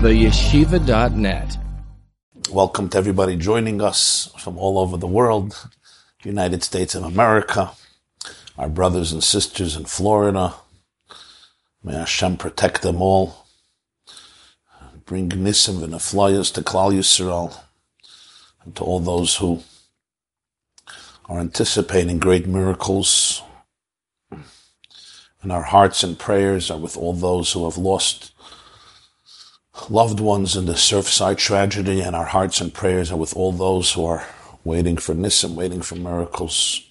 theyeshiva.net. Welcome to everybody joining us from all over the world, United States of America, our brothers and sisters in Florida. May Hashem protect them all. Bring Nissim and Aflayas to Klal Yisrael and to all those who are anticipating great miracles. And our hearts and prayers are with all those who have lost loved ones in the Surfside tragedy, and our hearts and prayers are with all those who are waiting for Nissim, waiting for miracles.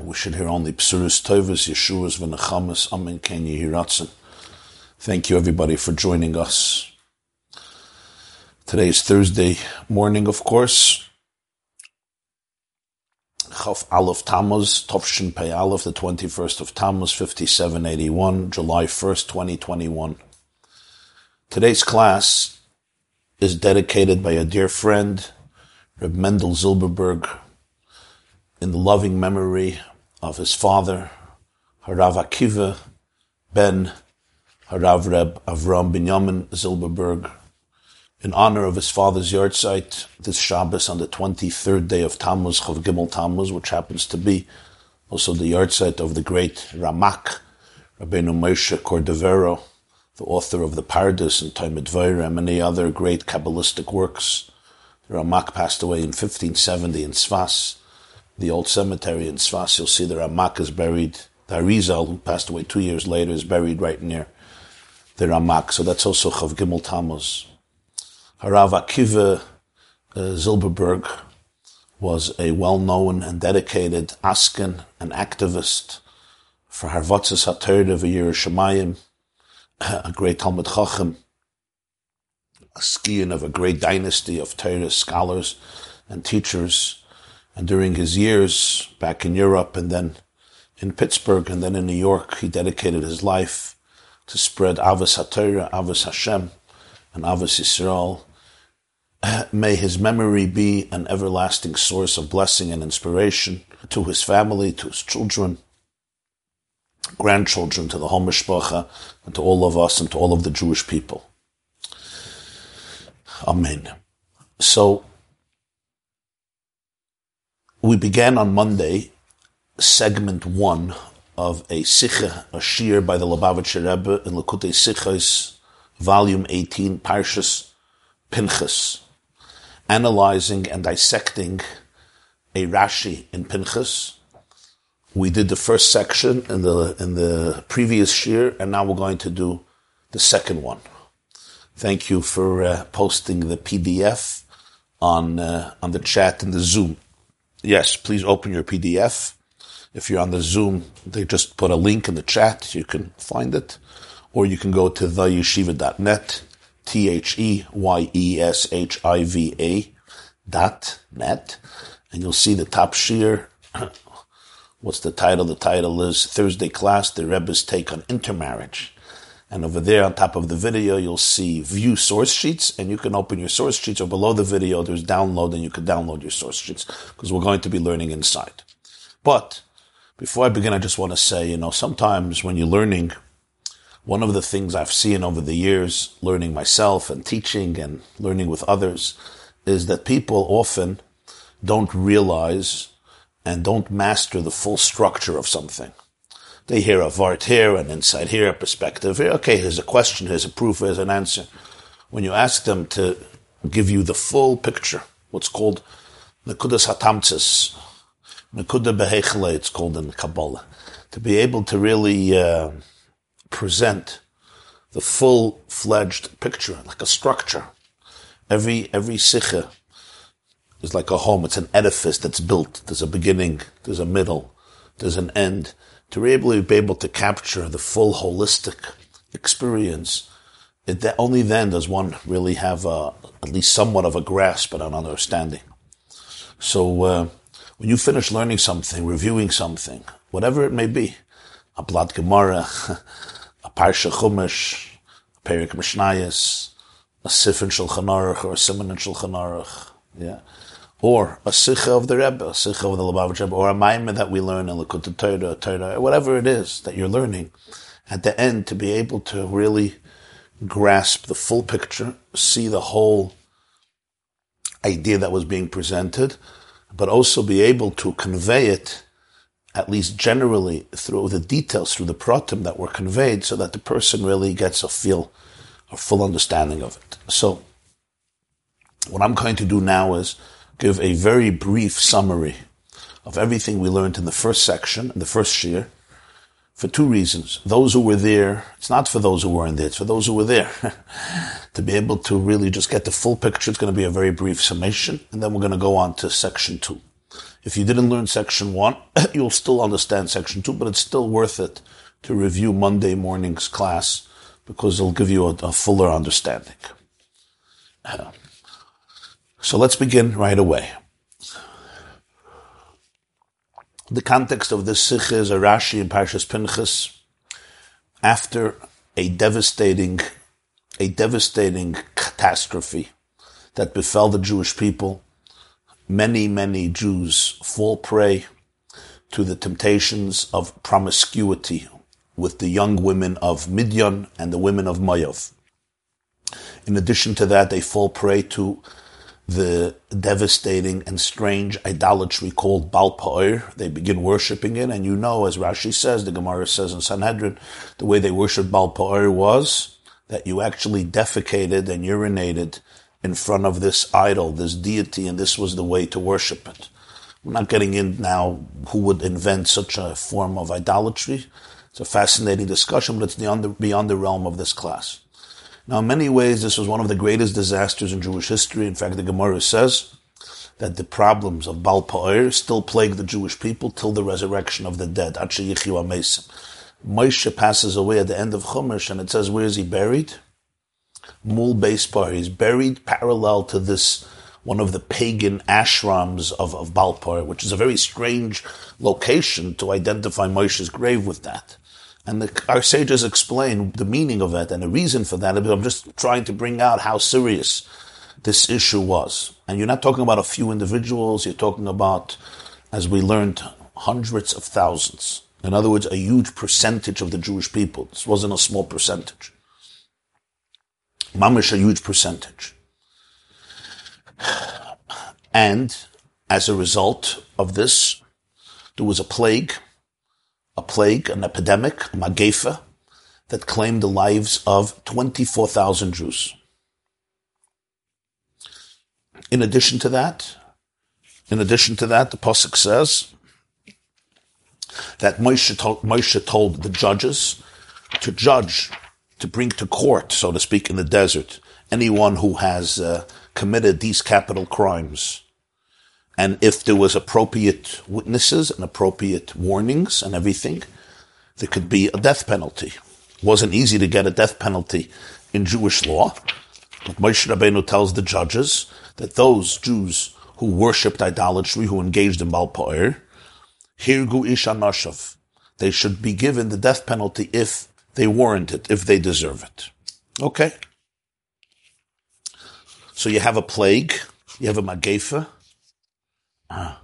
We should hear only Psurus Tovas, Yeshua's V'nechamas, Amen, Ken Yehiratzen. Thank you everybody for joining us. Today is Thursday morning, of course. Chaf Aleph Tammuz, Tovshin Pei Aleph, the 21st of Tammuz, 5781, July 1st, 2021. Today's class is dedicated by a dear friend, Reb Mendel Zilberberg, in the loving memory of his father, Harav Akiva ben Harav Reb Avram Binyamin Zilberberg, in honor of his father's yahrzeit this Shabbos on the 23rd day of Tammuz, Chav Gimel Tammuz, which happens to be also the yahrzeit of the great Ramak, Rabbeinu Moshe Cordovero, the author of the Pardes and Tomer Devorah and many other great Kabbalistic works. The Ramak passed away in 1570 in Sfas, the old cemetery in Sfas. You'll see the Ramak is buried. The Arizal, who passed away two years later, is buried right near the Ramak. So that's also Chav Gimel Tammuz. Harav Akiva uh, Zilberberg was a well-known and dedicated Askin and activist for Harbatzas HaTorah of Yerushalayim, a great Talmud Chacham, a skian of a great dynasty of Torah scholars and teachers. And during his years back in Europe and then in Pittsburgh and then in New York, he dedicated his life to spread Ahavas HaTorah, Ahavas Hashem, and Ahavas Yisrael May his memory be an everlasting source of blessing and inspiration to his family, to his children, grandchildren, to the whole mishpacha, and to all of us, and to all of the Jewish people. Amen. So, we began on Monday segment one of a sikha, a shir by the Lubavitcher Rebbe in Likutei Sichos, volume 18, Parshas Pinchas analyzing and dissecting a Rashi in Pinchas. We did the first section in the in the previous year, and now we're going to do the second one. Thank you for uh, posting the PDF on uh, on the chat in the Zoom. Yes, please open your PDF. If you're on the Zoom, they just put a link in the chat. You can find it, or you can go to theyeshiva.net T H E Y E S H I V A dot net, and you'll see the top shear. What's the title? The title is Thursday class, the Rebbe's take on intermarriage. And over there on top of the video, you'll see view source sheets, and you can open your source sheets, or below the video, there's download, and you can download your source sheets, because we're going to be learning inside. But before I begin, I just want to say, you know, sometimes when you're learning, one of the things I've seen over the years, learning myself and teaching and learning with others, is that people often don't realize and don't master the full structure of something. They hear a vart here and inside here a perspective here. Okay, here's a question, here's a proof, here's an answer. When you ask them to give you the full picture, what's called Nekudas Hatamtzis, Nekuda Behechle, it's called in Kabbalah, to be able to really uh, present the full-fledged picture, like a structure. Every, every sikha is like a home. It's an edifice that's built. There's a beginning, there's a middle, there's an end. To really be able to capture the full holistic experience, it, only then does one really have a, at least somewhat of a grasp and an understanding. So, uh, when you finish learning something, reviewing something, whatever it may be, a blood Gemara, Parsha Chumash, a Perik Mishnayos, a Sifin Shulchan Aruch, or a Siman in Shulchan Aruch, yeah, or a Sikha of the Rebbe, a Sikha of the Lubavitch Rebbe, or a Maimon that we learn in Likkutei Torah, Torah, whatever it is that you're learning, at the end to be able to really grasp the full picture, see the whole idea that was being presented, but also be able to convey it, at least generally, through the details, through the pratim that were conveyed, so that the person really gets a feel, a full understanding of it. So, what I'm going to do now is give a very brief summary of everything we learned in the first section, in the first shir, for two reasons. Those who were there, it's not for those who weren't there, it's for those who were there. to be able to really just get the full picture, it's going to be a very brief summation, and then we're going to go on to section two. If you didn't learn section one, you'll still understand section two, but it's still worth it to review Monday morning's class because it'll give you a, a fuller understanding. Uh, so let's begin right away. The context of this sikh is a Rashi in Parshas Pinchas after a devastating, a devastating catastrophe that befell the Jewish people. Many, many Jews fall prey to the temptations of promiscuity with the young women of Midian and the women of Moav. In addition to that, they fall prey to the devastating and strange idolatry called Baal Pa'ir. They begin worshipping it, and you know, as Rashi says, the Gemara says in Sanhedrin, the way they worshipped Baal Pa'ir was that you actually defecated and urinated in front of this idol, this deity, and this was the way to worship it. We're not getting in now who would invent such a form of idolatry. It's a fascinating discussion, but it's beyond the, beyond the realm of this class. Now, in many ways, this was one of the greatest disasters in Jewish history. In fact, the Gemara says that the problems of Baal Pa'ir still plague the Jewish people till the resurrection of the dead. Moshe passes away at the end of Chumash, and it says, where is he buried? Mul Beispar. He's buried parallel to this one of the pagan ashrams of, of Baal Pa'ir, which is a very strange location to identify Moshe's grave with that. And the, our sages explain the meaning of it and the reason for that. I'm just trying to bring out how serious this issue was. And you're not talking about a few individuals, you're talking about, as we learned, hundreds of thousands. In other words, a huge percentage of the Jewish people. This wasn't a small percentage. Mamish, a huge percentage. And as a result of this, there was a plague a plague, an epidemic, a magefa, that claimed the lives of 24,000 Jews. In addition to that, in addition to that, the Pasuk says that Moshe told, Moshe told the judges to judge, to bring to court, so to speak, in the desert, anyone who has uh, committed these capital crimes and if there was appropriate witnesses and appropriate warnings and everything, there could be a death penalty. It wasn't easy to get a death penalty in Jewish law, but Moshe Rabbeinu tells the judges that those Jews who worshipped idolatry, who engaged in Baal Hirgu Isha Nashav, they should be given the death penalty if they warrant it, if they deserve it. Okay. So you have a plague, you have a magefa, Ah.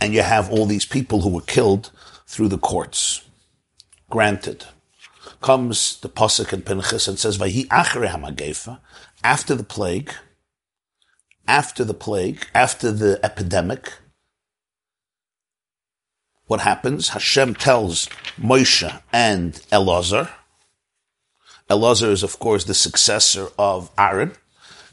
And you have all these people who were killed through the courts. Granted. Comes the Pasuk in Pinchas and says, after the plague, after the plague, after the epidemic, what happens? Hashem tells Moshe and Elazar. Elazar is, of course, the successor of Aaron.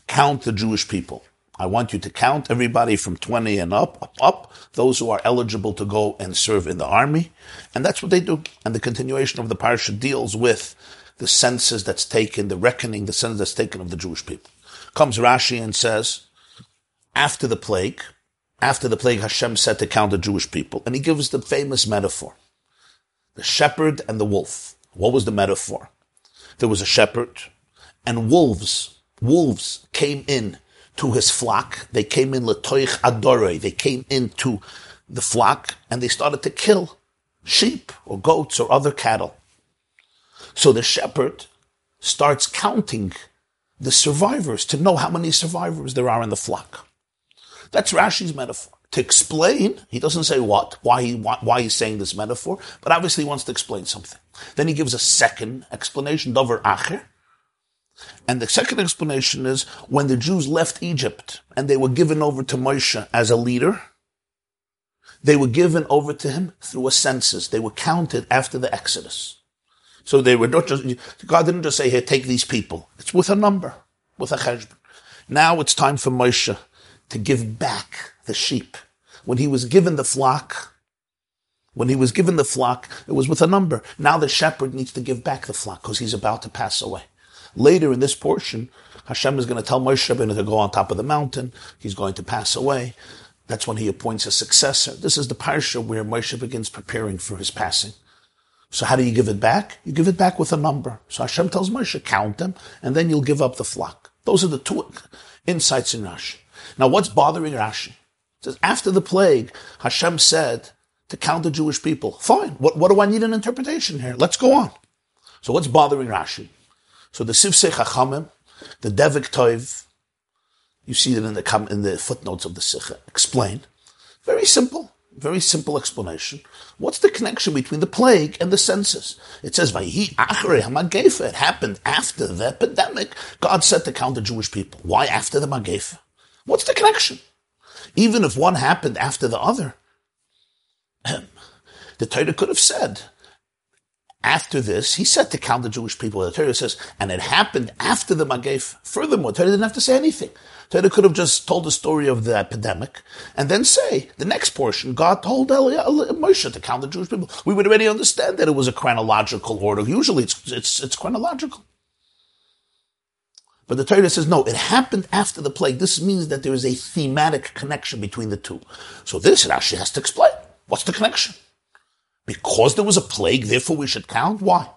Count the Jewish people. I want you to count everybody from 20 and up, up, up, those who are eligible to go and serve in the army. And that's what they do. And the continuation of the parsha deals with the census that's taken, the reckoning, the census that's taken of the Jewish people. Comes Rashi and says, after the plague, after the plague, Hashem said to count the Jewish people. And he gives the famous metaphor. The shepherd and the wolf. What was the metaphor? There was a shepherd and wolves, wolves came in to his flock. They came in letoich adore. They came into the flock and they started to kill sheep or goats or other cattle. So the shepherd starts counting the survivors, to know how many survivors there are in the flock. That's Rashi's metaphor. To explain, he doesn't say what, why, he, why, why he's saying this metaphor, but obviously he wants to explain something. Then he gives a second explanation, Dover Acher. And the second explanation is when the Jews left Egypt and they were given over to Moshe as a leader, they were given over to him through a census. They were counted after the Exodus. So they were not just, God didn't just say, here, take these people. It's with a number, with a cheshbon. Now it's time for Moshe to give back the sheep. When he was given the flock, when he was given the flock, it was with a number. Now the shepherd needs to give back the flock because he's about to pass away. Later in this portion, Hashem is going to tell Moshe Rabbeinu to go on top of the mountain. He's going to pass away. That's when he appoints a successor. This is the parsha where Moshe begins preparing for his passing. So how do you give it back? You give it back with a number. So Hashem tells Moshe, count them, and then you'll give up the flock. Those are the two insights in Rashi. Now what's bothering Rashi? It says, after the plague, Hashem said to count the Jewish people. Fine. What, what do I need an interpretation here? Let's go on. So what's bothering Rashi? So the Sifsei Chachamim, the Devik Toiv, you see it in the, in the footnotes of the Sikha. Explain. Very simple. Very simple explanation. What's the connection between the plague and the census? It says, Vayhi hamagefa. It happened after the epidemic. God said to count the Jewish people. Why after the magefa? What's the connection? Even if one happened after the other, the Torah could have said, after this, he said to count the Jewish people. The Torah says, and it happened after the Magef. Furthermore, Torah didn't have to say anything. Torah could have just told the story of the epidemic and then say, the next portion, God told Moshe to count the Jewish people. We would already understand that it was a chronological order. Usually it's, it's, it's chronological. But the Torah says, no, it happened after the plague. This means that there is a thematic connection between the two. So this Rashi has to explain. What's the connection? Because there was a plague, therefore we should count? Why?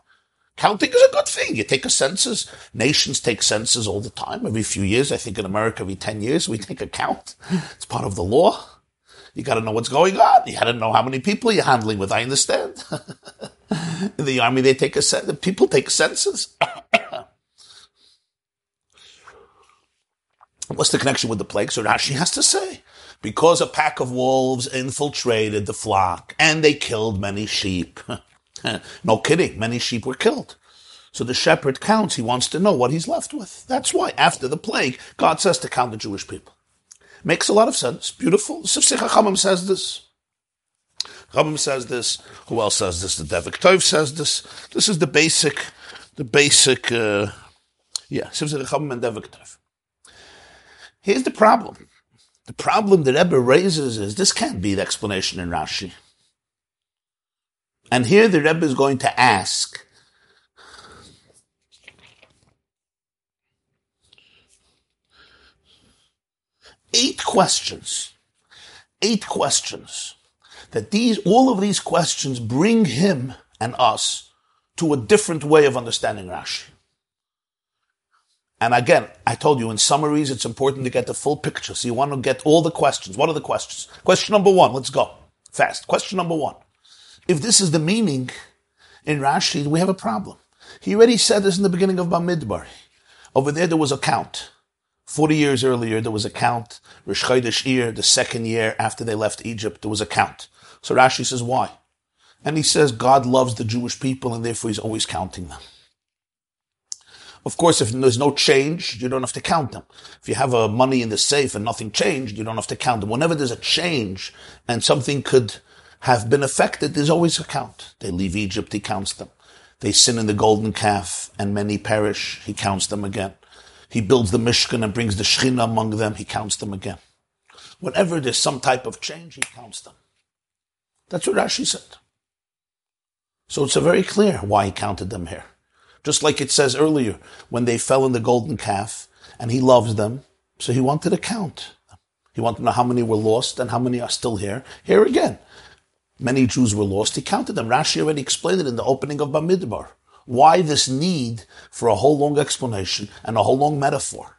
Counting is a good thing. You take a census. Nations take census all the time, every few years. I think in America, every 10 years, we take a count. It's part of the law. You gotta know what's going on. You gotta know how many people you're handling with. I understand. in the army, they take a census. People take census. What's the connection with the plague? So Rashi has to say because a pack of wolves infiltrated the flock and they killed many sheep. no kidding, many sheep were killed. So the shepherd counts, he wants to know what he's left with. That's why after the plague, God says to count the Jewish people. Makes a lot of sense. Beautiful. Sifsei Chachamim says this. Chachamim says this. Who else says this? The Devik Tov says this. This is the basic, the basic, uh, yeah, Sifsei Chachamim and Devik Tov. Here's the problem. The problem that Rebbe raises is this can't be the explanation in Rashi. And here the Rebbe is going to ask, eight questions, eight questions, that these, all of these questions bring him and us to a different way of understanding Rashi. And again, I told you in summaries, it's important to get the full picture. So you want to get all the questions. What are the questions? Question number one, let's go fast. Question number one. If this is the meaning in Rashi, we have a problem. He already said this in the beginning of Bamidbar. Over there, there was a count. 40 years earlier, there was a count. Rosh Chodesh Iyar, the second year after they left Egypt, there was a count. So Rashi says, why? And he says, God loves the Jewish people and therefore he's always counting them. Of course, if there's no change, you don't have to count them. If you have a money in the safe and nothing changed, you don't have to count them. Whenever there's a change and something could have been affected, there's always a count. They leave Egypt, he counts them. They sin in the golden calf and many perish, he counts them again. He builds the Mishkan and brings the Shechina among them, he counts them again. Whenever there's some type of change, he counts them. That's what Rashi said. So it's very clear why he counted them here. Just like it says earlier, when they fell in the golden calf, and he loves them, so he wanted to count. He wanted to know how many were lost and how many are still here. Here again, many Jews were lost. He counted them. Rashi already explained it in the opening of Bamidbar. Why this need for a whole long explanation and a whole long metaphor?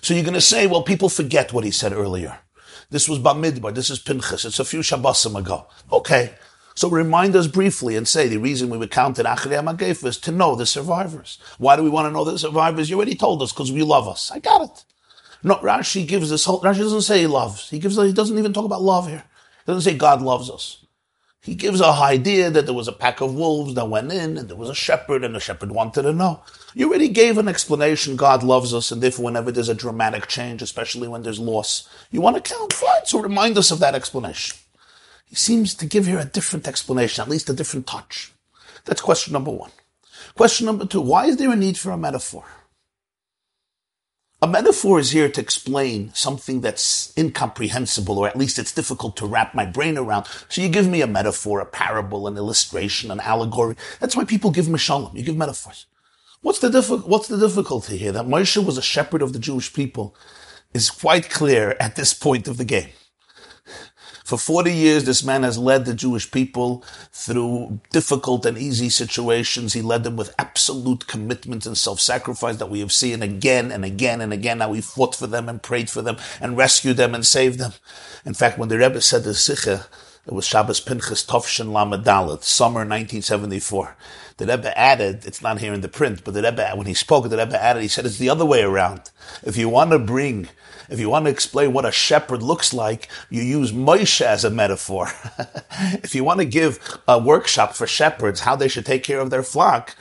So you're going to say, well, people forget what he said earlier. This was Bamidbar. This is Pinchas. It's a few Shabbosim ago. Okay. So remind us briefly and say the reason we were counted Achrei Magef is to know the survivors. Why do we want to know the survivors? You already told us because we love us. I got it. No, Rashi gives this whole, Rashi doesn't say he loves. He gives, he doesn't even talk about love here. He doesn't say God loves us. He gives a idea that there was a pack of wolves that went in and there was a shepherd and the shepherd wanted to know. You already gave an explanation. God loves us and therefore whenever there's a dramatic change, especially when there's loss, you want to count. Fine. So remind us of that explanation. He seems to give here a different explanation, at least a different touch. That's question number one. Question number two. Why is there a need for a metaphor? A metaphor is here to explain something that's incomprehensible, or at least it's difficult to wrap my brain around. So you give me a metaphor, a parable, an illustration, an allegory. That's why people give mishalim. You give metaphors. What's the, diffi- what's the difficulty here? That Moshe was a shepherd of the Jewish people is quite clear at this point of the game. For 40 years, this man has led the Jewish people through difficult and easy situations. He led them with absolute commitment and self-sacrifice that we have seen again and again and again. How he fought for them and prayed for them and rescued them and saved them. In fact, when the Rebbe said the Sikha, it was Shabbos Pinchas Tovshin Lamadalit, summer 1974. The Rebbe added, it's not here in the print, but the Rebbe, when he spoke, the Rebbe added, he said it's the other way around. If you want to bring if you want to explain what a shepherd looks like, you use Moshe as a metaphor. if you want to give a workshop for shepherds, how they should take care of their flock,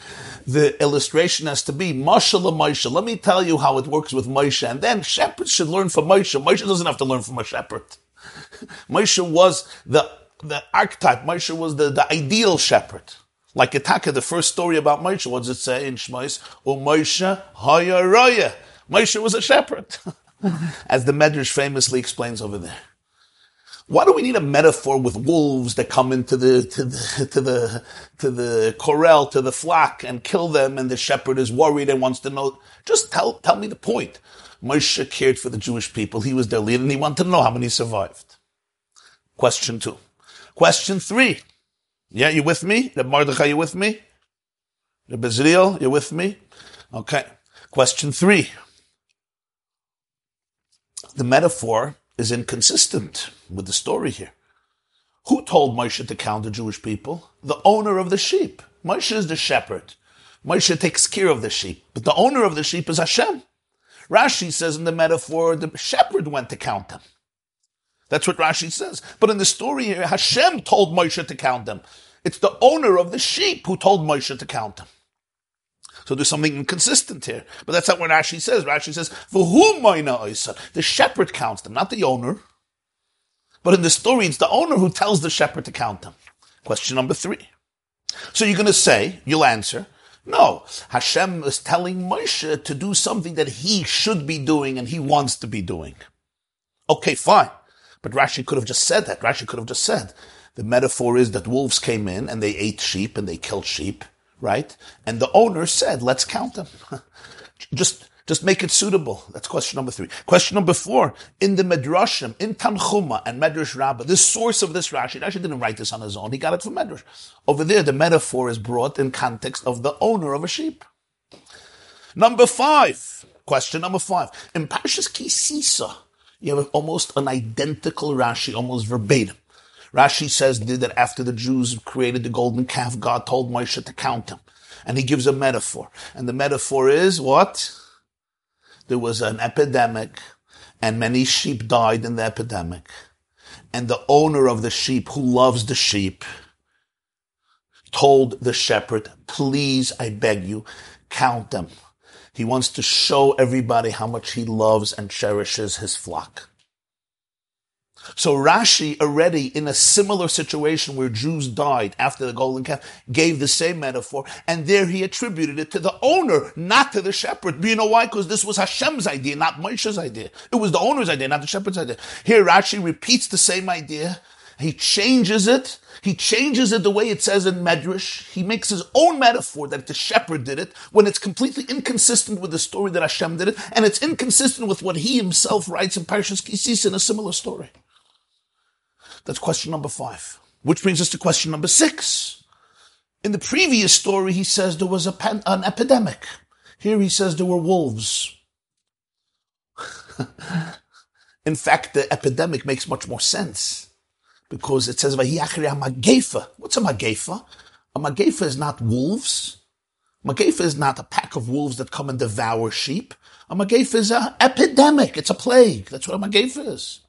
the illustration has to be Moshe Moshe. Let me tell you how it works with Moshe. And then shepherds should learn from Moshe. Moshe doesn't have to learn from a shepherd. Moshe was the, the archetype. Moshe was the, the ideal shepherd. Like Itaka, the first story about Moshe, what does it say in Shmais? O Moshe Hayaraya. Moshe was a shepherd. as the Medrash famously explains over there. Why do we need a metaphor with wolves that come into the to the to the to the corral to the flock and kill them, and the shepherd is worried and wants to know? Just tell tell me the point. Moshe cared for the Jewish people; he was their leader, and he wanted to know how many survived. Question two. Question three. Yeah, you with me? The Mordechai, you with me? The Bezriel, you with me? Okay. Question three the metaphor is inconsistent with the story here. Who told Moshe to count the Jewish people? The owner of the sheep. Moshe is the shepherd. Moshe takes care of the sheep, but the owner of the sheep is Hashem. Rashi says in the metaphor, the shepherd went to count them. That's what Rashi says. But in the story here, Hashem told Moshe to count them. It's the owner of the sheep who told Moshe to count them. So there's something inconsistent here. But that's not what Rashi says. Rashi says, For whom The shepherd counts them, not the owner. But in the story, it's the owner who tells the shepherd to count them. Question number three. So you're going to say, you'll answer, no, Hashem is telling Moshe to do something that he should be doing and he wants to be doing. Okay, fine. But Rashi could have just said that. Rashi could have just said, the metaphor is that wolves came in and they ate sheep and they killed sheep right? And the owner said, let's count them. just, just make it suitable. That's question number three. Question number four, in the Medrashim, in Tanchuma and Medrash Rabbah, the source of this Rashi, Rashi didn't write this on his own, he got it from Medrash. Over there, the metaphor is brought in context of the owner of a sheep. Number five, question number five, in Parshas Kisisa, you have almost an identical Rashi, almost verbatim. Rashi says that after the Jews created the golden calf, God told Moshe to count them. And he gives a metaphor. And the metaphor is what? There was an epidemic and many sheep died in the epidemic. And the owner of the sheep who loves the sheep told the shepherd, please, I beg you, count them. He wants to show everybody how much he loves and cherishes his flock. So Rashi already in a similar situation where Jews died after the golden calf gave the same metaphor, and there he attributed it to the owner, not to the shepherd. You know why? Because this was Hashem's idea, not Moshe's idea. It was the owner's idea, not the shepherd's idea. Here Rashi repeats the same idea. He changes it. He changes it the way it says in Medrash. He makes his own metaphor that the shepherd did it when it's completely inconsistent with the story that Hashem did it, and it's inconsistent with what he himself writes in Parshas Kisis in a similar story. That's question number five. Which brings us to question number six. In the previous story, he says there was pan- an epidemic. Here he says there were wolves. In fact, the epidemic makes much more sense. because it says. What's a Magefa? A Magefa is not wolves. Magefa is not a pack of wolves that come and devour sheep. A Magefa is an epidemic. It's a plague. That's what a Magefa is.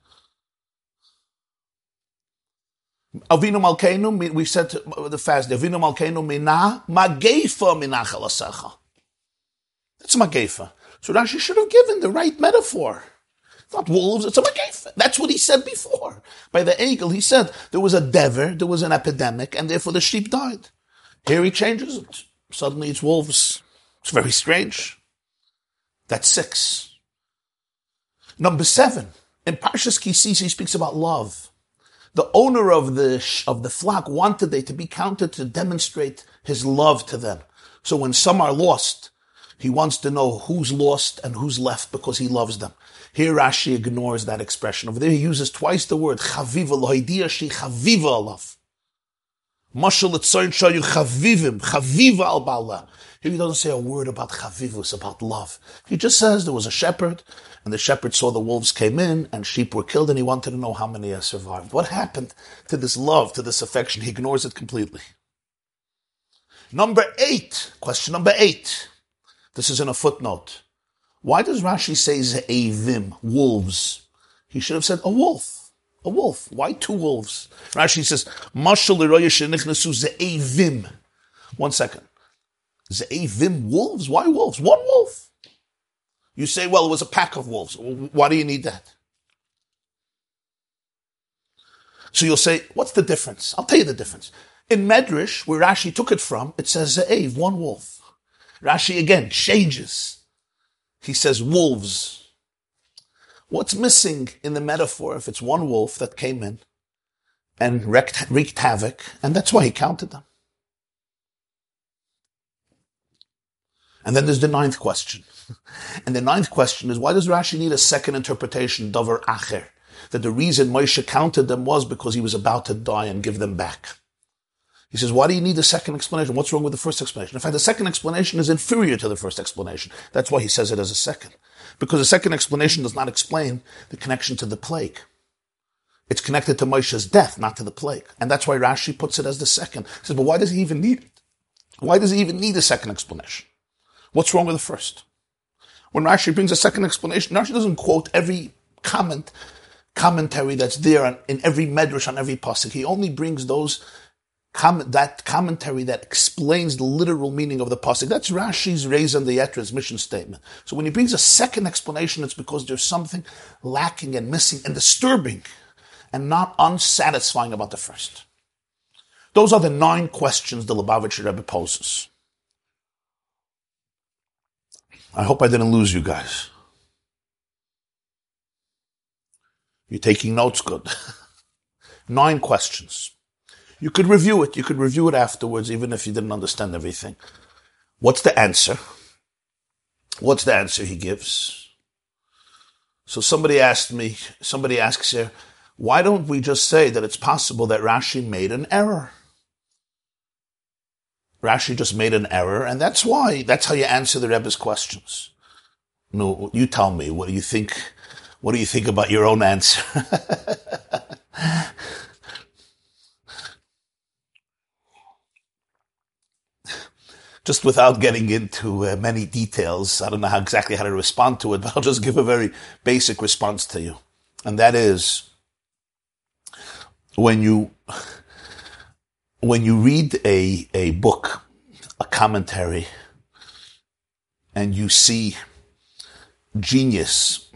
Avinu Malkeinu, we said uh, the fast, Avinu Malkeinu mina, Magefa minachal asecha. That's Magefa. So Rashi should have given the right metaphor. Not wolves, it's a Magefa. That's what he said before. By the egel, he said there was a dever, there was an epidemic, and therefore the sheep died. Here he changes it. Suddenly it's wolves. It's very strange. That's six. Number seven. In Parshas Kisis, he speaks about love. The owner of the, of the flock wanted they to be counted to demonstrate his love to them. So when some are lost, he wants to know who's lost and who's left because he loves them. Here Rashi ignores that expression. Over there he uses twice the word chaviva lohidia shi chaviva alav. Mashal etzayin shayu chavivim, chaviva al bala. He doesn't say a word about chavivus, about love. He just says there was a shepherd, and the shepherd saw the wolves came in, and sheep were killed, and he wanted to know how many have survived. What happened to this love, to this affection? He ignores it completely. Number eight, question number eight. This is in a footnote. Why does Rashi say ze'evim, wolves? He should have said a wolf. A wolf. Why two wolves? Rashi says, Mashal. One second. Ze'evim, wolves? Why wolves? One wolf. You say, well, it was a pack of wolves. Why do you need that? So you'll say, what's the difference? I'll tell you the difference. In Medrash, where Rashi took it from, it says Ze'ev, one wolf. Rashi again changes. He says wolves. What's missing in the metaphor if it's one wolf that came in and wreaked, wreaked havoc, and that's why he counted them? And then there's the ninth question. And the ninth question is, why does Rashi need a second interpretation, Dover Acher? That the reason Moshe counted them was because he was about to die and give them back. He says, why do you need a second explanation? What's wrong with the first explanation? In fact, the second explanation is inferior to the first explanation. That's why he says it as a second. Because the second explanation does not explain the connection to the plague. It's connected to Moshe's death, not to the plague. And that's why Rashi puts it as the second. He says, but why does he even need it? Why does he even need a second explanation? What's wrong with the first? When Rashi brings a second explanation, Rashi doesn't quote every comment, commentary that's there on, in every medrash on every pasuk. He only brings those that commentary that explains the literal meaning of the pasuk. That's Rashi's Raison D'Etres mission statement. So when he brings a second explanation, it's because there's something lacking and missing and disturbing and not unsatisfying about the first. Those are the nine questions the Lubavitcher Rebbe poses. I hope I didn't lose you guys. You're taking notes good. Nine questions. You could review it. You could review it afterwards, even if you didn't understand everything. What's the answer? What's the answer he gives? So somebody asked me, somebody asks here, why don't we just say that it's possible that Rashi made an error? Rashi just made an error, and that's why. That's how you answer the Rebbe's questions. No, you tell me. What do you think? What do you think about your own answer? just without getting into uh, many details, I don't know how exactly how to respond to it, but I'll just give a very basic response to you. And that is, when you, when you read a, a book, a commentary, and you see genius,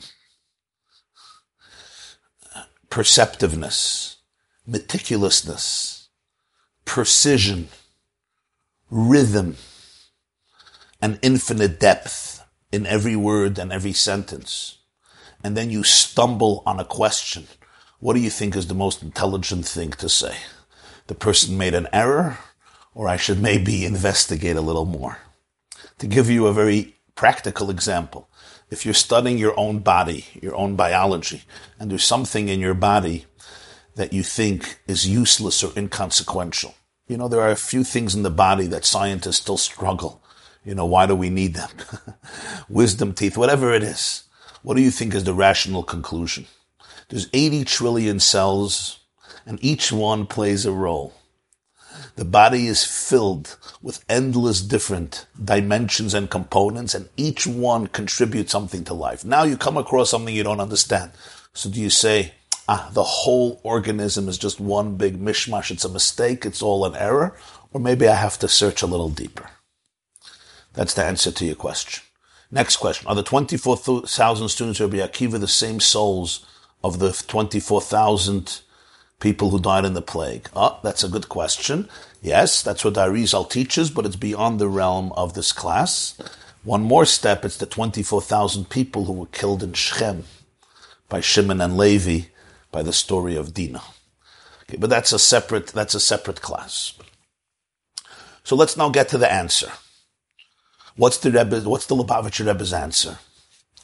perceptiveness, meticulousness, precision, rhythm, and infinite depth in every word and every sentence, and then you stumble on a question, what do you think is the most intelligent thing to say? The person made an error or I should maybe investigate a little more. To give you a very practical example, if you're studying your own body, your own biology, and there's something in your body that you think is useless or inconsequential, you know, there are a few things in the body that scientists still struggle. You know, why do we need them? Wisdom teeth, whatever it is. What do you think is the rational conclusion? There's 80 trillion cells and each one plays a role. The body is filled with endless different dimensions and components, and each one contributes something to life. Now you come across something you don't understand. So do you say, ah, the whole organism is just one big mishmash, it's a mistake, it's all an error? Or maybe I have to search a little deeper. That's the answer to your question. Next question. Are the 24,000 students of Rabbi Akiva the same souls of the 24,000 people who died in the plague? Oh, that's a good question. Yes, that's what Arizal teaches, but it's beyond the realm of this class. One more step, it's the 24,000 people who were killed in Shechem by Shimon and Levi by the story of Dinah. Okay, but that's a separate, that's a separate class. So let's now get to the answer. What's the Rebbe, what's the Lubavitcher Rebbe's answer?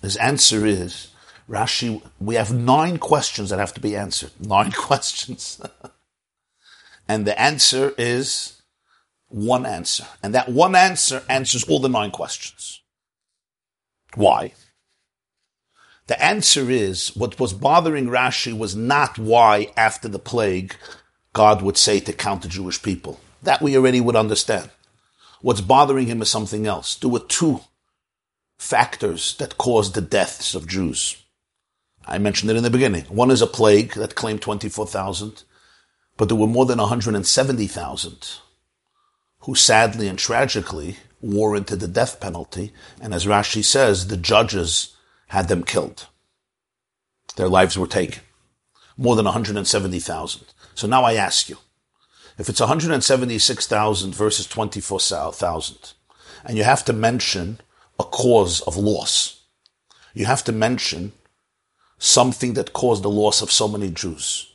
His answer is, Rashi, we have nine questions that have to be answered. Nine questions. and the answer is one answer. And that one answer answers all the nine questions. Why? The answer is what was bothering Rashi was not why after the plague God would say to count the Jewish people. That we already would understand. What's bothering him is something else. There were two factors that caused the deaths of Jews. I mentioned it in the beginning. One is a plague that claimed 24,000, but there were more than 170,000 who sadly and tragically warranted the death penalty. And as Rashi says, the judges had them killed. Their lives were taken. More than 170,000. So now I ask you, if it's 176,000 versus 24,000, and you have to mention a cause of loss, you have to mention something that caused the loss of so many Jews.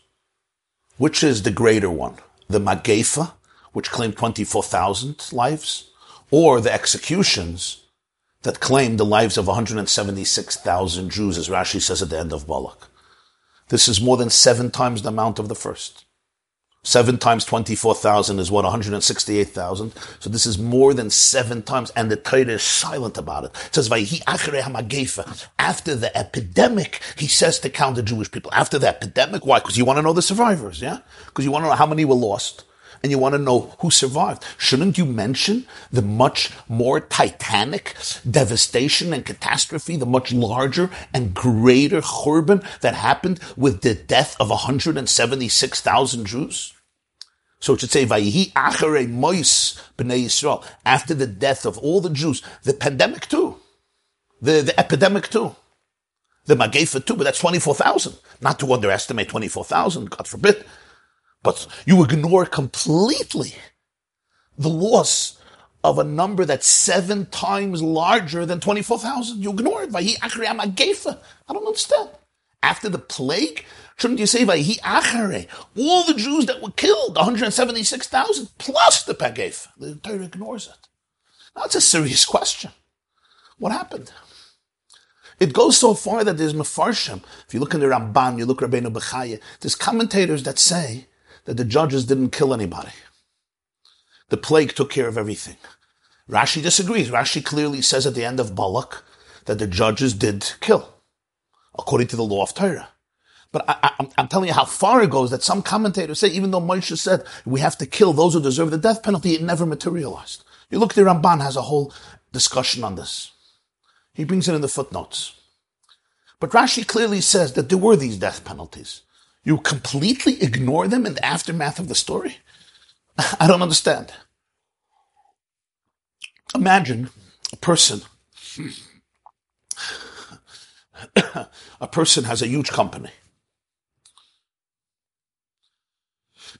Which is the greater one? The Magefa, which claimed 24,000 lives, or the executions that claimed the lives of 176,000 Jews, as Rashi says at the end of Balak. This is more than seven times the amount of the first. Seven times 24,000 is what? 168,000. So this is more than seven times, and the Torah is silent about it. It says, After the epidemic, he says to count the Jewish people. After the epidemic, why? Because you want to know the survivors, yeah? Because you want to know how many were lost and you want to know who survived. Shouldn't you mention the much more titanic devastation and catastrophe, the much larger and greater churban that happened with the death of 176,000 Jews? So it should say, Vayihi achere mois b'nei Yisrael. After the death of all the Jews, the pandemic too, the, the epidemic too, the Magefa too, but that's 24,000. Not to underestimate 24,000, God forbid. But you ignore completely the loss of a number that's seven times larger than 24,000. You ignore it. I don't understand. After the plague, shouldn't you say Achare? All the Jews that were killed, 176,000, plus the Pagef. The Torah ignores it. That's a serious question. What happened? It goes so far that there's Mefarshim. If you look in the Ramban, you look at Rabbeinu Bechaya, there's commentators that say that the judges didn't kill anybody. The plague took care of everything. Rashi disagrees. Rashi clearly says at the end of Balak that the judges did kill, according to the law of Torah. But I, am telling you how far it goes that some commentators say, even though Moshe said we have to kill those who deserve the death penalty, it never materialized. You look, the Ramban has a whole discussion on this. He brings it in the footnotes. But Rashi clearly says that there were these death penalties. You completely ignore them in the aftermath of the story? I don't understand. Imagine a person. a person has a huge company.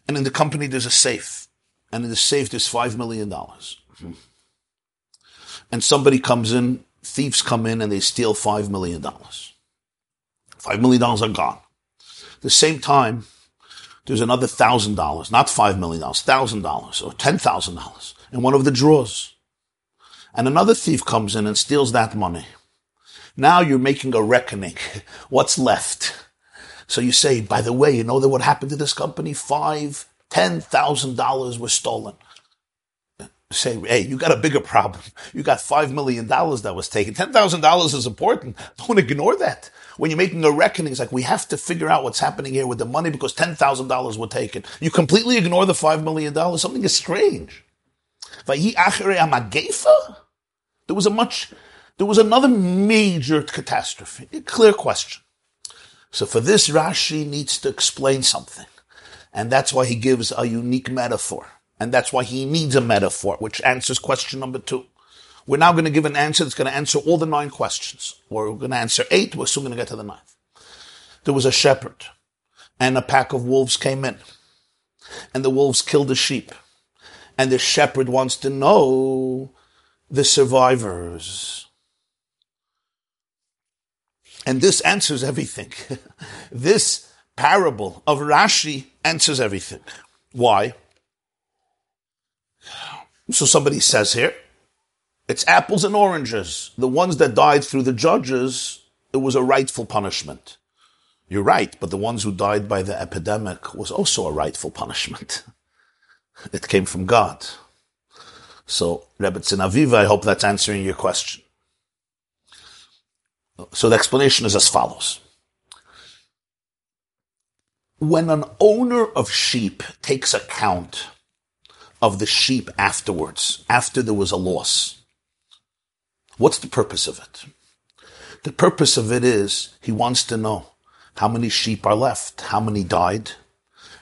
And in the company there's a safe. And in the safe there's five million dollars. And somebody comes in, thieves come in and they steal five million dollars. Five million dollars are gone the same time, there's another thousand dollars, not five million dollars, thousand dollars or ten thousand dollars in one of the drawers. And another thief comes in and steals that money. Now you're making a reckoning. What's left? So you say, by the way, you know that what happened to this company? Five, ten thousand dollars was stolen. say, hey, you got a bigger problem. You got $5 million that was taken. $10,000 is important. Don't ignore that. When you're making a reckoning, it's like, we have to figure out what's happening here with the money because $10,000 were taken. You completely ignore the $5 million. Something is strange. There was a much, there was another major catastrophe. Clear question. So for this, Rashi needs to explain something. And that's why he gives a unique metaphor. And that's why he needs a metaphor, which answers question number two. We're now going to give an answer that's going to answer all the nine questions. We're going to answer eight. We're soon going to get to the ninth. There was a shepherd and a pack of wolves came in and the wolves killed the sheep. And the shepherd wants to know the survivors. And this answers everything. this parable of Rashi answers everything. Why? So somebody says here, it's apples and oranges. The ones that died through the judges, it was a rightful punishment. You're right, but the ones who died by the epidemic was also a rightful punishment. It came from God. So, Rebbetzin Aviva, I hope that's answering your question. So the explanation is as follows. When an owner of sheep takes account of the sheep afterwards, after there was a loss. What's the purpose of it? The purpose of it is he wants to know how many sheep are left, how many died,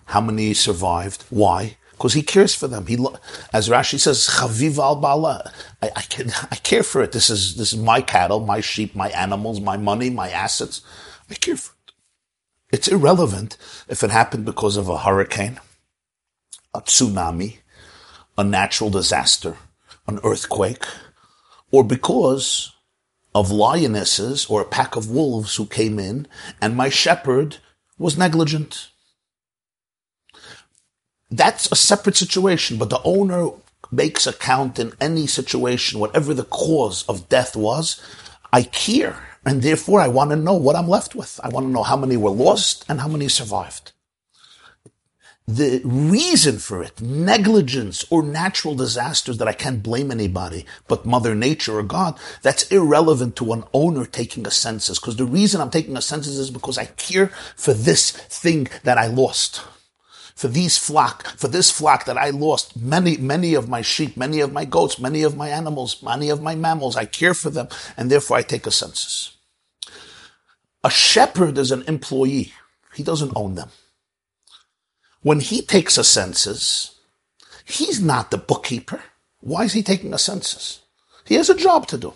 how many survived, why? Because he cares for them. He, as Rashi says, chaviv al bala. I, I, can, I care for it. This is this is my cattle, my sheep, my animals, my money, my assets. I care for it. It's irrelevant if it happened because of a hurricane, a tsunami, a natural disaster, an earthquake, or because of lionesses or a pack of wolves who came in and my shepherd was negligent. That's a separate situation, but the owner makes account in any situation, whatever the cause of death was, I care. And therefore I want to know what I'm left with. I want to know how many were lost and how many survived the reason for it, negligence or natural disasters that I can't blame anybody but Mother Nature or God, that's irrelevant to an owner taking a census. Because the reason I'm taking a census is because I care for this thing that I lost. For these flock, for this flock that I lost, many, many of my sheep, many of my goats, many of my animals, many of my mammals, I care for them, and therefore I take a census. A shepherd is an employee. He doesn't own them when he takes a census, he's not the bookkeeper. Why is he taking a census? He has a job to do.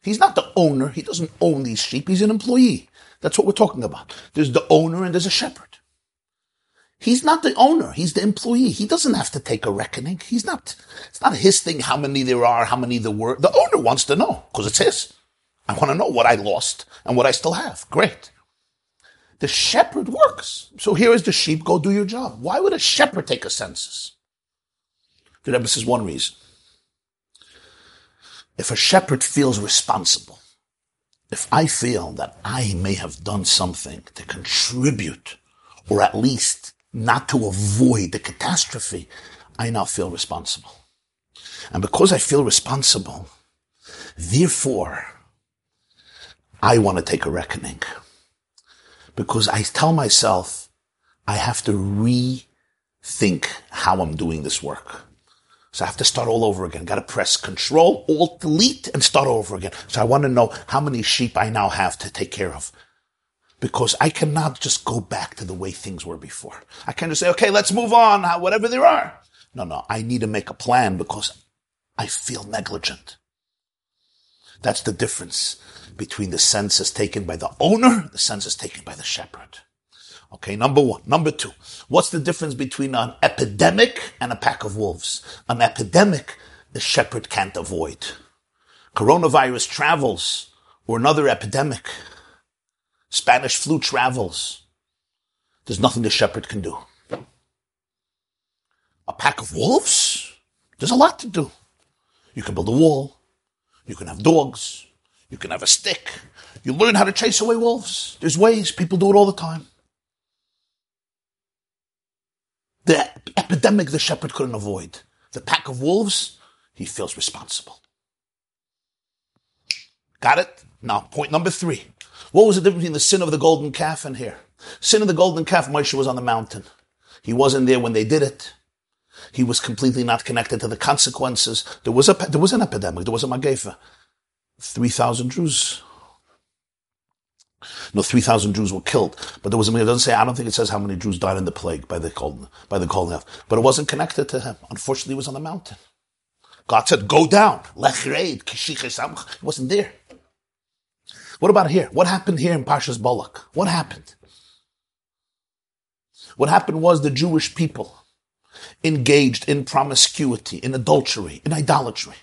He's not the owner. He doesn't own these sheep. He's an employee. That's what we're talking about. There's the owner and there's a shepherd. He's not the owner. He's the employee. He doesn't have to take a reckoning. He's not, it's not his thing how many there are, how many there were. The owner wants to know because it's his. I want to know what I lost and what I still have. Great. The shepherd works. So here is the sheep, go do your job. Why would a shepherd take a census? The Rebbe says one reason. If a shepherd feels responsible, if I feel that I may have done something to contribute, or at least not to avoid the catastrophe, I now feel responsible. And because I feel responsible, therefore, I want to take a reckoning because I tell myself I have to rethink how I'm doing this work. So I have to start all over again. Got to press Control, Alt, Delete, and start over again. So I want to know how many sheep I now have to take care of. Because I cannot just go back to the way things were before. I can't just say, okay, let's move on, uh, whatever there are. No, no, I need to make a plan because I feel negligent. That's the difference between the census taken by the owner, the census taken by the shepherd. Okay, number one. Number two, what's the difference between an epidemic and a pack of wolves? An epidemic, the shepherd can't avoid. Coronavirus travels, or another epidemic. Spanish flu travels. There's nothing the shepherd can do. A pack of wolves? There's a lot to do. You can build a wall. You can have dogs. You can have a stick. You learn how to chase away wolves. There's ways. People do it all the time. The epidemic the shepherd couldn't avoid. the pack of wolves, he feels responsible. Got it? Now, point number three. What was the difference between the sin of the golden calf and here? Sin of the golden calf, Moshe was on the mountain. He wasn't there when they did it. He was completely not connected to the consequences. There was a, there was an epidemic. There was a magefa. 3,000 Jews. No, 3,000 Jews were killed. But there was, a, it doesn't say, I don't think it says how many Jews died in the plague by the golden, by the golden calf. But it wasn't connected to him. Unfortunately, he was on the mountain. God said, go down. He wasn't there. What about here? What happened here in Pashas Balak? What happened? What happened was the Jewish people engaged in promiscuity, in adultery, in idolatry.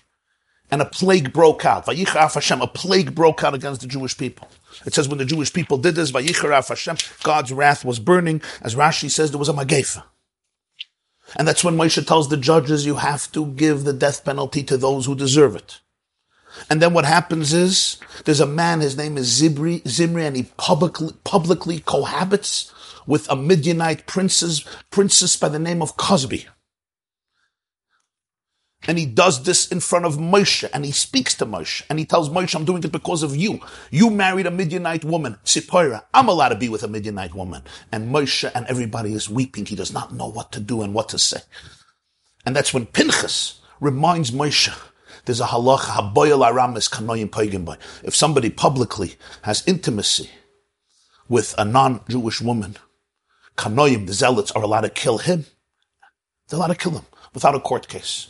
And a plague broke out. Hashem, a plague broke out against the Jewish people. It says when the Jewish people did this, Vayichar Hashem, God's wrath was burning. As Rashi says, there was a magefa. And that's when Moshe tells the judges, you have to give the death penalty to those who deserve it. And then what happens is, there's a man, his name is Zimri, Zimri and he publicly, publicly cohabits with a Midianite princess, princess by the name of Kozbi. And he does this in front of Moshe, and he speaks to Moshe, and he tells Moshe, I'm doing it because of you. You married a Midianite woman, Sipora. I'm allowed to be with a Midianite woman. And Moshe and everybody is weeping. He does not know what to do and what to say. And that's when Pinchas reminds Moshe, there's a pagan If somebody publicly has intimacy with a non-Jewish woman, kanoyim, the zealots, are allowed to kill him. They're allowed to kill him without a court case.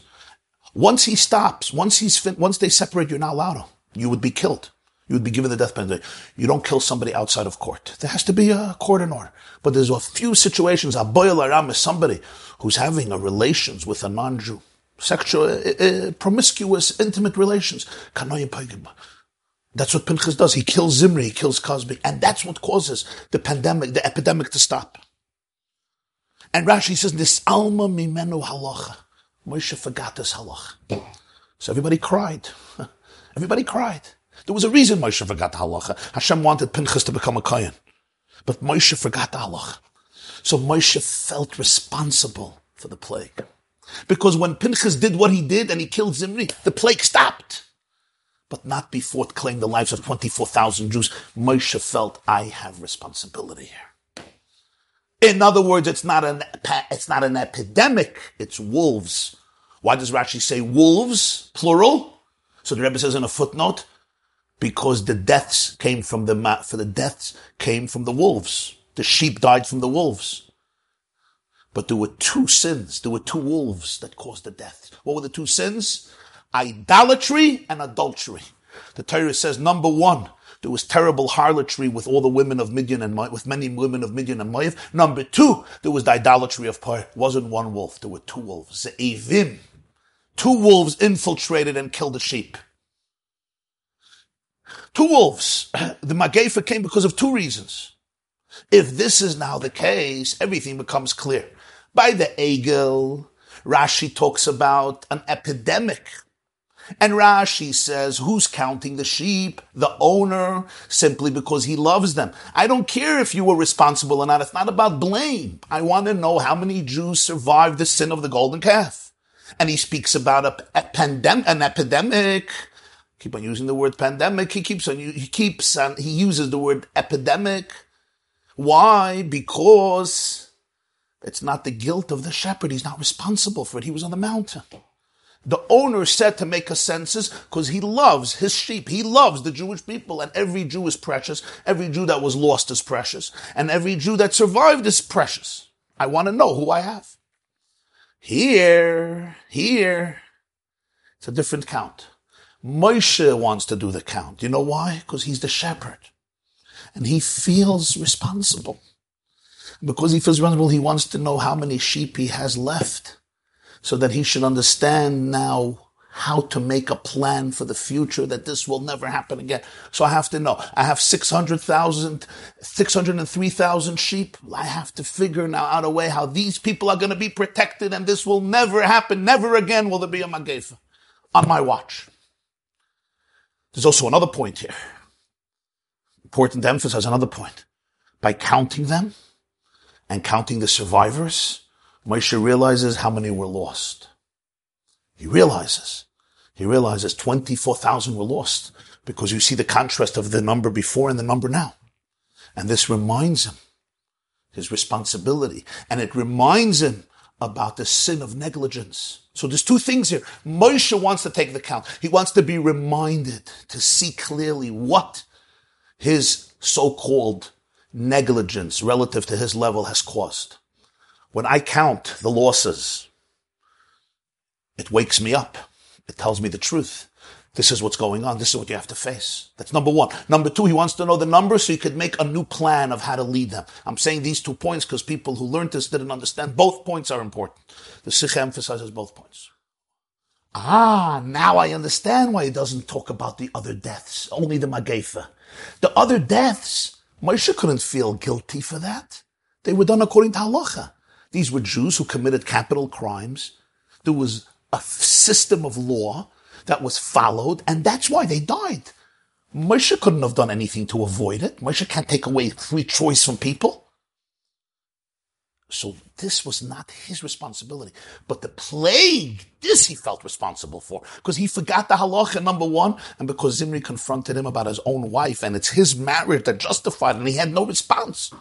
Once he stops, once he's fin- once they separate, you're not allowed to. You would be killed. You would be given the death penalty. You don't kill somebody outside of court. There has to be a court in order. But there's a few situations. A aram is somebody who's having a relations with a non-Jew, sexual, uh, uh, promiscuous, intimate relations. That's what Pinchas does. He kills Zimri, he kills Kozbi, and that's what causes the pandemic, the epidemic to stop. And Rashi says, "This alma mimenu halacha." Moshe forgot this halach. So everybody cried. Everybody cried. There was a reason Moshe forgot the halacha. Hashem wanted Pinchas to become a kohen. But Moshe forgot the halacha. So Moshe felt responsible for the plague. Because when Pinchas did what he did and he killed Zimri, the plague stopped. But not before it claimed the lives of 24,000 Jews. Moshe felt, I have responsibility here. In other words, it's not an, it's not an epidemic, it's wolves. Why does Rashi say wolves, plural? So the Rebbe says in a footnote, because the deaths came from the, for the deaths came from the wolves. The sheep died from the wolves. But there were two sins. There were two wolves that caused the death. What were the two sins? Idolatry and adultery. The Torah says number one, there was terrible harlotry with all the women of Midian and with many women of Midian and Moav. Number two, there was the idolatry of Par. Wasn't one wolf, there were two wolves. Ze'evim. Two wolves infiltrated and killed the sheep. Two wolves. The Magefa came because of two reasons. If this is now the case, everything becomes clear. By the Egel, Rashi talks about an epidemic and Rashi says, who's counting the sheep? The owner, simply because he loves them. I don't care if you were responsible or not. It's not about blame. I want to know how many Jews survived the sin of the golden calf. And he speaks about a, a pandemic, an epidemic. Keep on using the word pandemic. He keeps on, he keeps on, he uses the word epidemic. Why? Because it's not the guilt of the shepherd. He's not responsible for it. He was on the mountain. The owner said to make a census because he loves his sheep. He loves the Jewish people and every Jew is precious. Every Jew that was lost is precious and every Jew that survived is precious. I want to know who I have. Here, here, it's a different count. Moshe wants to do the count. You know why? Because he's the shepherd and he feels responsible. Because he feels responsible, he wants to know how many sheep he has left so that he should understand now how to make a plan for the future that this will never happen again. So I have to know. I have 600,000, 603,000 sheep. I have to figure now out a way how these people are going to be protected and this will never happen. Never again will there be a Magefa on my watch. There's also another point here. Important to emphasize another point. By counting them and counting the survivors, Moshe realizes how many were lost. He realizes, he realizes 24,000 were lost because you see the contrast of the number before and the number now. And this reminds him his responsibility. And it reminds him about the sin of negligence. So there's two things here. Moshe wants to take the count. He wants to be reminded to see clearly what his so-called negligence relative to his level has caused. When I count the losses, it wakes me up. It tells me the truth. This is what's going on. This is what you have to face. That's number one. Number two, he wants to know the numbers so he could make a new plan of how to lead them. I'm saying these two points because people who learned this didn't understand. Both points are important. The Sicha emphasizes both points. Ah, now I understand why he doesn't talk about the other deaths, only the Magefa. The other deaths, Moshe couldn't feel guilty for that. They were done according to halacha. These were Jews who committed capital crimes. There was a system of law that was followed, and that's why they died. Moshe couldn't have done anything to avoid it. Moshe can't take away free choice from people. So this was not his responsibility. But the plague, this he felt responsible for. Because he forgot the halacha, number one, and because Zimri confronted him about his own wife, and it's his marriage that justified and he had no response.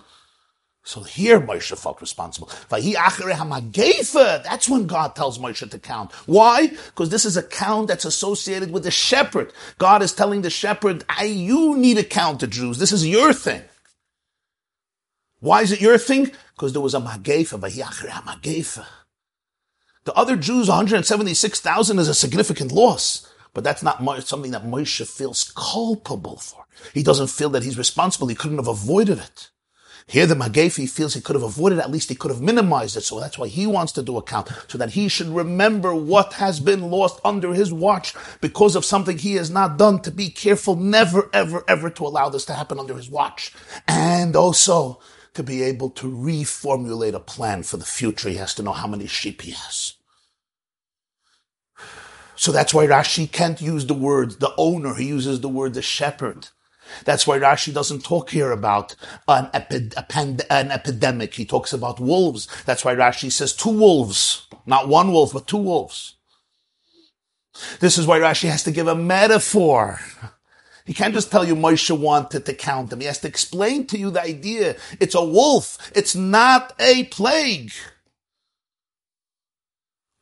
So here Moshe felt responsible. That's when God tells Moshe to count. Why? Because this is a count that's associated with the shepherd. God is telling the shepherd, I, you need to count the Jews. This is your thing. Why is it your thing? Because there was a Magefa, Magefa. The other Jews, 176,000 is a significant loss. But that's not something that Moshe feels culpable for. He doesn't feel that he's responsible. He couldn't have avoided it. Here the Magefi feels he could have avoided, at least he could have minimized it. So that's why he wants to do a count, so that he should remember what has been lost under his watch because of something he has not done, to be careful never, ever, ever to allow this to happen under his watch. And also to be able to reformulate a plan for the future. He has to know how many sheep he has. So that's why Rashi can't use the word the owner. He uses the word the shepherd. That's why Rashi doesn't talk here about an, epi- an epidemic. He talks about wolves. That's why Rashi says two wolves, not one wolf, but two wolves. This is why Rashi has to give a metaphor. He can't just tell you Moshe wanted to count them. He has to explain to you the idea. It's a wolf. It's not a plague.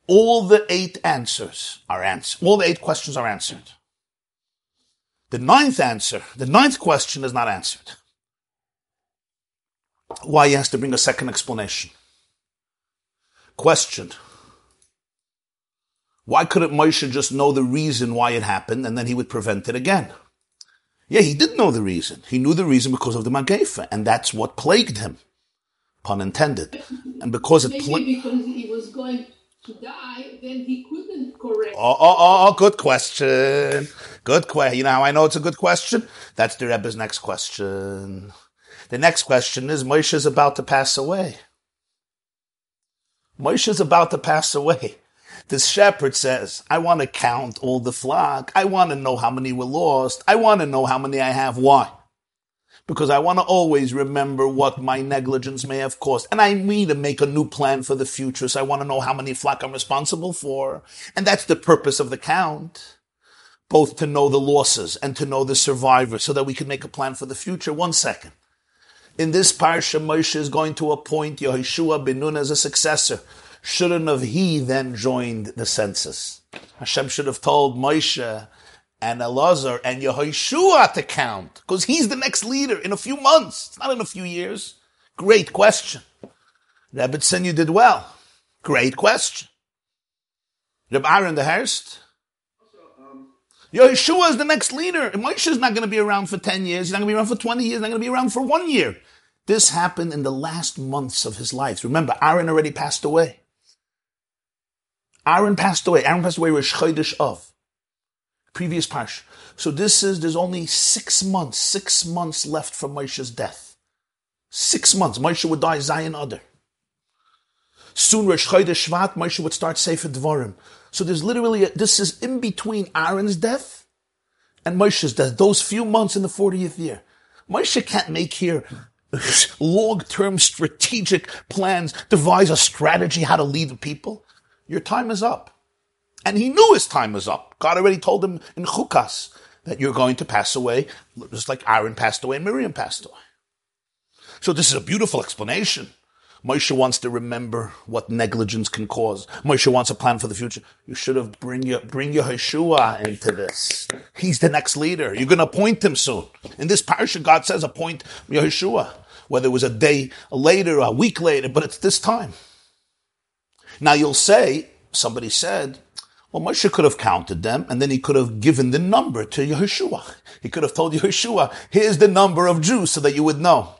All the eight answers are answered. All the eight questions are answered. The ninth answer, the ninth question is not answered. Why he has to bring a second explanation. Question. Why couldn't Moshe just know the reason why it happened and then he would prevent it again? Yeah, he did know the reason. He knew the reason because of the Magefa, and that's what plagued him. Pun intended. And because it plagued... because he was going to die, then he couldn't correct. Oh, oh, oh, oh good question. Good question. You know how I know it's a good question? That's the Rebbe's next question. The next question is Moshe is about to pass away. Moshe is about to pass away. This shepherd says, I want to count all the flock. I want to know how many were lost. I want to know how many I have. Why? because I want to always remember what my negligence may have caused. And I need to make a new plan for the future. So I want to know how many flock I'm responsible for. And that's the purpose of the count. Both to know the losses and to know the survivors so that we can make a plan for the future. One second. In this parsha, Moshe is going to appoint Yehoshua ben Nun as a successor. Shouldn't have he then joined the census? Hashem should have told Moshe, and Elazar and Yehoshua to count because he's the next leader in a few months. It's not in a few years. Great question. Rebbetzin, you did well. Great question. Reb Aaron the Hurst. Yehoshua is the next leader. Moshe is not going to be around for 10 years. He's not going to be around for 20 years. He's not going to be around for one year. This happened in the last months of his life. Remember, Aaron already passed away. Aaron passed away. Aaron passed away Rosh Chodesh of previous parsha. So this is, there's only six months, six months left from Moshe's death. Six months. Moshe would die Zayin Adar. Soon Rosh Chodesh Shvat, Moshe would start Sefer Dvarim. So there's literally, a, this is in between Aaron's death and Moshe's death, those few months in the 40th year. Moshe can't make here long-term strategic plans, devise a strategy how to lead the people. Your time is up. And he knew his time was up. God already told him in Chukas that you're going to pass away, just like Aaron passed away and Miriam passed away. So this is a beautiful explanation. Moshe wants to remember what negligence can cause. Moshe wants a plan for the future. You should have bring your bring your Yeshua into this. He's the next leader. You're going to appoint him soon. In this parsha, God says appoint Yeshua. Whether it was a day later, a week later, but it's this time. Now you'll say, somebody said, well, Moshe could have counted them, and then he could have given the number to Yeshua. He could have told Yeshua, here's the number of Jews so that you would know.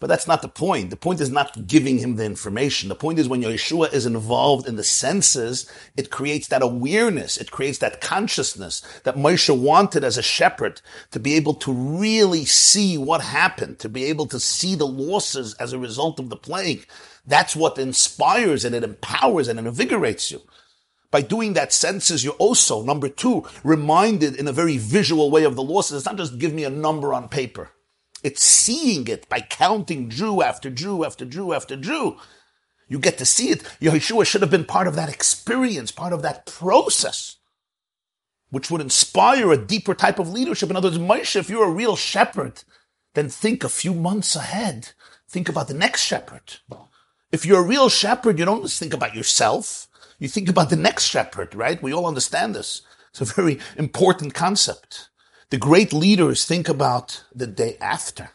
But that's not the point. The point is not giving him the information. The point is when Yeshua is involved in the senses, it creates that awareness. It creates that consciousness that Moshe wanted as a shepherd to be able to really see what happened, to be able to see the losses as a result of the plague. That's what inspires and it empowers and it invigorates you. By doing that senses, you're also, number two, reminded in a very visual way of the losses. It's not just give me a number on paper. It's seeing it by counting Jew after Jew after Jew after Jew. You get to see it. Yeshua should have been part of that experience, part of that process, which would inspire a deeper type of leadership. In other words, Moshe, if you're a real shepherd, then think a few months ahead. Think about the next shepherd. If you're a real shepherd, you don't just think about yourself. You think about the next shepherd, right? We all understand this. It's a very important concept. The great leaders think about the day after.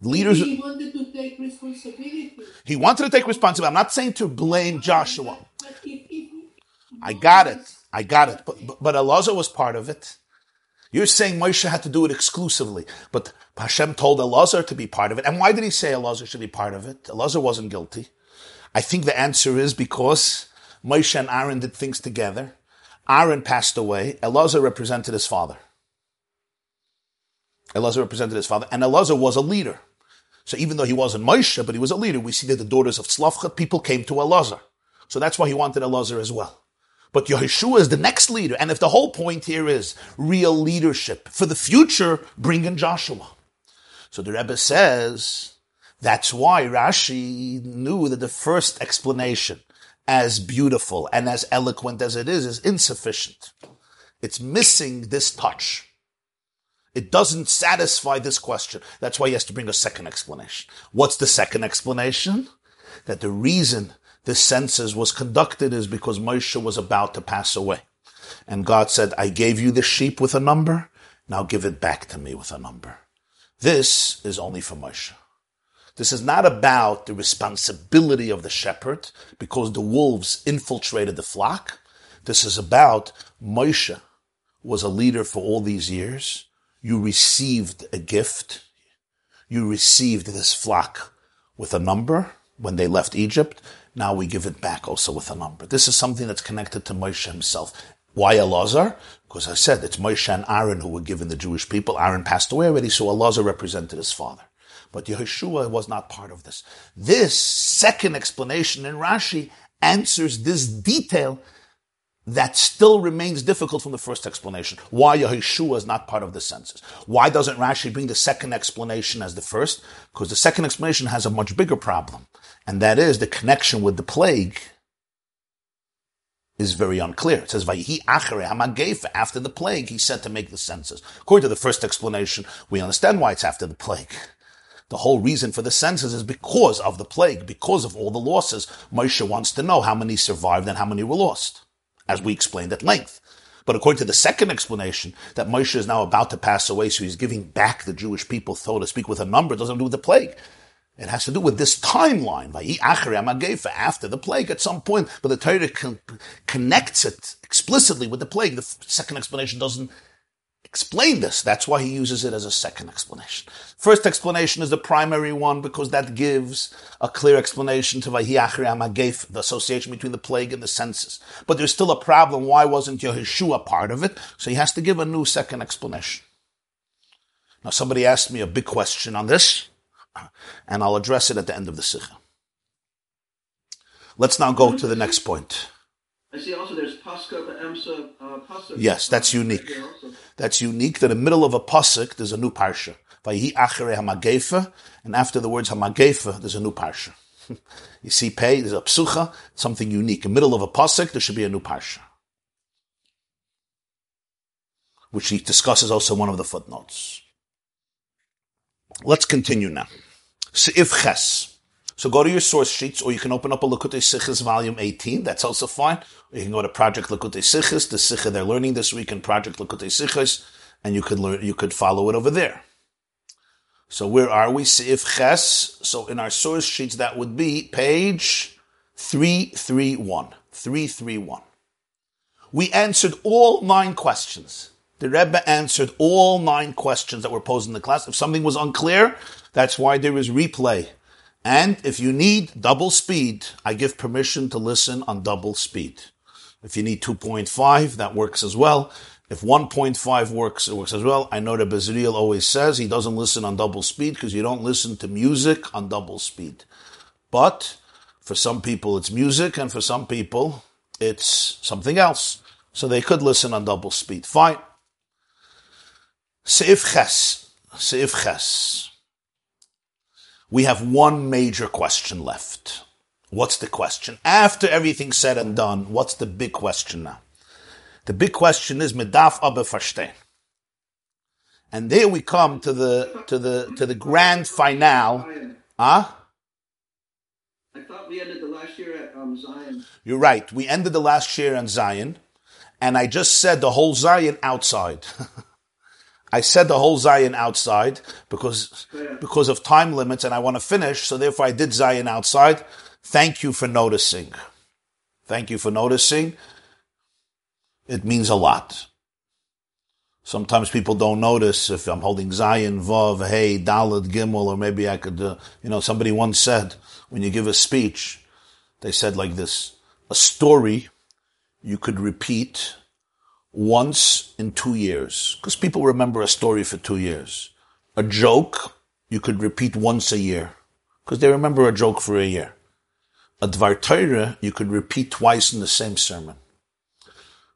Leaders. He wanted to take responsibility. He wanted to take responsibility. I'm not saying to blame Joshua. But if, if I got it. I got it. But, but, but Elazar was part of it. You're saying Moshe had to do it exclusively, but Hashem told Elazar to be part of it. And why did he say Elazar should be part of it? Elazar wasn't guilty. I think the answer is because Moshe and Aaron did things together. Aaron passed away. Elazar represented his father. Elazar represented his father, and Elazar was a leader. So even though he wasn't Moshe, but he was a leader, we see that the daughters of Tzelofchad, people came to Elazar. So that's why he wanted Elazar as well. But Yeshua is the next leader, and if the whole point here is real leadership for the future, bring in Joshua. So the Rebbe says that's why Rashi knew that the first explanation, as beautiful and as eloquent as it is, is insufficient. It's missing this touch. It doesn't satisfy this question. That's why he has to bring a second explanation. What's the second explanation? That the reason this census was conducted is because Moshe was about to pass away. And God said, I gave you the sheep with a number. Now give it back to me with a number. This is only for Moshe. This is not about the responsibility of the shepherd because the wolves infiltrated the flock. This is about Moshe was a leader for all these years. You received a gift. You received this flock with a number when they left Egypt. Now we give it back also with a number. This is something that's connected to Moshe himself. Why Elazar? Because I said it's Moshe and Aaron who were given the Jewish people. Aaron passed away already, so Elazar represented his father. But Yeshua was not part of this. This second explanation in Rashi answers this detail that still remains difficult from the first explanation. Why Yeshua is not part of the census. Why doesn't Rashi bring the second explanation as the first? Because the second explanation has a much bigger problem, and that is the connection with the plague is very unclear. It says, Vayihi achere hamagefa, after the plague, he said to make the census. According to the first explanation, we understand why it's after the plague. The whole reason for the census is because of the plague, because of all the losses. Moshe wants to know how many survived and how many were lost, as we explained at length. But according to the second explanation, that Moshe is now about to pass away, so he's giving back the Jewish people, so to speak, with a number, it doesn't do with the plague. It has to do with this timeline, after the plague at some point, but the Torah con- connects it explicitly with the plague. The second explanation doesn't explain this. That's why he uses it as a second explanation. First explanation is the primary one because that gives a clear explanation to he gave the association between the plague and the census. But there's still a problem. Why wasn't Yehoshua part of it? So he has to give a new second explanation. Now somebody asked me a big question on this and I'll address it at the end of the Sikha. Let's now go to the next point. I see also there's Yes, that's unique. That's unique that in the middle of a pasuk there's a new parsha. Vayihi achere hamagefa, and after the words hamagefa, there's a new parsha. you see, pay there's a psucha, something unique. In the middle of a pasuk, there should be a new parsha, which he discusses also one of the footnotes. Let's continue now. Seif ches. So go to your source sheets, or you can open up a Likkutei Sichos volume 18. That's also fine. Or you can go to Project Likkutei Sichos, the Sikha they're learning this week in Project Likkutei Sichos, and you could learn, you could follow it over there. So where are we? Seif Ches. So in our source sheets, that would be page 331. 331. We answered all nine questions. The Rebbe answered all nine questions that were posed in the class. If something was unclear, that's why there is replay. And if you need double speed, I give permission to listen on double speed. If you need 2.5, that works as well. If 1.5 works, it works as well. I know that Bezriel always says he doesn't listen on double speed because you don't listen to music on double speed. But for some people it's music and for some people it's something else. So they could listen on double speed. Fine. Seif Ches. Seif Ches. We have one major question left. What's the question? After everything's said and done, what's the big question now? The big question is Medaf Verstehen. And there we come to the to the to the grand finale. Ah? Huh? I thought we ended the last year at um, Zayin. You're right. We ended the last year on Zayin, and I just said the whole Zayin outside. I said the whole Zayin outside because because of time limits, and I want to finish. So therefore, I did Zayin outside. Thank you for noticing. Thank you for noticing. It means a lot. Sometimes people don't notice if I'm holding Zayin, Vav, Hey, Dalet, Gimel, or maybe I could, uh, you know, somebody once said, when you give a speech, they said like this, a story you could repeat once in two years. Because people remember a story for two years. A joke you could repeat once a year. Because they remember a joke for a year. A Dvar Torah you could repeat twice in the same sermon.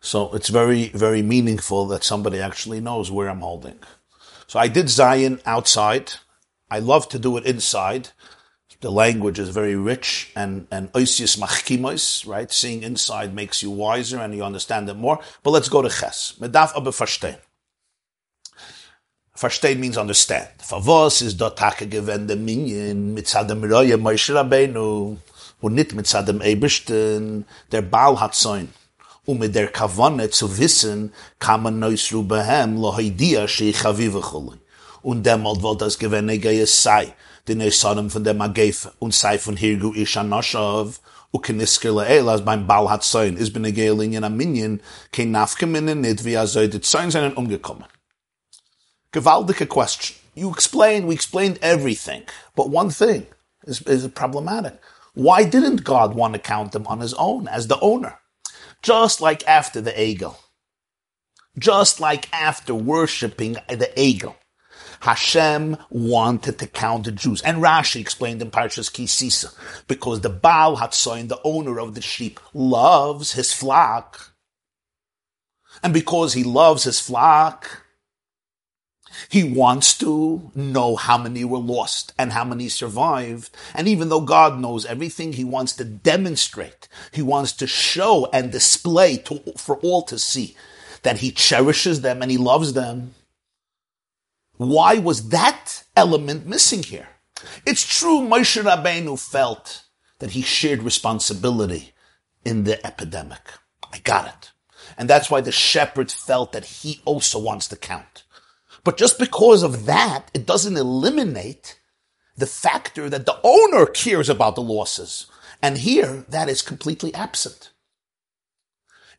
So it's very, very meaningful that somebody actually knows where I'm holding. So I did Zayin outside. I love to do it inside. The language is very rich and, and oisius machkimos, right? Seeing inside makes you wiser and you understand it more. But let's go to Ches. Medaf aber verstehen. Verstehen means understand. Favos is dort Tage gewende Minyan mitzad dem Roye Moshe Rabbeinu und nicht mitzad dem Ebersten, der Baal hat sein. Und mit der Kavane zu wissen, kann man neusru behem lo haidia shei chavive chuli. Und demalt wollte das gewenne gehe sei, den Esanim von der Magefe und sei von Hirgu Ishanashav und kenisker le'elas beim Baal hat sein, ist bin a gelinien am Minyan, kein nafkeminen nicht, wie er sollte sein, seinen umgekommen. Gewaldige question. You explain, we explained everything, but one thing is, is problematic. Why didn't God want to count them on his own as the owner? Just like after the egel. Just like after worshipping the egel. Hashem wanted to count the Jews. And Rashi explained in Parshas Ki Sisa, because the Baal Hatzoin, the owner of the sheep, loves his flock. And because he loves his flock, he wants to know how many were lost and how many survived. And even though God knows everything, he wants to demonstrate, he wants to show and display to, for all to see that he cherishes them and he loves them. Why was that element missing here? It's true Moshe Rabbeinu felt that he shared responsibility in the epidemic. I got it. And that's why the shepherd felt that he also wants to count. But just because of that, it doesn't eliminate the factor that the owner cares about the losses. And here, that is completely absent.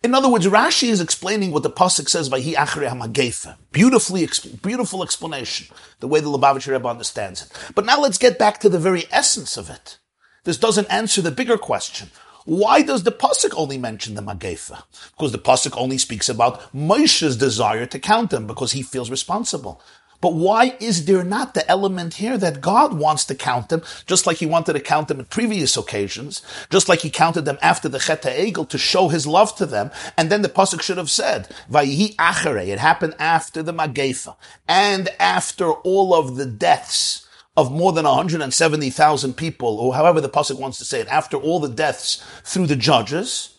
In other words, Rashi is explaining what the pasuk says Vayihi Achre Hamagefa. Beautifully, beautiful explanation, the way the Lubavitcher Rebbe understands it. But now let's get back to the very essence of it. This doesn't answer the bigger question. Why does the pasuk only mention the Magefa? Because the pasuk only speaks about Moshe's desire to count them because he feels responsible. But why is there not the element here that God wants to count them, just like he wanted to count them at previous occasions, just like he counted them after the Chet Egel to show his love to them, and then the pasuk should have said, "Vayihi achere." It happened after the Magefa and after all of the deaths of more than 170,000 people, or however the pasuk wants to say it, after all the deaths through the judges,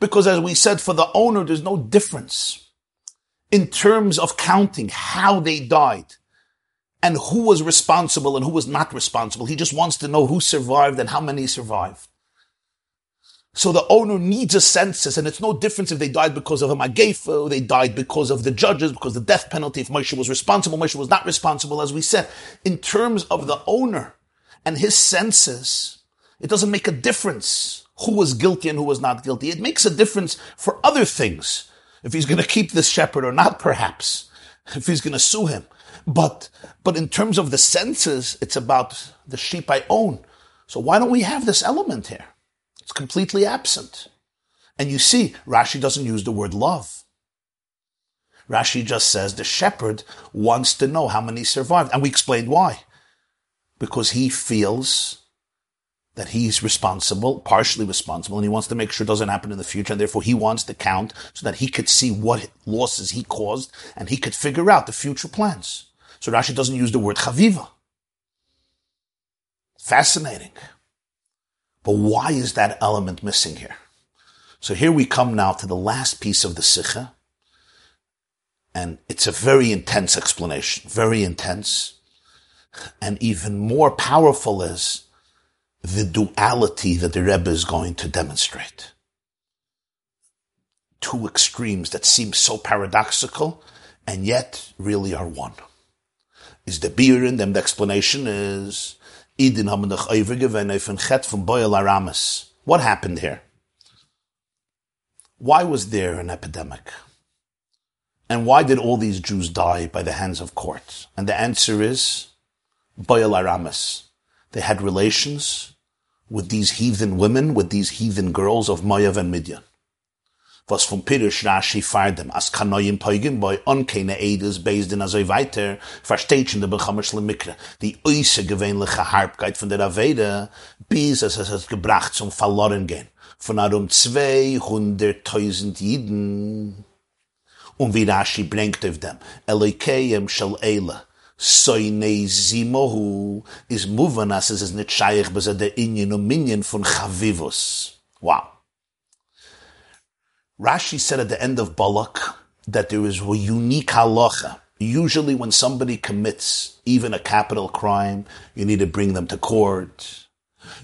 because as we said, for the owner, there's no difference in terms of counting how they died and who was responsible and who was not responsible. He just wants to know who survived and how many survived. So the owner needs a census, and it's no difference if they died because of a magefa, they died because of the judges, because the death penalty, if Moshe was responsible, Moshe was not responsible, as we said. In terms of the owner and his census, it doesn't make a difference who was guilty and who was not guilty. It makes a difference for other things. If he's going to keep this shepherd or not, perhaps. If he's going to sue him. But, but in terms of the senses, it's about the sheep I own. So why don't we have this element here? It's completely absent. And you see, Rashi doesn't use the word love. Rashi just says the shepherd wants to know how many survived. And we explained why. Because he feels that he's responsible, partially responsible, and he wants to make sure it doesn't happen in the future, and therefore he wants to count so that he could see what losses he caused, and he could figure out the future plans. So Rashi doesn't use the word chaviva. Fascinating. But why is that element missing here? So here we come now to the last piece of the Sikha. And it's a very intense explanation, very intense. And even more powerful is the duality that the Rebbe is going to demonstrate. Two extremes that seem so paradoxical and yet really are one. Is the beer in them, the explanation is What happened here? Why was there an epidemic? And why did all these Jews die by the hands of courts? And the answer is Bo'el Aramis. They had relations with these heathen women, with these heathen girls of Moav and Midian. Was vom Pirish Rashi fired them. As kanoyim poigim boi onkene edes based in azoi weiter, versteht schon der Bechamerschle Mikre, die äußere gewöhnliche Harbkeit von der Aveda, bis es es gebracht zum verloren gehen, von arum 200.000 Jiden. Und wie Rashi bringt auf dem, Eloikeim shal Eile, soine zimohu, is muvan as es is nicht scheich, bis er der Inyen und Minyen von Chavivus. Wow. Rashi said at the end of Balak that there is a unique halacha. Usually when somebody commits even a capital crime, you need to bring them to court.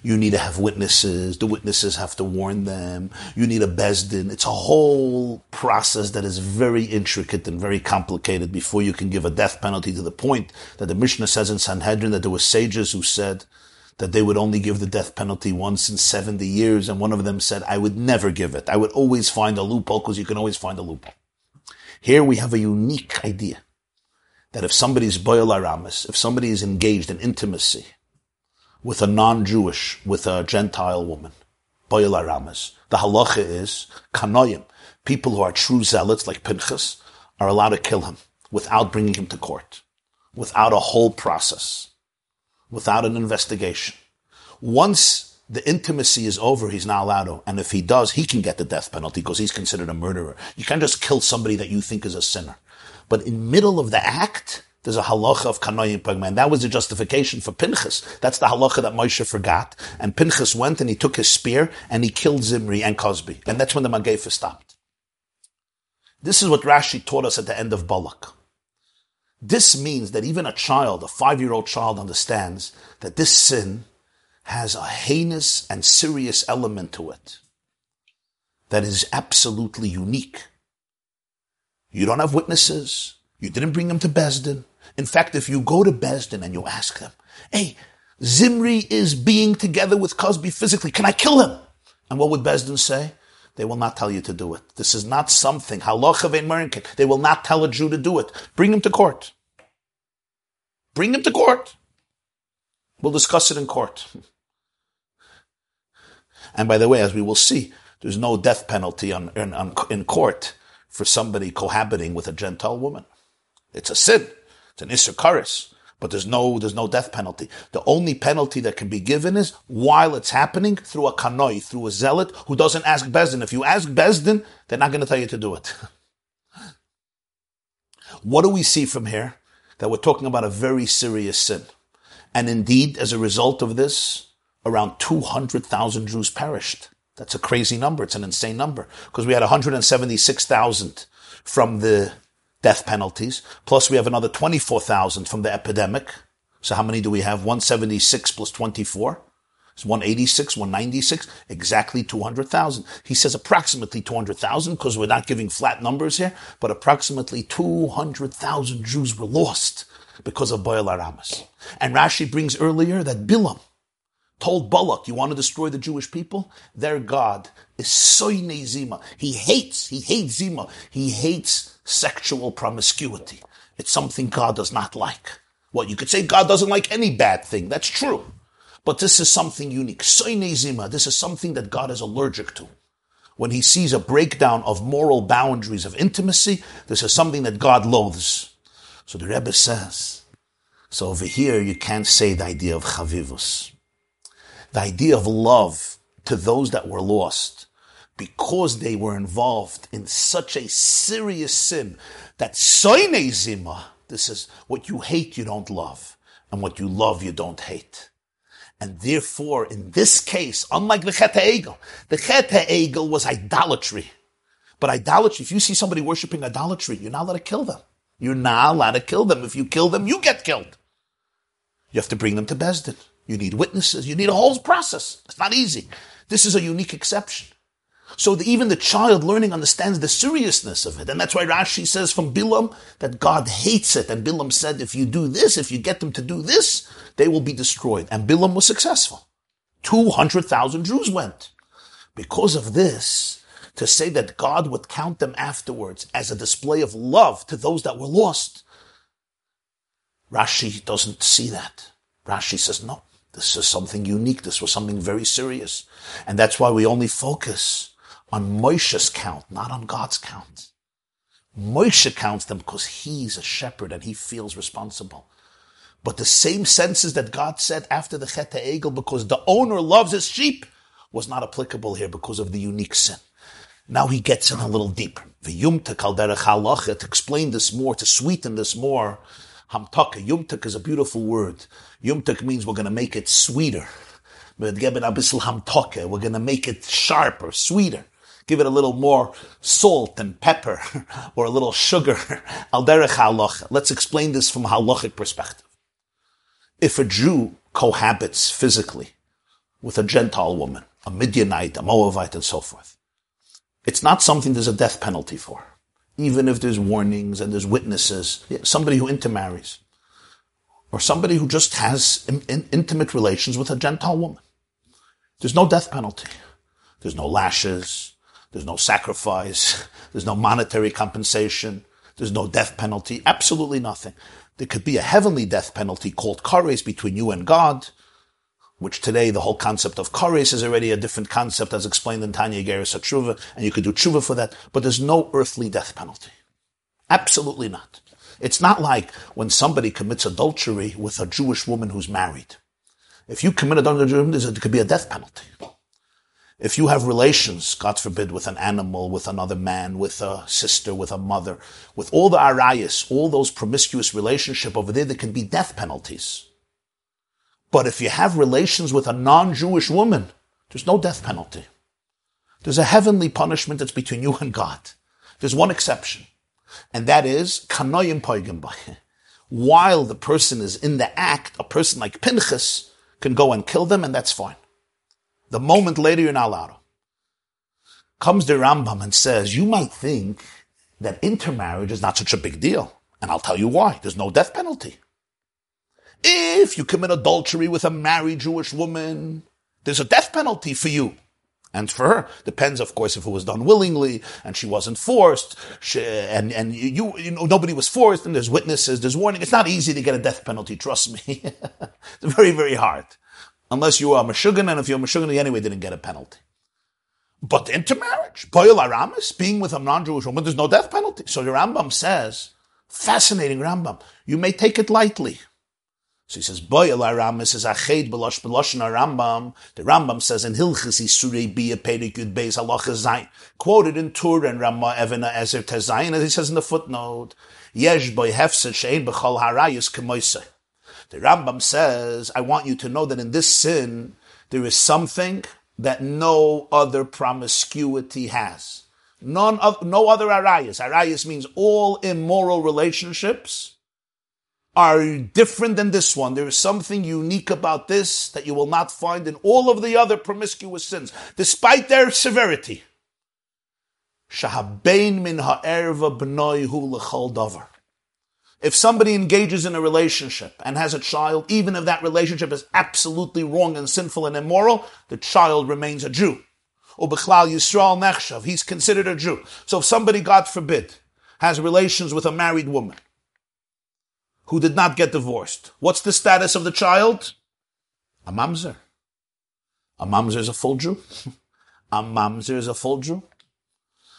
You need to have witnesses. The witnesses have to warn them. You need a bezdin. It's a whole process that is very intricate and very complicated before you can give a death penalty to the point that the Mishnah says in Sanhedrin that there were sages who said that they would only give the death penalty once in 70 years. And one of them said, I would never give it. I would always find a loophole because you can always find a loophole. Here we have a unique idea that if somebody is aramis, if somebody is engaged in intimacy with a non-Jewish, with a Gentile woman, bo'el aramis, the halacha is kanoyim. People who are true zealots like Pinchas are allowed to kill him without bringing him to court, without a whole process without an investigation. Once the intimacy is over, he's not allowed to. And if he does, he can get the death penalty because he's considered a murderer. You can't just kill somebody that you think is a sinner. But in middle of the act, there's a halacha of kanoyim pagman. That was the justification for Pinchas. That's the halacha that Moshe forgot. And Pinchas went and he took his spear and he killed Zimri and Kozbi. And that's when the Magefa stopped. This is what Rashi taught us at the end of Balak. This means that even a child, a five-year-old child understands that this sin has a heinous and serious element to it that is absolutely unique. You don't have witnesses. You didn't bring them to Besdin. In fact, if you go to Besdin and you ask them, hey, Zimri is being together with Kozbi physically. Can I kill him? And what would Besdin say? They will not tell you to do it. This is not something. They will not tell a Jew to do it. Bring him to court. Bring him to court. We'll discuss it in court. And by the way, as we will see, there's no death penalty on, on, in court for somebody cohabiting with a Gentile woman. It's a sin. It's an issur but there's no, there's no death penalty. The only penalty that can be given is while it's happening through a kanoi, through a zealot who doesn't ask Bezdin. If you ask Bezdin, they're not going to tell you to do it. what do we see from here? That we're talking about a very serious sin. And indeed, as a result of this, around 200,000 Jews perished. That's a crazy number. It's an insane number because we had 176,000 from the death penalties. Plus we have another 24,000 from the epidemic. So how many do we have? 176 plus 24. It's 186, 196, exactly 200,000. He says approximately 200,000 because we're not giving flat numbers here, but approximately 200,000 Jews were lost because of Baal Aramas. And Rashi brings earlier that Bilam told Balak, you want to destroy the Jewish people? Their God is Soine Zima. He hates, he hates Zima. He hates sexual promiscuity. It's something God does not like. Well, you could say God doesn't like any bad thing. That's true. But this is something unique. Soinezima, this is something that God is allergic to. When he sees a breakdown of moral boundaries of intimacy, this is something that God loathes. So the Rebbe says, so over here you can't say the idea of chavivus. The idea of love to those that were lost because they were involved in such a serious sin that soinezima, this is what you hate you don't love, and what you love you don't hate. And therefore, in this case, unlike the Chet Egel, the Chet Egel was idolatry. But idolatry, if you see somebody worshiping idolatry, you're not allowed to kill them. You're not allowed to kill them. If you kill them, you get killed. You have to bring them to Besdin. You need witnesses. You need a whole process. It's not easy. This is a unique exception. So the, even the child learning understands the seriousness of it. And that's why Rashi says from Bilam that God hates it. And Bilam said, if you do this, if you get them to do this, they will be destroyed. And Bilam was successful. 200,000 Jews went. Because of this, to say that God would count them afterwards as a display of love to those that were lost, Rashi doesn't see that. Rashi says, no, this is something unique. This was something very serious. And that's why we only focus on Moshe's count, not on God's count. Moshe counts them because he's a shepherd and he feels responsible. But the same senses that God said after the Chet Egel, because the owner loves his sheep, was not applicable here because of the unique sin. Now he gets in a little deeper. To explain this more, to sweeten this more, hamtaka. Yumtak is a beautiful word. Yumtak means we're going to make it sweeter. We're going to make it sharper, sweeter give it a little more salt and pepper or a little sugar. Al derech Let's explain this from a halachic perspective. If a Jew cohabits physically with a Gentile woman, a Midianite, a Moabite, and so forth, it's not something there's a death penalty for. Even if there's warnings and there's witnesses, somebody who intermarries, or somebody who just has in, in, intimate relations with a Gentile woman. There's no death penalty. There's no lashes. There's no sacrifice. There's no monetary compensation. There's no death penalty. Absolutely nothing. There could be a heavenly death penalty called kares between you and God, which today the whole concept of kares is already a different concept as explained in Tanya Geras Tshuva, and you could do tshuva for that, but there's no earthly death penalty. Absolutely not. It's not like when somebody commits adultery with a Jewish woman who's married. If you commit adultery, there could be a death penalty. If you have relations, God forbid, with an animal, with another man, with a sister, with a mother, with all the arayas, all those promiscuous relationship over there, there can be death penalties. But if you have relations with a non-Jewish woman, there's no death penalty. There's a heavenly punishment that's between you and God. There's one exception, and that is kanoyim poigim While the person is in the act, a person like Pinchas can go and kill them, and that's fine. The moment later, you're not allowed. Comes the Rambam and says, you might think that intermarriage is not such a big deal. And I'll tell you why. There's no death penalty. If you commit adultery with a married Jewish woman, there's a death penalty for you. And for her, depends, of course, if it was done willingly and she wasn't forced, she, and and you, you know, nobody was forced, and there's witnesses, there's warning. It's not easy to get a death penalty. Trust me, it's very, very hard. Unless you are Meshuggah, and if you're Meshuggah, you anyway didn't get a penalty. But intermarriage, Bo'el Aramis, being with a non-Jewish woman, there's no death penalty. So the Rambam says, fascinating Rambam, you may take it lightly. So he says, Bo'el Aramis is ached belosh beloshin Rambam. The Rambam says in Hilchis Isurei Bia Perik Beis Halacha Zayin, quoted in Tur and Ramah Evena Ezer Tezayin, as he says in the footnote, Yesh boy hefset shein b'chol harayis kemoisei. The Rambam says, I want you to know that in this sin, there is something that no other promiscuity has. None of, no other arayas. Arayas means all immoral relationships are different than this one. There is something unique about this that you will not find in all of the other promiscuous sins, despite their severity. Shahabein min ha'erva b'noihu l'chol davar. If somebody engages in a relationship and has a child, even if that relationship is absolutely wrong and sinful and immoral, the child remains a Jew. Ubechlal Yisrael Nechshav, he's considered a Jew. So if somebody, God forbid, has relations with a married woman who did not get divorced, what's the status of the child? A mamzer. A mamzer is a full Jew. a mamzer is a full Jew.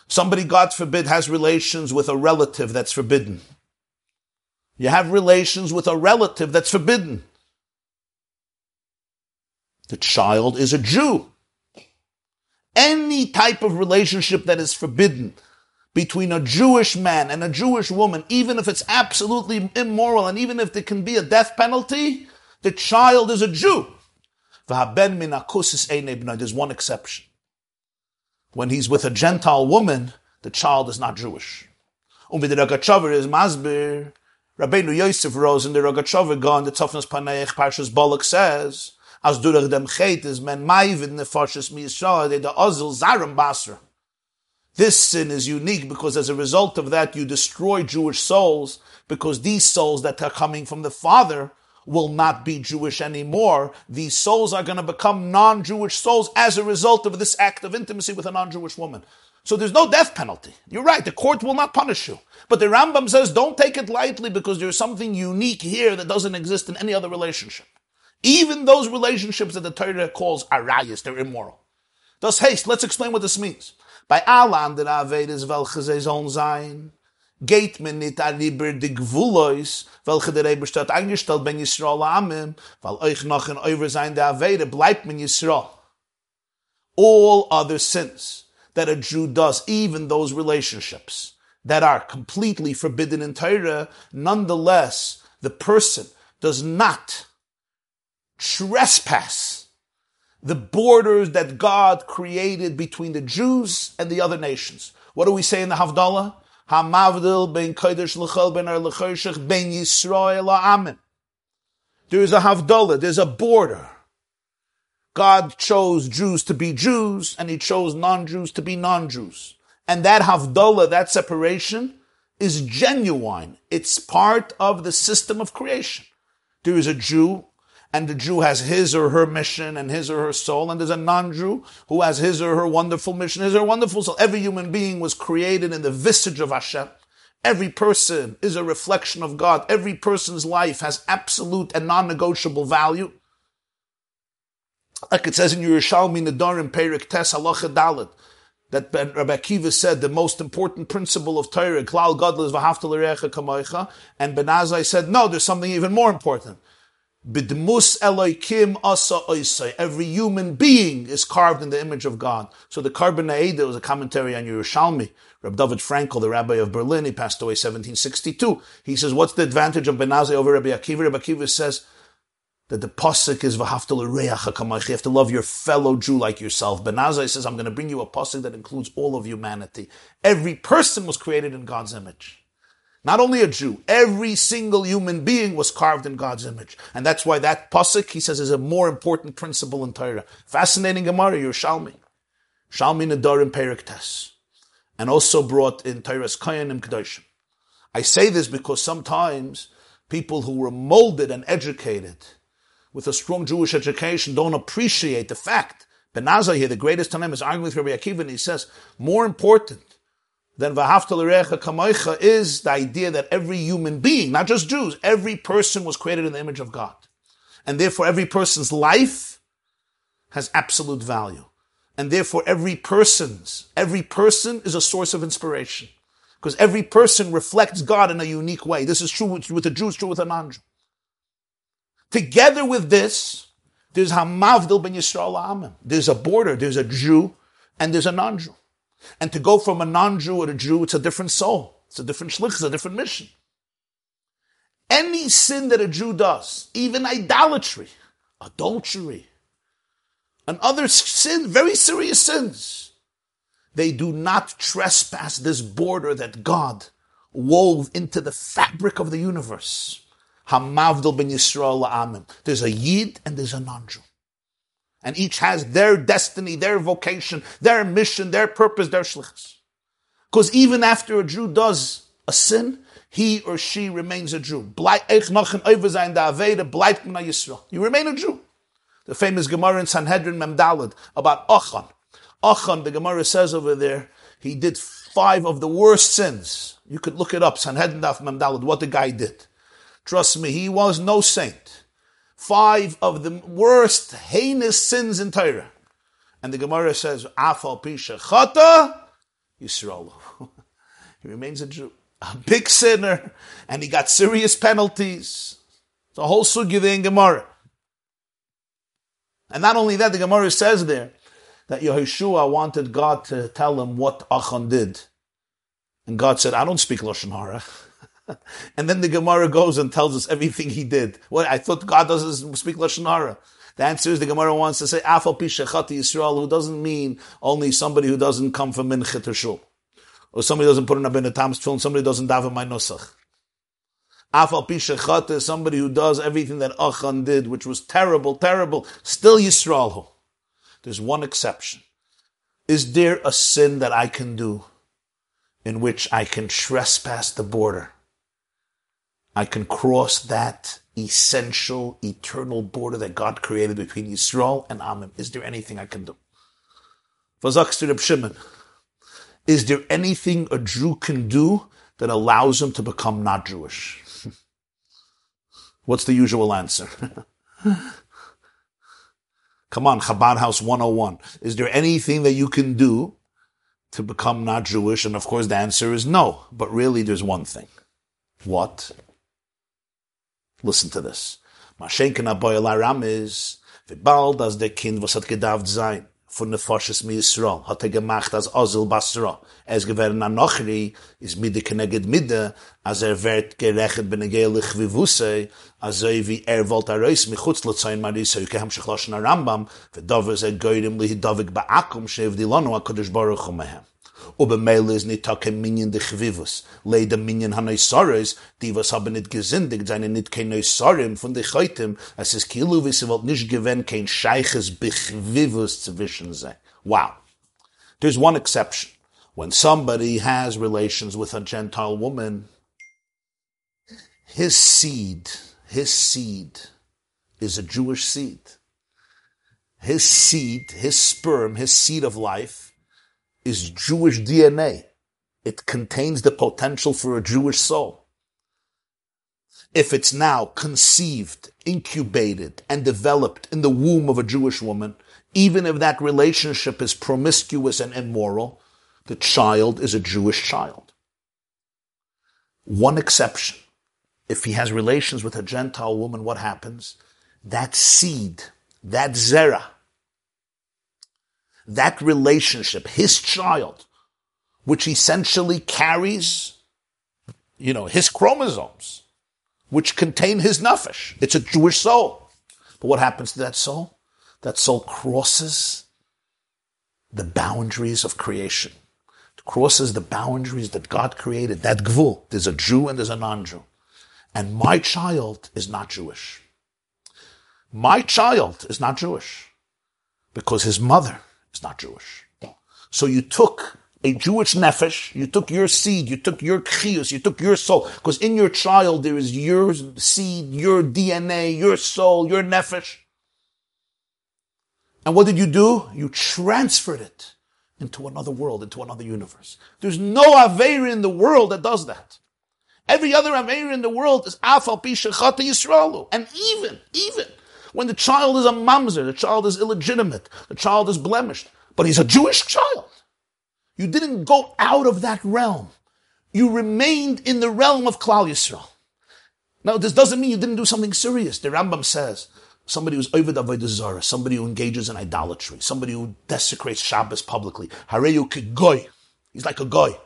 Somebody, God forbid, has relations with a relative that's forbidden. You have relations with a relative that's forbidden. The child is a Jew. Any type of relationship that is forbidden between a Jewish man and a Jewish woman, even if it's absolutely immoral and even if there can be a death penalty, the child is a Jew. There's one exception. When he's with a Gentile woman, the child is not Jewish. Rabbeinu Yosef Rosen the Rogachover Gaon, the Tzofnas Paneich Parshas Bolak says, as durach dem chet is men maivid nefoshes mi Yisrael, de ozil zaram basra. This sin is unique because as a result of that you destroy Jewish souls because these souls that are coming from the Father will not be Jewish anymore. These souls are going to become non-Jewish souls as a result of this act of intimacy with a non-Jewish woman. So there's no death penalty. You're right. The court will not punish you. But the Rambam says don't take it lightly because there's something unique here that doesn't exist in any other relationship. Even those relationships that the Torah calls arayas, they're immoral. Thus, haste, let's explain what this means. By Allah der Avedes welche sie sollen sein, geht man nicht an lieber die Gvulois, welche der Eber steht eingestellt ben Yisrael Amim, weil euch noch in euer sein der Avede, bleibt Yisrael. All other sins, that a Jew does, even those relationships that are completely forbidden in Torah, nonetheless, the person does not trespass the borders that God created between the Jews and the other nations. What do we say in the Havdalah? Hamavdil ben Kodesh ben er ar ben Yisrael amen. There is a Havdalah, there's a border God chose Jews to be Jews and he chose non-Jews to be non-Jews. And that Havdalah, that separation, is genuine. It's part of the system of creation. There is a Jew and the Jew has his or her mission and his or her soul, and there's a non-Jew who has his or her wonderful mission, his or her wonderful soul. Every human being was created in the visage of Hashem. Every person is a reflection of God. Every person's life has absolute and non-negotiable value. Like it says in Yerushalmi Nadarim Perik Tes Halacha Dalit, that Rabbi Akiva said the most important principle of Torah, Klal Gadol is V'haftal Kamoicha, and Ben Azai said, no, there's something even more important. Bidmus Eloikim Asa Oisai. Every human being is carved in the image of God. So the Korban There was a commentary on Yerushalmi. Rabbi David Frankel, the rabbi of Berlin, he passed away 1762. He says, what's the advantage of Ben Azai over Rabbi Akiva? Rabbi Akiva says, that the pasuk is v'haftal You have to love your fellow Jew like yourself. Ben Azai says, I'm going to bring you a pasuk that includes all of humanity. Every person was created in God's image. Not only a Jew, every single human being was carved in God's image. And that's why that pasuk, he says, is a more important principle in Torah. Fascinating Gemara, Yerushalmi. Shalmi Nadarim Periktes. And also brought in Toras Kohanim Kedoshim. I say this because sometimes people who were molded and educated with a strong Jewish education don't appreciate the fact. Ben Azai here, the greatest time, is arguing with Rabbi Akiva, and he says, more important than Vahaftal Kamoicha is the idea that every human being, not just Jews, every person was created in the image of God. And therefore every person's life has absolute value. And therefore every person's, every person is a source of inspiration. Because every person reflects God in a unique way. This is true with, with a Jew, it's true with a non-Jew. Together with this, there's Hamavdil ben Yisrael. There's a border, there's a Jew, and there's a non-Jew. And to go from a non-Jew to a Jew, it's a different soul. It's a different shlich, it's a different mission. Any sin that a Jew does, even idolatry, adultery, and other sin, very serious sins, They do not trespass this border that God wove into the fabric of the universe. Ben Yisrael la'amim. There's a Yid and there's a non-Jew. And each has their destiny, their vocation, their mission, their purpose, their shlichus. Because even after a Jew does a sin, he or she remains a Jew. You remain a Jew. The famous Gemara in Sanhedrin Memdalad about Achan. Achan, the Gemara says over there, he did five of the worst sins. You could look it up, Sanhedrin Daf Memdalad, what the guy did. Trust me, he was no saint. Five of the worst, heinous sins in Torah. And the Gemara says, Afal Pisha Chata Yisrael. he remains a Jew. A big sinner, and he got serious penalties. The whole sugya in Gemara. And not only that, the Gemara says there that Yehoshua wanted God to tell him what Achan did. And God said, I don't speak Lashon Hara. and then the Gemara goes and tells us everything he did. What I thought God doesn't speak lashon hara. The answer is the Gemara wants to say Afal Pishachati Yisrael, who doesn't mean only somebody who doesn't come from Minchet or Shul, or somebody doesn't put in a bin Tam's film, somebody doesn't daven my Nusach. Afal Pishachat is somebody who does everything that Achan did, which was terrible, terrible. Still Yisrael. There's one exception. Is there a sin that I can do in which I can trespass the border? I can cross that essential, eternal border that God created between Yisrael and Amim. Is there anything I can do? Is there anything a Jew can do that allows him to become not Jewish? What's the usual answer? Come on, Chabad House 101. Is there anything that you can do to become not Jewish? And of course the answer is no. But really there's one thing. What? Listen to this. Aboy is, Kind, mi hat er gemacht Ozil. Es an Nochri, is keneged as er gerechet benegelich wie Wusse, as er er er mich chutz yuke ham ze goyrim ba'akum, shev dilonu, Baruch. Ober Meile is nicht take Minyan de Chvivus. Leide Minyan hanoi Soros, die was haben nicht gesündigt, seine nicht kein Neusorim von de Chaitim, es ist Kilu, wie sie wollt nicht kein Scheiches Bechvivus zwischen sei. Wow. There's one exception. When somebody has relations with a Gentile woman, his seed, his seed is a Jewish seed. His seed, his sperm, his seed of life, is Jewish DNA. It contains the potential for a Jewish soul. If it's now conceived, incubated, and developed in the womb of a Jewish woman, even if that relationship is promiscuous and immoral, the child is a Jewish child. One exception. If he has relations with a Gentile woman, what happens? That seed, that zera, that relationship, his child, which essentially carries, you know, his chromosomes, which contain his nefesh. It's a Jewish soul. But what happens to that soul? That soul crosses the boundaries of creation. It crosses the boundaries that God created. That gvul. There's a Jew and there's a non-Jew. And my child is not Jewish. My child is not Jewish because his mother it's not Jewish. So you took a Jewish nefesh, you took your seed, you took your chius, you took your soul, because in your child there is your seed, your DNA, your soul, your nefesh. And what did you do? You transferred it into another world, into another universe. There's no Aveira in the world that does that. Every other Aveira in the world is Afal Pisha Chata Yisraelu. And even, even, when the child is a mamzer, the child is illegitimate, the child is blemished, but he's a Jewish child. You didn't go out of that realm. You remained in the realm of Klal Yisrael. Now, this doesn't mean you didn't do something serious. The Rambam says somebody who's over the Zara, somebody who engages in idolatry, somebody who desecrates Shabbos publicly. Hareyu goy. He's like a goy.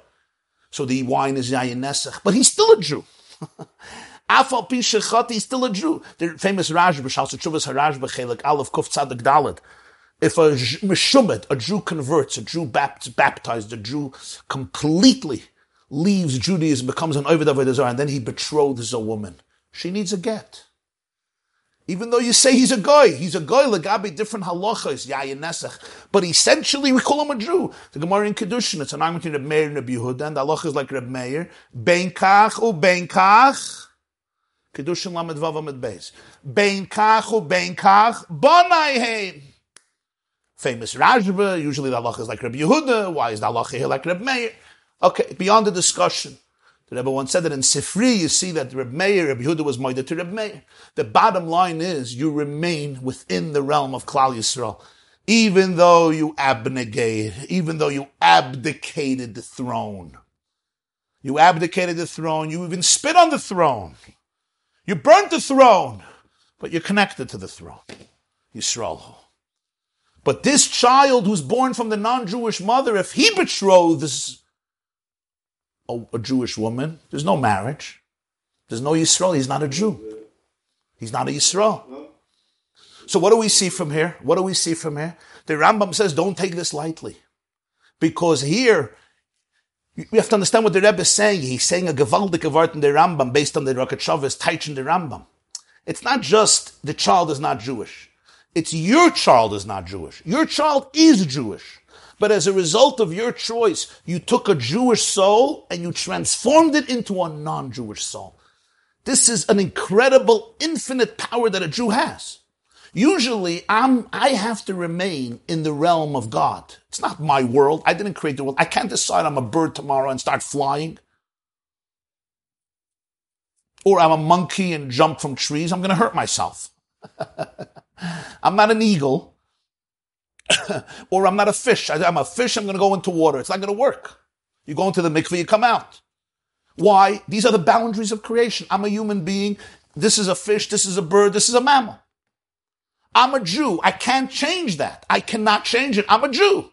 So the wine is yayin nesach, but he's still a Jew. Afal pi shechati, he's still a Jew. The famous Rashba, Shalsa Chuvas Harashba, Chelik Aleph Kuf Tzadik Dalet. if a Meshumet, a Jew converts, a Jew baptized, a Jew completely leaves Judaism, becomes an Ovid Avodah and then he betroths a woman, she needs a get. Even though you say he's a guy, he's a guy, legabi different halachas, yayin nesach. But essentially, we call him a Jew. The Gemara in Kedushin, it's an argument between Reb Meir and Reb Yehuda, and the halacha is like Reb Meir. Ben kach u ben kach. Kedushin lamed vav amid beis. Ben kach u ben kach. Bonai famous Rajba. Usually the halacha is like Rabbi Yehuda. Why is the halacha here like Rabbi Meir? Okay, beyond the discussion. The Rebbe once said that in Sifri, you see that Rabbi Meir, Rabbi Yehuda was moided to Rabbi Meir. The bottom line is you remain within the realm of Klal Yisrael. Even though you abnegate, even though you abdicated the throne. You abdicated the throne, you even spit on the throne. You burnt the throne, but you're connected to the throne. Yisrael. But this child who's born from the non-Jewish mother, if he betroths a, a Jewish woman, there's no marriage. There's no Yisrael. He's not a Jew. He's not a Yisrael. So what do we see from here? What do we see from here? The Rambam says, don't take this lightly. Because here, we have to understand what the Rebbe is saying. He's saying a gewaldige Wort in the Rambam based on the Rocket Taich in the Rambam. It's not just the child is not Jewish. It's your child is not Jewish. Your child is Jewish. But as a result of your choice, you took a Jewish soul and you transformed it into a non-Jewish soul. This is an incredible, infinite power that a Jew has. Usually, I'm, I have to remain in the realm of God. It's not my world. I didn't create the world. I can't decide I'm a bird tomorrow and start flying. Or I'm a monkey and jump from trees. I'm going to hurt myself. I'm not an eagle, or I'm not a fish. I, am a fish, I'm going to go into water. It's not going to work. You go into the mikveh, you come out. Why? These are the boundaries of creation. I'm a human being. This is a fish. This is a bird. This is a mammal. I'm a Jew. I can't change that. I cannot change it. I'm a Jew.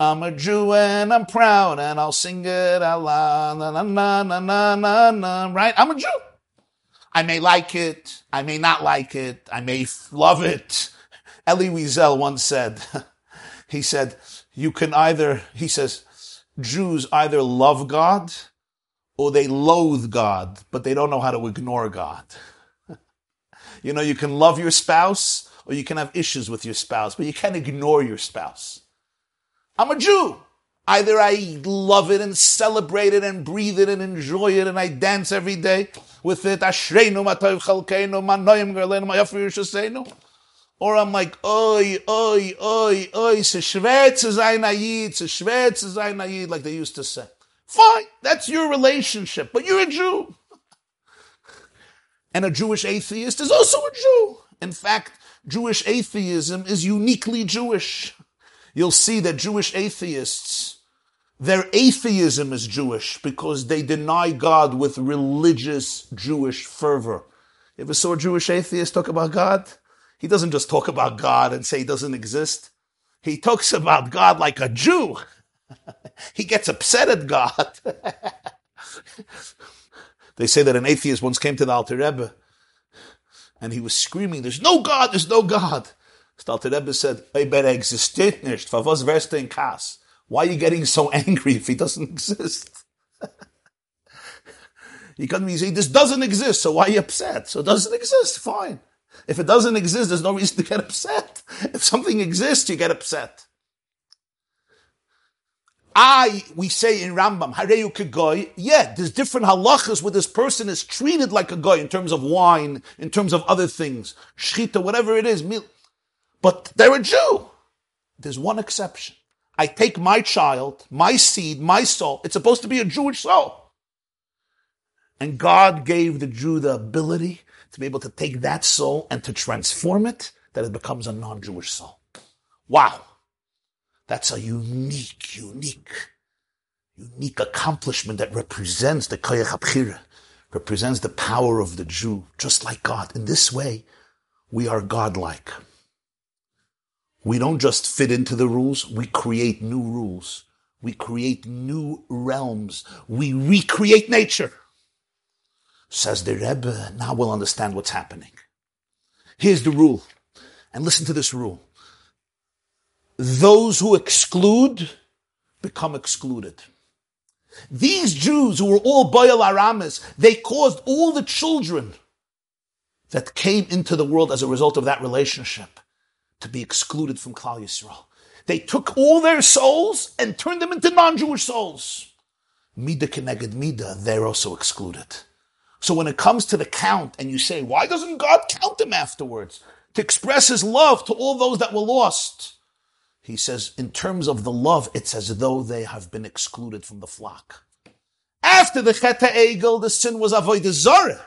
I'm a Jew and I'm proud and I'll sing it. Na, na, na, na, na, na, na, right? I'm a Jew. I may like it. I may not like it. I may love it. Elie Wiesel once said, he said, you can either, he says, Jews either love God or they loathe God, but they don't know how to ignore God. You know, you can love your spouse or you can have issues with your spouse, but you can't ignore your spouse. I'm a Jew. Either I love it and celebrate it and breathe it and enjoy it and I dance every day with it. Or I'm like, oi, oi, oi, oi, se schwer zu sein se like they used to say. Fine, that's your relationship, but you're a Jew. And a Jewish atheist is also a Jew. In fact, Jewish atheism is uniquely Jewish. You'll see that Jewish atheists their atheism is Jewish because they deny God with religious Jewish fervor. You ever saw a Jewish atheist talk about God? He doesn't just talk about God and say he doesn't exist. He talks about God like a Jew. he gets upset at God. they say that an atheist once came to the Alter Rebbe and he was screaming, there's no God, there's no God. The Alter Rebbe said, "I bet existiert eh, nicht, for was wärst in Kass? Why are you getting so angry if he doesn't exist? you come to me say, this doesn't exist, so why are you upset? So it doesn't exist, fine. If it doesn't exist, there's no reason to get upset. If something exists, you get upset. I, we say in Rambam, Hareyu Kegoy, yeah, there's different halachas where this person is treated like a goy in terms of wine, in terms of other things, shchita, whatever it is, but they're a Jew. There's one exception. I take my child, my seed, my soul. It's supposed to be a Jewish soul. And God gave the Jew the ability to be able to take that soul and to transform it that it becomes a non-Jewish soul. Wow. That's a unique, unique, unique accomplishment that represents the Koyach HaBchira, represents the power of the Jew, just like God. In this way, we are godlike. We don't just fit into the rules, we create new rules. We create new realms. We recreate nature. Says the Rebbe, now we'll understand what's happening. Here's the rule. And listen to this rule. Those who exclude become excluded. These Jews who were all Bayal Aramis, they caused all the children that came into the world as a result of that relationship to be excluded from Klal Yisrael. They took all their souls and turned them into non-Jewish souls. Mida keneged Mida, they're also excluded. So when it comes to the count and you say, why doesn't God count them afterwards? To express his love to all those that were lost. He says, in terms of the love, it's as though they have been excluded from the flock. After the Cheta Egel, the sin was Avodah Zarah.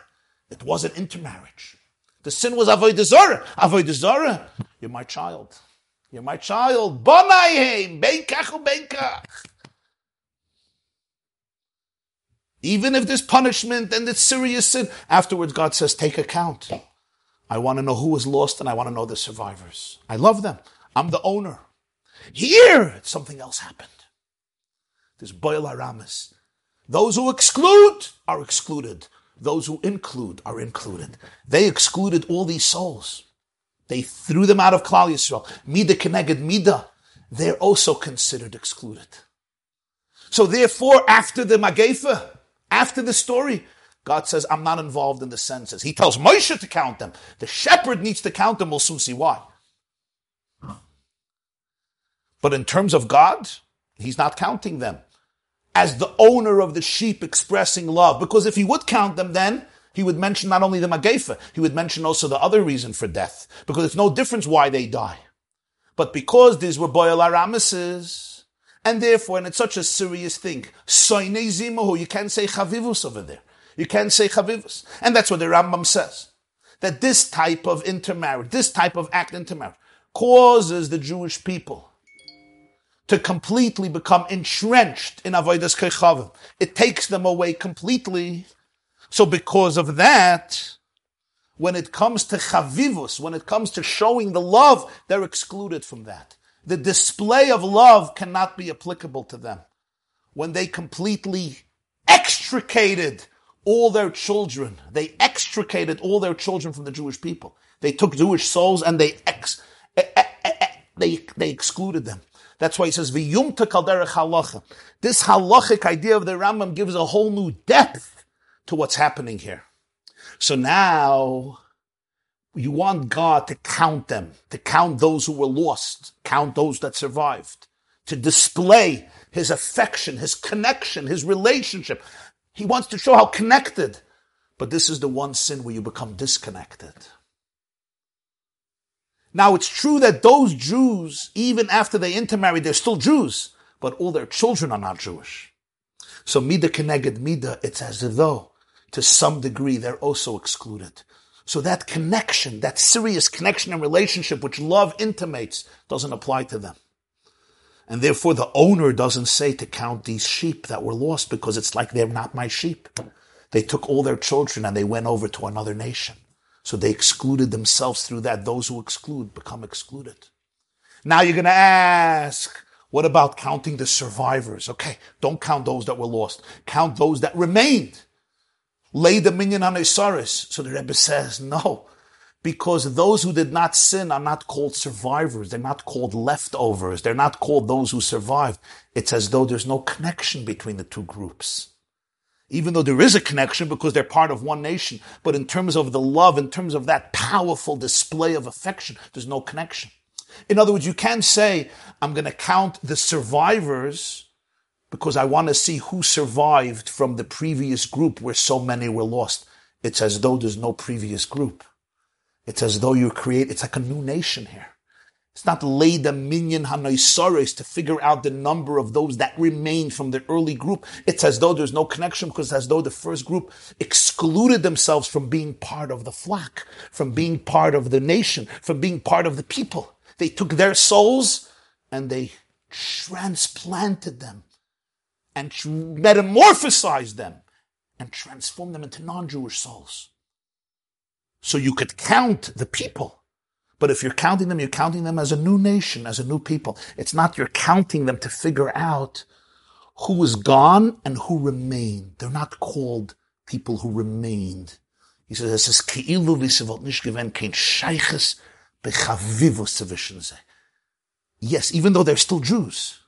It wasn't intermarriage. The sin was Avodah Zarah. Avodah Zarah, you're my child. You're my child. Even if there's punishment and it's serious sin, afterwards God says, take account. I want to know who was lost and I want to know the survivors. I love them. I'm the owner. Here, something else happened. This Bo'el Aramis. Those who exclude are excluded. Those who include are included. They excluded all these souls. They threw them out of Klal Yisrael. Mida keneged Mida. They're also considered excluded. So therefore, after the Magefa, after the story, God says, I'm not involved in the census. He tells Moshe to count them. The shepherd needs to count them. We'll soon see why. But in terms of God, he's not counting them as the owner of the sheep expressing love. Because if he would count them, then he would mention not only the Magefa, he would mention also the other reason for death. Because it's no difference why they die. But because these were Boyal Aramises, and therefore, and it's such a serious thing, you can't say Chavivus over there. You can't say Chavivus. And that's what the Rambam says. That this type of intermarriage, this type of act intermarriage, causes the Jewish people to completely become entrenched in avodas kechavim. It takes them away completely. So because of that, when it comes to chavivus, when it comes to showing the love, they're excluded from that. The display of love cannot be applicable to them. When they completely extricated all their children, they extricated all their children from the Jewish people. They took Jewish souls and they ex, they, they excluded them. That's why he says, V'yumta kalderech halacha. This halachic idea of the Rambam gives a whole new depth to what's happening here. So now, you want God to count them, to count those who were lost, count those that survived, to display his affection, his connection, his relationship. He wants to show how connected. But this is the one sin where you become disconnected. Now it's true that those Jews, even after they intermarried, they're still Jews, but all their children are not Jewish. So mida keneged mida, it's as though, to some degree, they're also excluded. So that connection, that serious connection and relationship which love intimates, doesn't apply to them. And therefore the owner doesn't say to count these sheep that were lost because it's like they're not my sheep. They took all their children and they went over to another nation. So they excluded themselves through that. Those who exclude become excluded. Now you're going to ask, what about counting the survivors? Okay, don't count those that were lost. Count those that remained. Lay the minion on Isaris. So the Rebbe says, no, because those who did not sin are not called survivors. They're not called leftovers. They're not called those who survived. It's as though there's no connection between the two groups even though there is a connection because they're part of one nation. But in terms of the love, in terms of that powerful display of affection, there's no connection. In other words, you can't say, I'm going to count the survivors because I want to see who survived from the previous group where so many were lost. It's as though there's no previous group. It's as though you create, it's like a new nation here. It's not Leida Minyan Hanoisares to figure out the number of those that remain from the early group. It's as though there's no connection because as though the first group excluded themselves from being part of the flock, from being part of the nation, from being part of the people. They took their souls and they transplanted them and metamorphosized them and transformed them into non-Jewish souls. So you could count the people but if you're counting them, you're counting them as a new nation, as a new people. It's not you're counting them to figure out who is gone and who remained. They're not called people who remained. He says, kein. Yes, even though they're still Jews.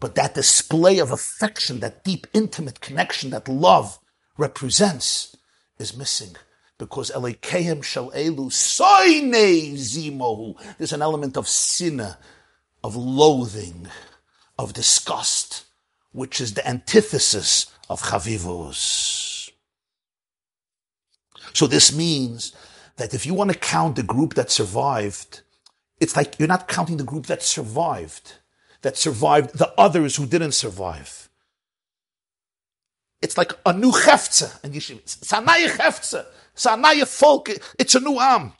But that display of affection, that deep, intimate connection that love represents is missing. Because Elikeim shall elu zimohu. There's an element of sinna, of loathing, of disgust, which is the antithesis of chavivos. So this means that if you want to count the group that survived, it's like you're not counting the group that survived that survived the others who didn't survive. It's like a new cheftze and yeshiva. It's a new cheftze. It's a new folk. It's a new am.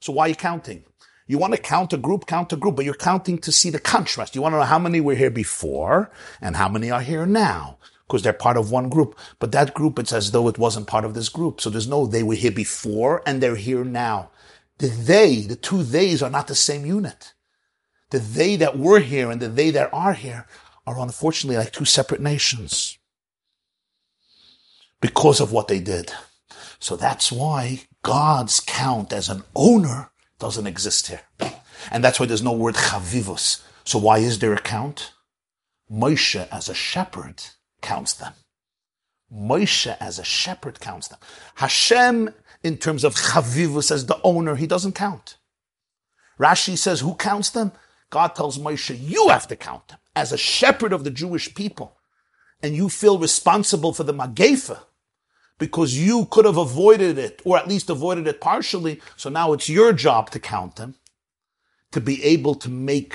So why are you counting? You want to count a group, count a group, but you're counting to see the contrast. You want to know how many were here before and how many are here now because they're part of one group. But that group, it's as though it wasn't part of this group. So there's no they were here before and they're here now. The they, the two theys are not the same unit the they that were here and the they that are here are unfortunately like two separate nations because of what they did. So that's why God's count as an owner doesn't exist here. And that's why there's no word chavivus. So why is there a count? Moshe as a shepherd counts them. Moshe as a shepherd counts them. Hashem, in terms of chavivus as the owner, he doesn't count. Rashi says, who counts them? God tells Moshe, you have to count them as a shepherd of the Jewish people. And you feel responsible for the Magefa because you could have avoided it or at least avoided it partially. So now it's your job to count them, to be able to make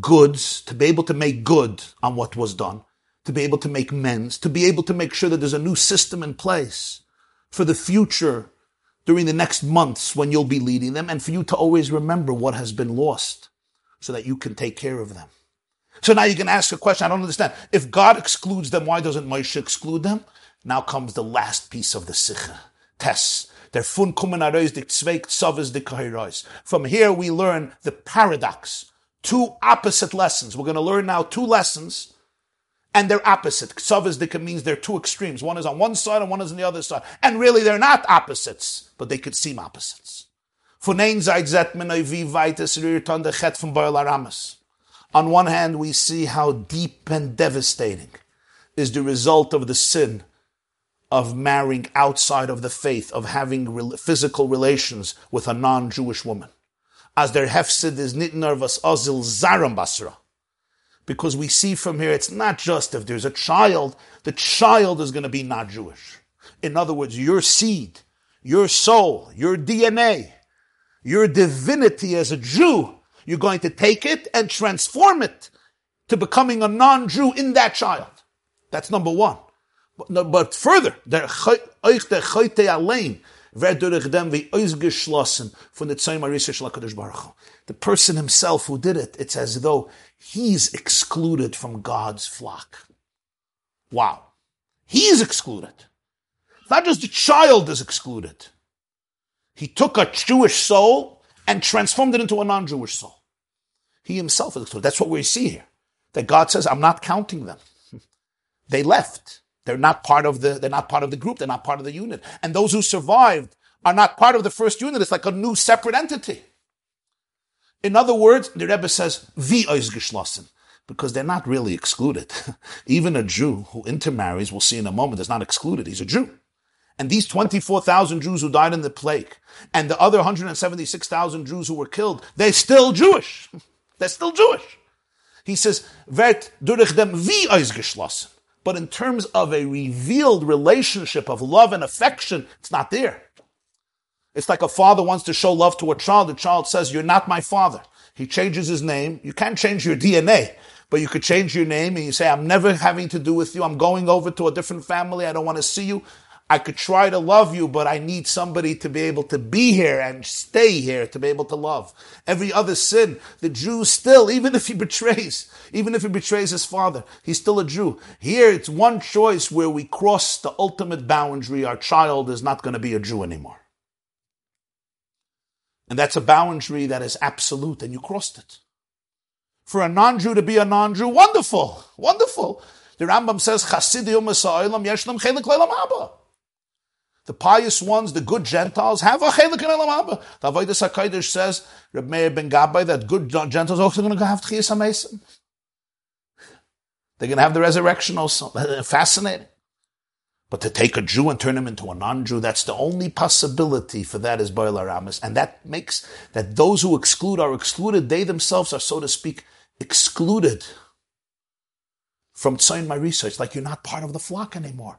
goods, to be able to make good on what was done, to be able to make amends, to be able to make sure that there's a new system in place for the future during the next months when you'll be leading them and for you to always remember what has been lost so that you can take care of them. So now you can ask a question. I don't understand. If God excludes them, why doesn't Moshe exclude them? Now comes the last piece of the Sicha. Tess. From here we learn the paradox. Two opposite lessons. We're going to learn now two lessons and they're opposite. Ksavas means they're two extremes. One is on one side and one is on the other side. And really they're not opposites, but they could seem opposites. Der. On one hand, we see how deep and devastating is the result of the sin of marrying outside of the faith, of having physical relations with a non-Jewish woman. As their hefsid is nitner vas azil zaram basra. Because we see from here, it's not just if there's a child, the child is going to be not Jewish. In other words, your seed, your soul, your DNA, your divinity as a Jew, you're going to take it and transform it to becoming a non-Jew in that child. That's number one. But, further, the person himself who did it, it's as though he's excluded from God's flock. Wow. He's excluded. Not just the child is excluded. He took a Jewish soul and transformed it into a non-Jewish soul. He himself is excluded. That's what we see here. That God says, I'm not counting them. they left. They're not part of the, they're not part of the group. They're not part of the unit. And those who survived are not part of the first unit. It's like a new separate entity. In other words, the Rebbe says, wie ausgeschlossen, because they're not really excluded. Even a Jew who intermarries, we'll see in a moment, is not excluded. He's a Jew. And these 24,000 Jews who died in the plague, and the other 176,000 Jews who were killed, they're still Jewish. they're still Jewish. He says, Vert durch dem wie ausgeschlossen. But in terms of a revealed relationship of love and affection, it's not there. It's like a father wants to show love to a child. The child says, You're not my father. He changes his name. You can't change your DNA, but you could change your name and you say, I'm never having to do with you. I'm going over to a different family. I don't want to see you. I could try to love you, but I need somebody to be able to be here and stay here to be able to love. Every other sin, the Jew still, even if he betrays, even if he betrays his father, he's still a Jew. Here it's one choice where we cross the ultimate boundary. Our child is not going to be a Jew anymore. And that's a boundary that is absolute, and you crossed it. For a non-Jew to be a non-Jew, wonderful, wonderful. The Rambam says, Chasidim Chelik The pious ones, the good Gentiles, have a chelik in Olam Haba. The Avodas HaKodesh says, Reb Meir ben Gabbai, that good Gentiles are also going to have Tchiyas HaMesim. They're going to have the resurrection also. Fascinating. But to take a Jew and turn him into a non-Jew, that's the only possibility for that is Baal Aramis. And that makes that those who exclude are excluded. They themselves are, so to speak, excluded from Tzayin my research, like you're not part of the flock anymore.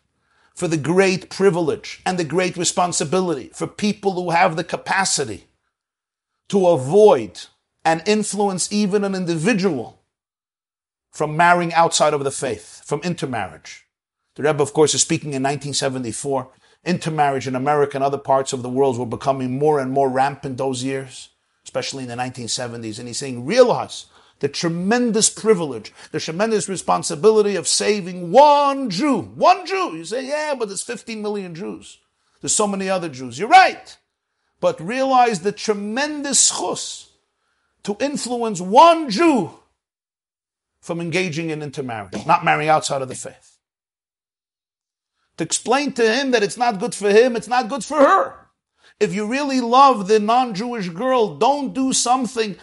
for the great privilege and the great responsibility for people who have the capacity to avoid and influence even an individual from marrying outside of the faith, from intermarriage. The Rebbe, of course, is speaking in 1974. Intermarriage in America and other parts of the world were becoming more and more rampant those years, especially in the 1970s. And he's saying, realize the tremendous privilege, the tremendous responsibility of saving one Jew. One Jew. You say, yeah, but there's 15 million Jews. There's so many other Jews. You're right. But realize the tremendous chus to influence one Jew from engaging in intermarriage, not marrying outside of the faith. To explain to him that it's not good for him, it's not good for her. If you really love the non-Jewish girl, don't do something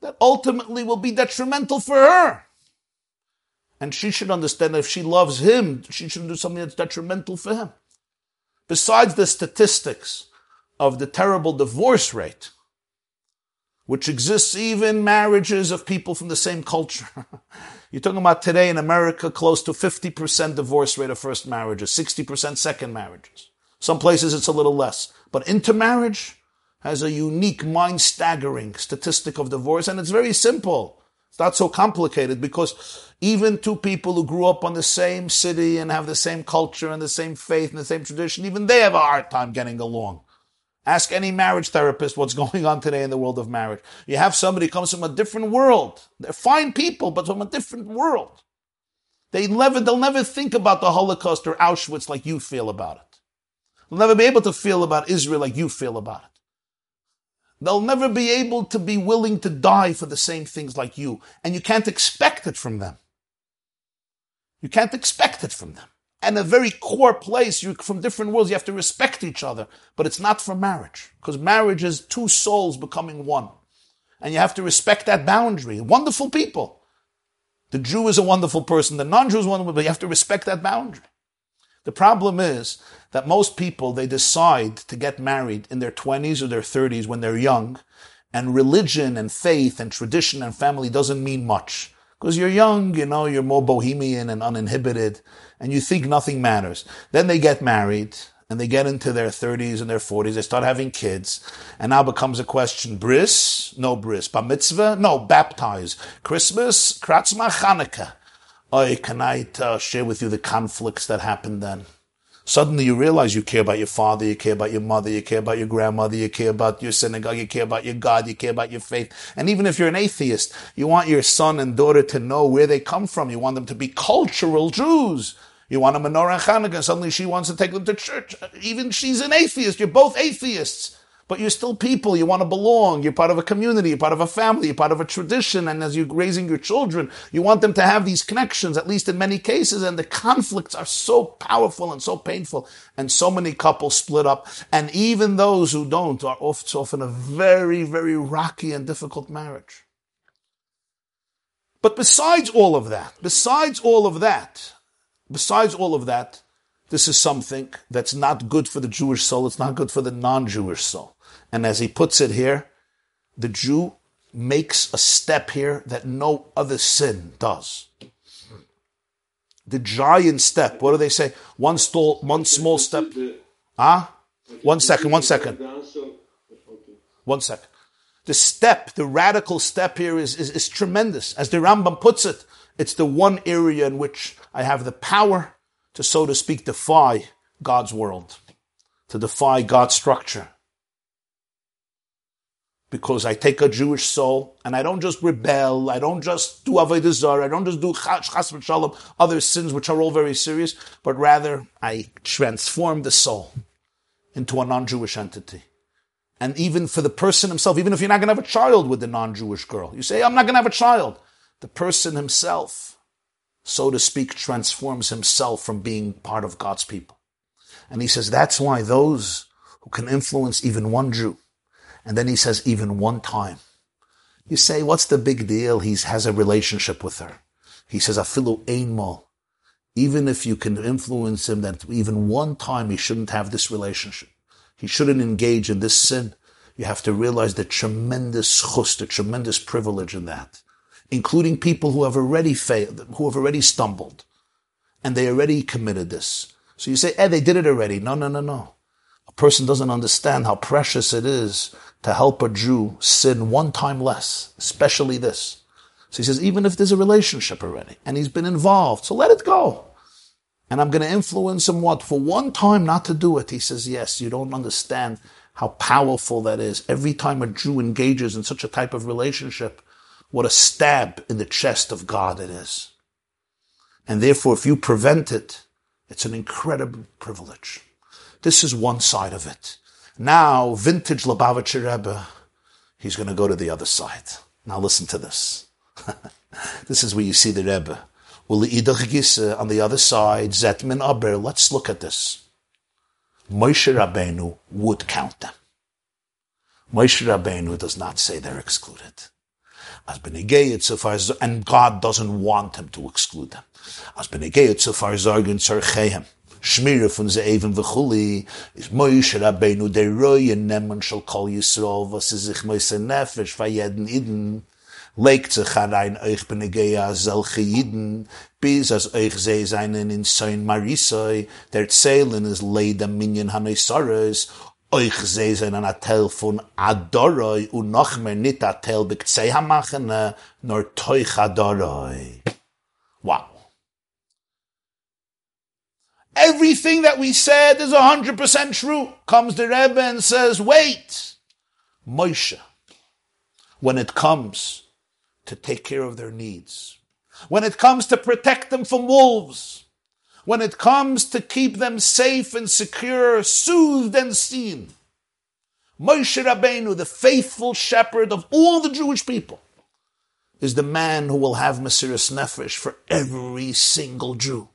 that ultimately will be detrimental for her. And she should understand that if she loves him, she shouldn't do something that's detrimental for him. Besides the statistics of the terrible divorce rate, which exists even marriages of people from the same culture. You're talking about today in America, close to 50% divorce rate of first marriages, 60% second marriages. Some places it's a little less. But intermarriage, has a unique mind staggering statistic of divorce, and it's very simple. It's not so complicated because even two people who grew up on the same city and have the same culture and the same faith and the same tradition, even they have a hard time getting along. Ask any marriage therapist what's going on today in the world of marriage. You have somebody comes from a different world. They're fine people, but from a different world. They never, they'll never think about the Holocaust or Auschwitz like you feel about it. They'll never be able to feel about Israel like you feel about it. They'll never be able to be willing to die for the same things like you. And you can't expect it from them. You can't expect it from them. And a very core place, you from different worlds, you have to respect each other. But it's not for marriage. Because marriage is two souls becoming one. And you have to respect that boundary. Wonderful people. The Jew is a wonderful person. The non-Jew is wonderful, but you have to respect that boundary. The problem is that most people, they decide to get married in their 20s or their 30s when they're young, and religion and faith and tradition and family doesn't mean much. Because you're young, you know, you're more bohemian and uninhibited, and you think nothing matters. Then they get married, and they get into their 30s and their 40s, they start having kids, and now becomes a question, bris? No bris. Bar mitzvah? No, baptize. Christmas? Kratzma Chanukah. Oh, can I uh, share with you the conflicts that happened then? Suddenly you realize you care about your father, you care about your mother, you care about your grandmother, you care about your synagogue, you care about your God, you care about your faith. And even if you're an atheist, you want your son and daughter to know where they come from. You want them to be cultural Jews. You want a menorah Hanukkah, and suddenly she wants to take them to church. Even she's an atheist. You're both atheists but you're still people. You want to belong. You're part of a community. You're part of a family. You're part of a tradition. And as you're raising your children, you want them to have these connections, at least in many cases. And the conflicts are so powerful and so painful. And so many couples split up. And even those who don't are often a very, very rocky and difficult marriage. But besides all of that, besides all of that, besides all of that, this is something that's not good for the Jewish soul. It's not good for the non-Jewish soul. And as he puts it here, the Jew makes a step here that no other sin does. The giant step. What do they say? One stall, one small step. Ah, huh? One second. One second. One second. The step, the radical step here is, is, is tremendous. As the Rambam puts it, it's the one area in which I have the power to, so to speak, defy God's world, to defy God's structure because I take a Jewish soul and I don't just rebel, I don't just do avodah zarah, I don't just do chas v'shalom, other sins which are all very serious, but rather I transform the soul into a non-Jewish entity. And even for the person himself, even if you're not going to have a child with the non-Jewish girl, you say, I'm not going to have a child. The person himself, so to speak, transforms himself from being part of God's people. And he says, that's why those who can influence even one Jew, and then he says, even one time. You say, what's the big deal? He has a relationship with her. He says, afilu einmal. Even if you can influence him that even one time he shouldn't have this relationship. He shouldn't engage in this sin. You have to realize the tremendous chus, the tremendous privilege in that, including people who have already failed, who have already stumbled, and they already committed this. So you say, eh, they did it already. No, no, no, no. A person doesn't understand how precious it is to help a Jew sin one time less, especially this. So he says, even if there's a relationship already, and he's been involved, so let it go. And I'm going to influence him what? For one time not to do it. He says, yes, you don't understand how powerful that is. Every time a Jew engages in such a type of relationship, what a stab in the chest of God it is. And therefore, if you prevent it, it's an incredible privilege. This is one side of it. Now, vintage Lubavitcher Rebbe, he's going to go to the other side. Now listen to this. this is where you see the Rebbe. Well, on the other side, Zetman Aber, let's look at this. Moshe Rabbeinu would count them. Moshe Rabbeinu does not say they're excluded. As and God doesn't want him to exclude them. As Shmira von Ze'evim v'chuli, is Moshe Rabbeinu der Roy and Neman shall call Yisrael, was is sich Moshe Nefesh, vayeden Iden, legt sich herein euch benegea selche Jiden, bis as euch seh seinen in sein Marisoi, der Zählen is leid am Minyan Hanoisares, euch seh seinen Atel von Adoroi, und noch mehr nit Atel bekzei hamachene, nor teuch Adoroi. Wow. Everything that we said is 100% true. Comes the Rebbe and says, wait, Moshe, when it comes to take care of their needs. When it comes to protect them from wolves. When it comes to keep them safe and secure, soothed and seen. Moshe Rabbeinu, the faithful shepherd of all the Jewish people, is the man who will have Mesiris Nefesh for every single Jew.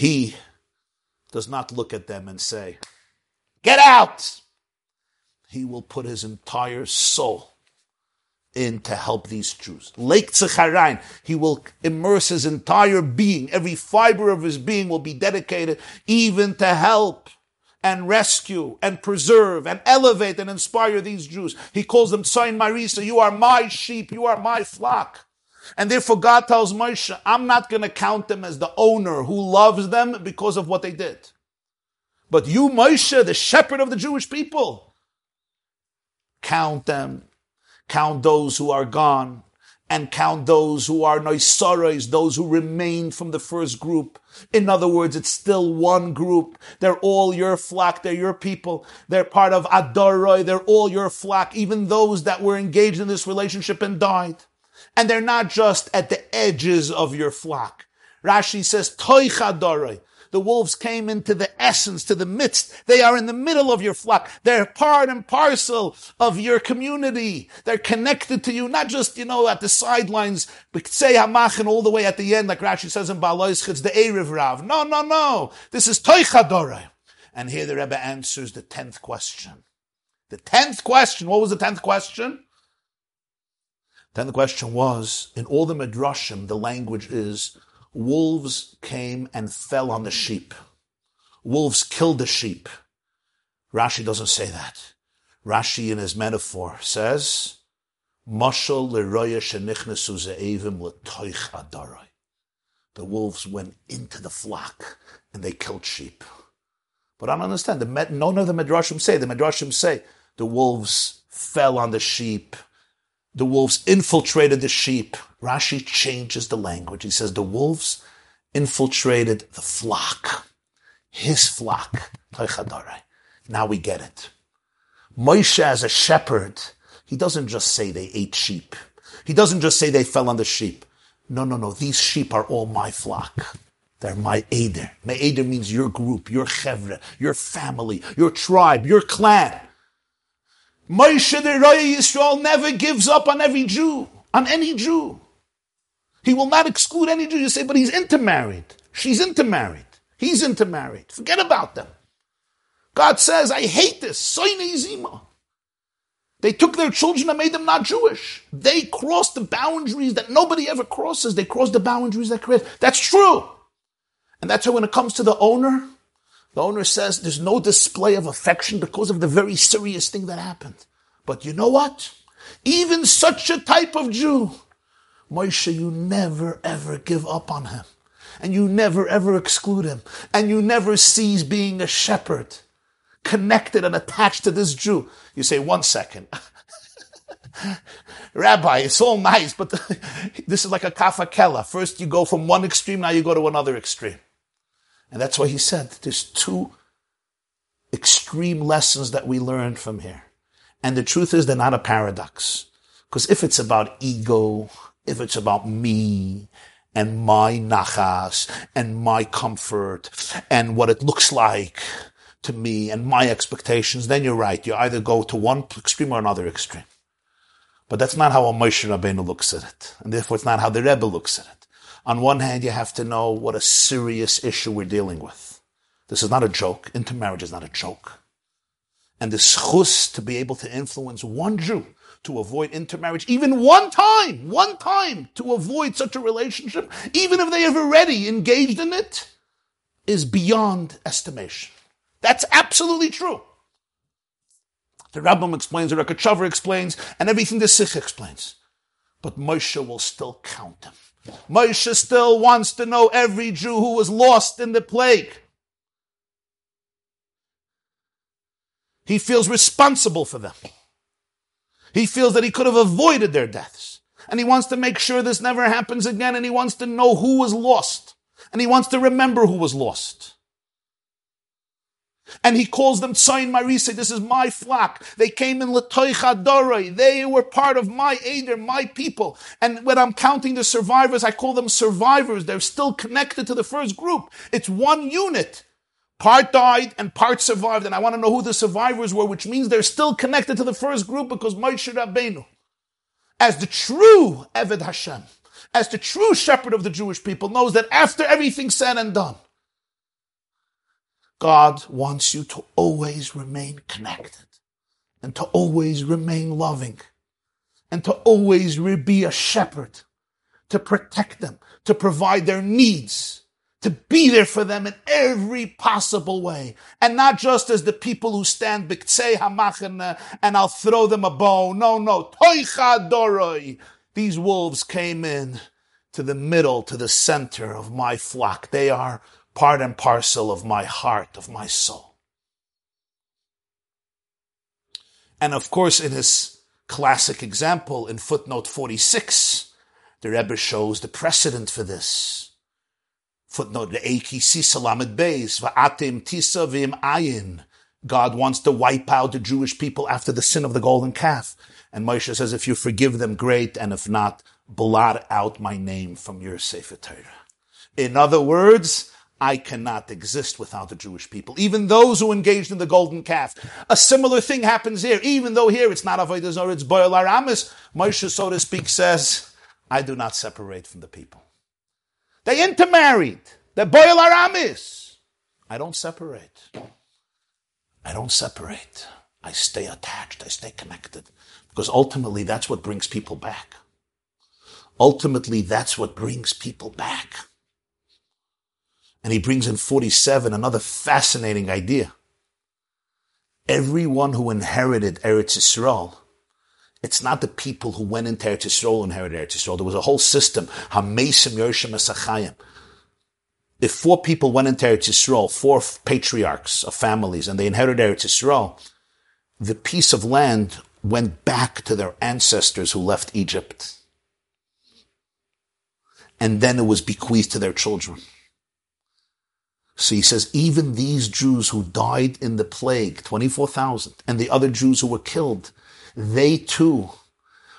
He does not look at them and say, Get out! He will put his entire soul in to help these Jews. Lake Tzacharain, he will immerse his entire being, every fiber of his being will be dedicated even to help and rescue and preserve and elevate and inspire these Jews. He calls them Tzayin Marisa, you are my sheep, you are my flock. And therefore God tells Moshe, I'm not going to count them as the owner who loves them because of what they did. But you, Moshe, the shepherd of the Jewish people, count them, count those who are gone, and count those who are noisarais, those who remained from the first group. In other words, it's still one group. They're all your flock. They're your people. They're part of Adoroi. They're all your flock, even those that were engaged in this relationship and died. And they're not just at the edges of your flock. Rashi says, Toich Adoroi. The wolves came into the essence, to the midst. They are in the middle of your flock. They're part and parcel of your community. They're connected to you, not just, you know, at the sidelines, but say hamachin all the way at the end, like Rashi says in Balois, it's the Erev Rav. No, no, no. This is Toichadore. And here the Rebbe answers the tenth question. The tenth question. What was the tenth question? Then the question was, in all the midrashim, the language is wolves came and fell on the sheep. Wolves killed the sheep. Rashi doesn't say that. Rashi in his metaphor says, adaroi. The wolves went into the flock and they killed sheep. But I don't understand. The, none of the Midrashim say. The Midrashim say the wolves fell on the sheep the wolves infiltrated the sheep. Rashi changes the language. He says the wolves infiltrated the flock, his flock. Now we get it. Moshe as a shepherd, he doesn't just say they ate sheep. He doesn't just say they fell on the sheep. No, no, no. These sheep are all my flock. They're my Eder. My Eder means your group, your chevra, your family, your tribe, your clan. Moshe the Raya Yisrael never gives up on every Jew, on any Jew. He will not exclude any Jew. You say, but he's intermarried. She's intermarried. He's intermarried. Forget about them. God says, I hate this. Soine zima. They took their children and made them not Jewish. They crossed the boundaries that nobody ever crosses. They crossed the boundaries that create. That's true. And that's why when it comes to the owner, the owner says there's no display of affection because of the very serious thing that happened. But you know what? Even such a type of Jew, Moshe, you never ever give up on him. And you never ever exclude him. And you never cease being a shepherd connected and attached to this Jew. You say, one second. Rabbi, it's all nice, but this is like a kafakela. First you go from one extreme, now you go to another extreme. And that's why he said there's two extreme lessons that we learned from here. And the truth is they're not a paradox. Because if it's about ego, if it's about me, and my nachas, and my comfort, and what it looks like, to me and my expectations, then you're right. You either go to one extreme or another extreme. But that's not how a Moshe Rabbeinu looks at it. And therefore it's not how the Rebbe looks at it. On one hand, you have to know what a serious issue we're dealing with. This is not a joke. Intermarriage is not a joke. And the schus to be able to influence one Jew to avoid intermarriage, even one time, one time to avoid such a relationship, even if they have already engaged in it, is beyond estimation. That's absolutely true. The Rambam explains, the Rogachover explains, and everything the Sicha explains. But Moshe will still count them. Moshe still wants to know every Jew who was lost in the plague. He feels responsible for them. He feels that he could have avoided their deaths. And he wants to make sure this never happens again, and he wants to know who was lost. And he wants to remember who was lost. And he calls them Tzayin Marise. This is my flock. They came in Latoicha Doroi. They were part of my Eder, my people. And when I'm counting the survivors, I call them survivors. They're still connected to the first group. It's one unit. Part died and part survived. And I want to know who the survivors were, which means they're still connected to the first group because Moshe Rabbeinu, as the true Eved Hashem, as the true shepherd of the Jewish people, knows that after everything's said and done, God wants you to always remain connected and to always remain loving and to always be a shepherd, to protect them, to provide their needs, to be there for them in every possible way. And not just as the people who stand and I'll throw them a bone. No, no. Toicha doroi. These wolves came in to the middle, to the center of my flock. They are part and parcel of my heart, of my soul. And of course, in his classic example in footnote 46, the Rebbe shows the precedent for this. Footnote, Eiki Salamet Beis, Va'atim Tisa Vim Ayin. God wants to wipe out the Jewish people after the sin of the golden calf. And Moshe says, if you forgive them, great, and if not, blot out my name from your Sefer Torah. In other words, I cannot exist without the Jewish people, even those who engaged in the golden calf. A similar thing happens here, even though here it's not Avodah Zarah, it's Bo'el Aramis. Moshe, so to speak, says, I do not separate from the people. They intermarried. They're Bo'el Aramis. I don't separate. I don't separate. I stay attached. I stay connected. Because ultimately, that's what brings people back. Ultimately, that's what brings people back. And he brings in 47 another fascinating idea. Everyone who inherited Eretz Yisrael, it's not the people who went into Eretz Yisrael inherited Eretz Yisrael. There was a whole system. Hamesim Yerushem Esachayim. If four people went into Eretz Yisrael, four patriarchs of families, and they inherited Eretz Yisrael, the piece of land went back to their ancestors who left Egypt. And then it was bequeathed to their children. So he says, even these Jews who died in the plague, 24,000, and the other Jews who were killed, they too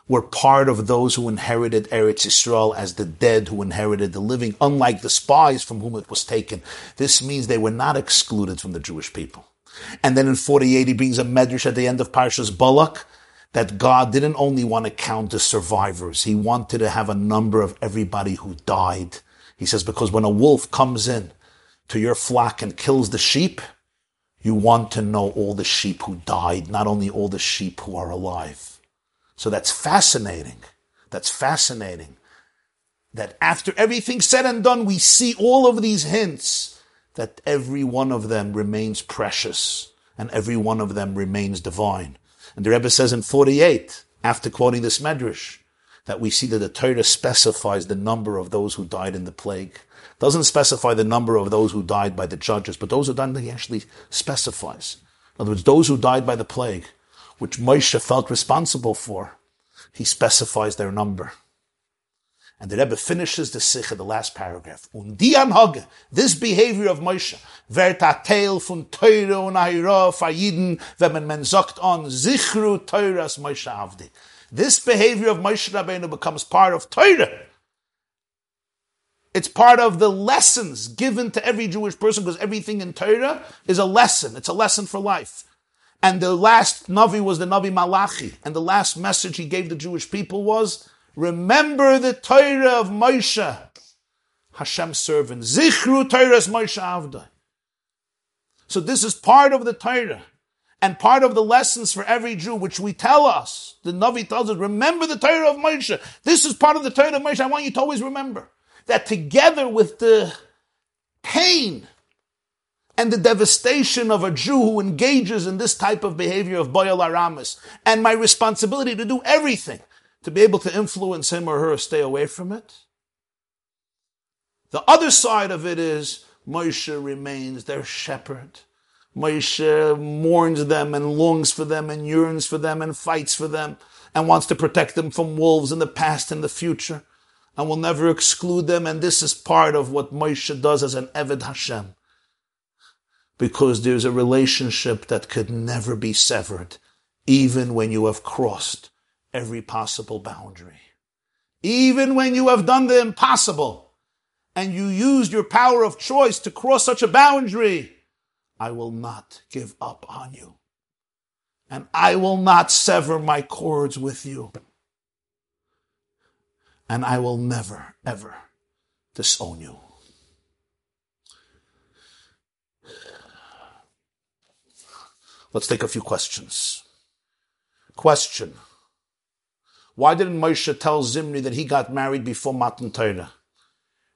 were part of those who inherited Eretz Yisrael as the dead who inherited the living, unlike the spies from whom it was taken. This means they were not excluded from the Jewish people. And then in 48, he brings a medrash at the end of Parshas Balak that God didn't only want to count the survivors. He wanted to have a number of everybody who died. He says, because when a wolf comes in to your flock and kills the sheep, you want to know all the sheep who died, not only all the sheep who are alive. So that's fascinating. That's fascinating. That after everything said and done, we see all of these hints that every one of them remains precious and every one of them remains divine. And the Rebbe says in 48, after quoting this medrash, that we see that the Torah specifies the number of those who died in the plague. Doesn't specify the number of those who died by the judges, but those who died, he actually specifies. In other words, those who died by the plague which Moshe felt responsible for, he specifies their number. And the Rebbe finishes the Sicha in the last paragraph. Und die Anhage, this behavior of Moshe, wird Teil von Teure und Ahira für wenn man, sagt on, Zichru Teuras Moshe Avdi. This behavior of Moshe Rabbeinu becomes part of Torah. It's part of the lessons given to every Jewish person because everything in Torah is a lesson. It's a lesson for life. And the last Navi was the Navi Malachi. And the last message he gave the Jewish people was, remember the Torah of Moshe, Hashem's servant. Zichru Torah's Moshe Avdai. So this is part of the Torah and part of the lessons for every Jew, which we tell us. The Navi tells us, remember the Torah of Moshe. This is part of the Torah of Moshe. I want you to always remember that together with the pain and the devastation of a Jew who engages in this type of behavior of Bo'el Aramis, and my responsibility to do everything to be able to influence him or her stay away from it. The other side of it is Moshe remains their shepherd. Moshe mourns them and longs for them and yearns for them and fights for them and wants to protect them from wolves in the past and the future and will never exclude them. And this is part of what Moshe does as an Eved Hashem because there's a relationship that could never be severed, even when you have crossed every possible boundary. Even when you have done the impossible and you used your power of choice to cross such a boundary, I will not give up on you. And I will not sever my cords with you. And I will never, ever disown you. Let's take a few questions. Question. Why didn't Moshe tell Zimri that he got married before Matan Torah?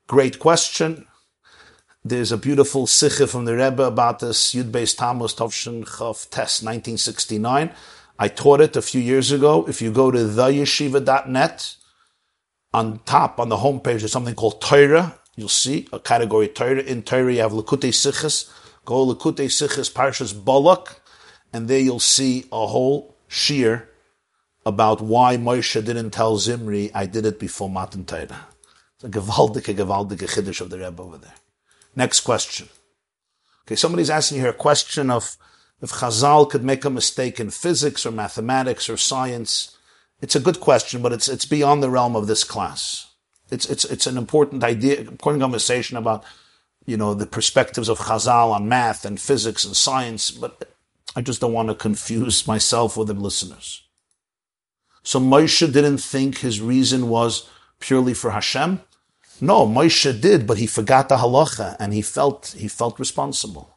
Great question. There's a beautiful sikha from the Rebbe about this Yud Beis Tammuz Tovshin Chav Test 1969. I taught it a few years ago. If you go to theyeshiva.net, on top, on the homepage, there's something called Torah. You'll see a category Torah. In Torah, you have Likkutei Sichos. Go Likkutei Sichos Parshas Balak and there you'll see a whole shiur about why Moshe didn't tell Zimri, I did it before Matan Torah. It's a gewaldige, gewaldige chiddush of the Rebbe over there. Next question. Okay, somebody's asking here a question of if Chazal could make a mistake in physics or mathematics or science. It's a good question, but it's, it's beyond the realm of this class. It's, it's, it's an important idea, important conversation about, you know, the perspectives of Chazal on math and physics and science, but I just don't want to confuse myself or the listeners. So Moshe didn't think his reason was purely for Hashem. No, Moshe did, but he forgot the halacha and he felt, he felt responsible.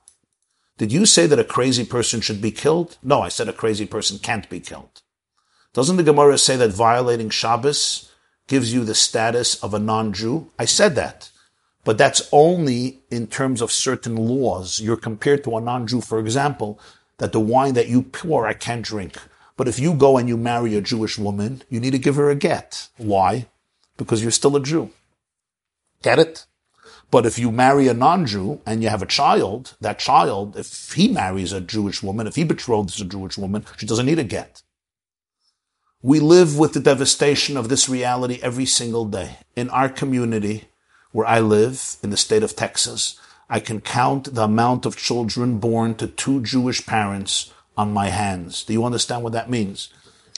Did you say that a crazy person should be killed? No, I said a crazy person can't be killed. Doesn't the Gemara say that violating Shabbos gives you the status of a non-Jew? I said that. But that's only in terms of certain laws. You're compared to a non-Jew, for example, that the wine that you pour I can't drink. But if you go and you marry a Jewish woman, you need to give her a get. Why? Because you're still a Jew. Get it? But if you marry a non-Jew and you have a child, that child, if he marries a Jewish woman, if he betroths a Jewish woman, she doesn't need a get. We live with the devastation of this reality every single day. In our community, where I live, in the state of Texas, I can count the amount of children born to two Jewish parents on my hands. Do you understand what that means?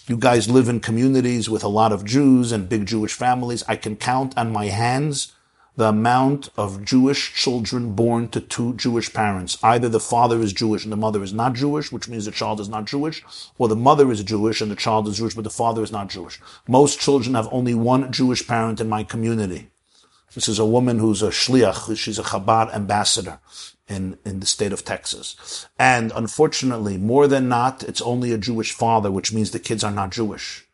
You guys live in communities with a lot of Jews and big Jewish families. I can count on my hands the amount of Jewish children born to two Jewish parents. Either the father is Jewish and the mother is not Jewish, which means the child is not Jewish, or the mother is Jewish and the child is Jewish, but the father is not Jewish. Most children have only one Jewish parent in my community. This is a woman who's a shliach. She's a Chabad ambassador in, in the state of Texas. And unfortunately, more than not, it's only a Jewish father, which means the kids are not Jewish.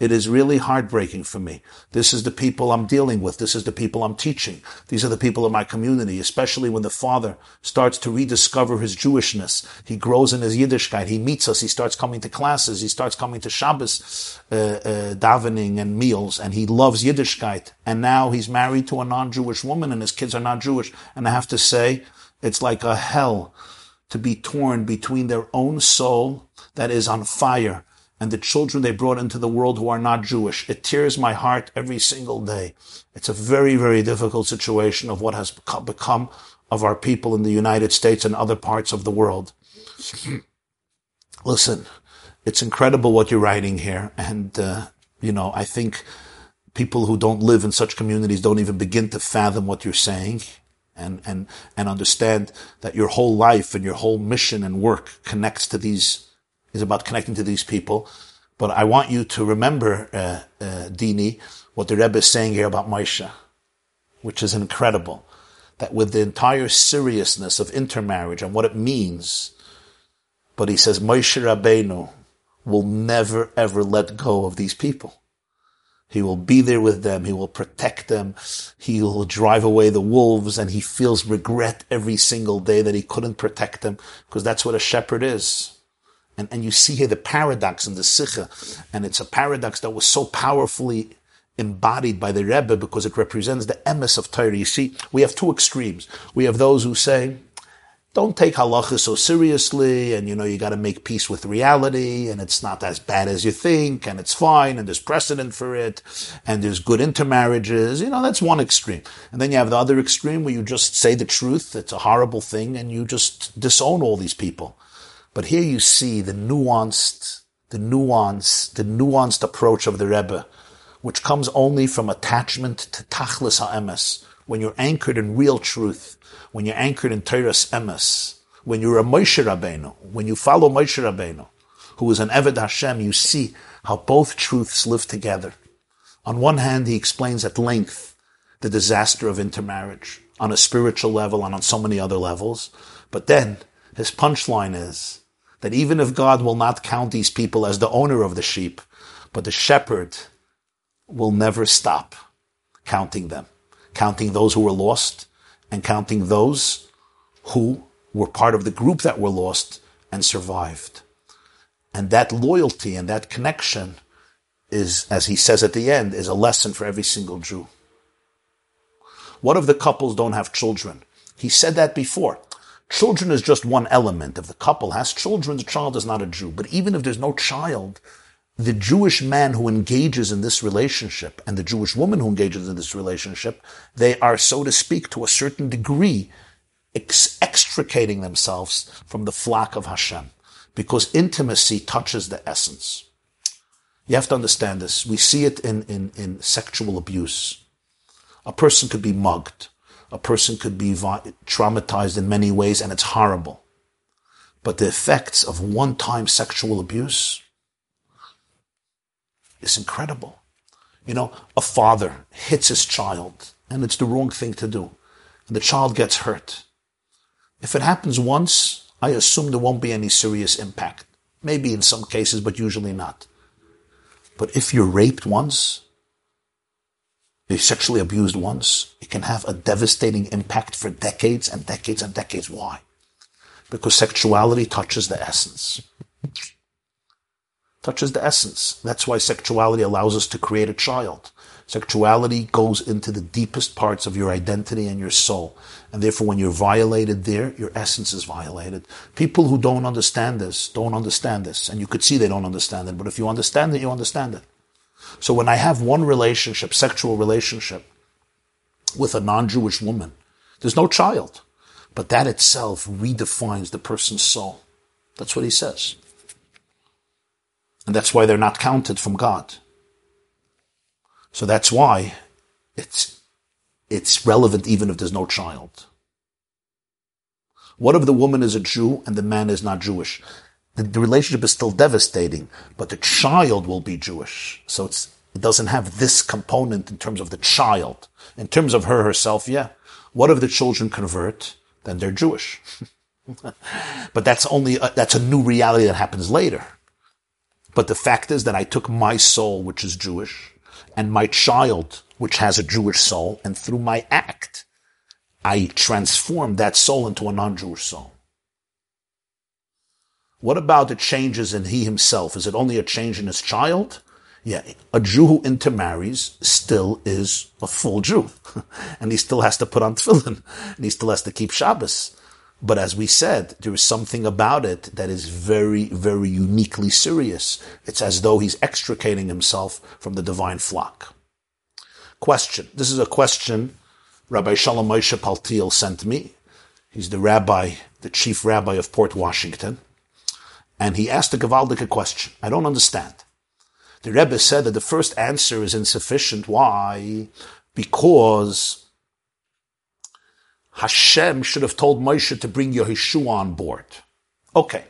It is really heartbreaking for me. This is the people I'm dealing with. This is the people I'm teaching. These are the people of my community, especially when the father starts to rediscover his Jewishness. He grows in his Yiddishkeit. He meets us. He starts coming to classes. He starts coming to Shabbos, uh, uh, davening and meals, and he loves Yiddishkeit. And now he's married to a non-Jewish woman and his kids are not Jewish. And I have to say, it's like a hell to be torn between their own soul that is on fire and the children they brought into the world who are not Jewish. It tears my heart every single day. It's a very, very difficult situation of what has become of our people in the United States and other parts of the world. Listen, it's incredible what you're writing here. And, uh, you know, I think people who don't live in such communities don't even begin to fathom what you're saying and, and, and understand that your whole life and your whole mission and work connects to these is about connecting to these people. But I want you to remember, uh, uh, Dini, what the Rebbe is saying here about Moshe, which is incredible. That with the entire seriousness of intermarriage and what it means, but he says Moshe Rabbeinu will never ever let go of these people. He will be there with them. He will protect them. He will drive away the wolves and he feels regret every single day that he couldn't protect them because that's what a shepherd is. And, and you see here the paradox in the Sicha, and it's a paradox that was so powerfully embodied by the Rebbe because it represents the emes of Torah. You see, we have two extremes. We have those who say, don't take halacha so seriously, and you know, you gotta make peace with reality, and it's not as bad as you think, and it's fine, and there's precedent for it, and there's good intermarriages, you know, that's one extreme. And then you have the other extreme where you just say the truth, it's a horrible thing, and you just disown all these people. But here you see the nuanced, the nuance, the nuanced approach of the Rebbe, which comes only from attachment to tachlis ha'emes, when you're anchored in real truth, when you're anchored in Torah's emes, when you're a Moshe Rabbeinu, when you follow Moshe Rabbeinu, who is an Eved Hashem, you see how both truths live together. On one hand, he explains at length the disaster of intermarriage on a spiritual level and on so many other levels. But then his punchline is that even if God will not count these people as the owner of the sheep, but the shepherd will never stop counting them, counting those who were lost and counting those who were part of the group that were lost and survived. And that loyalty and that connection is, as he says at the end, is a lesson for every single Jew. What if the couples don't have children? He said that before. Children is just one element. If the couple has children, the child is not a Jew. But even if there's no child, the Jewish man who engages in this relationship and the Jewish woman who engages in this relationship, they are, so to speak, to a certain degree, ex- extricating themselves from the flock of Hashem. Because intimacy touches the essence. You have to understand this. We see it in, in, in sexual abuse. A person could be mugged a person could be traumatized in many ways and it's horrible. But the effects of one-time sexual abuse is incredible. You know, a father hits his child and it's the wrong thing to do. And the child gets hurt. If it happens once, I assume there won't be any serious impact. Maybe in some cases, but usually not. But if you're raped once, sexually abused once, it can have a devastating impact for decades and decades and decades. Why? Because sexuality touches the essence. Touches the essence. That's why sexuality allows us to create a child. Sexuality goes into the deepest parts of your identity and your soul. And therefore, when you're violated there, your essence is violated. People who don't understand this, don't understand this. And you could see they don't understand it. But if you understand it, you understand it. So when I have one relationship, sexual relationship, with a non-Jewish woman, there's no child. But that itself redefines the person's soul. That's what he says. And that's why they're not counted from God. So that's why it's, it's relevant even if there's no child. What if the woman is a Jew and the man is not Jewish? The, the relationship is still devastating, but the child will be Jewish. So it doesn't have this component in terms of the child. In terms of her herself, yeah. What if the children convert? Then they're Jewish. but that's only, a, that's a new reality that happens later. But the fact is that I took my soul, which is Jewish, and my child, which has a Jewish soul, and through my act, I transformed that soul into a non-Jewish soul. What about the changes in he himself? Is it only a change in his child? Yeah, a Jew who intermarries still is a full Jew. and he still has to put on tefillin. And he still has to keep Shabbos. But as we said, there is something about it that is very, very uniquely serious. It's as though he's extricating himself from the divine flock. Question. This is a question Rabbi Shalom Moshe Paltiel sent me. He's the rabbi, the chief rabbi of Port Washington. And he asked a Gavaldika question. I don't understand. The Rebbe said that the first answer is insufficient. Why? Because Hashem should have told Moshe to bring Yehoshua on board. Okay.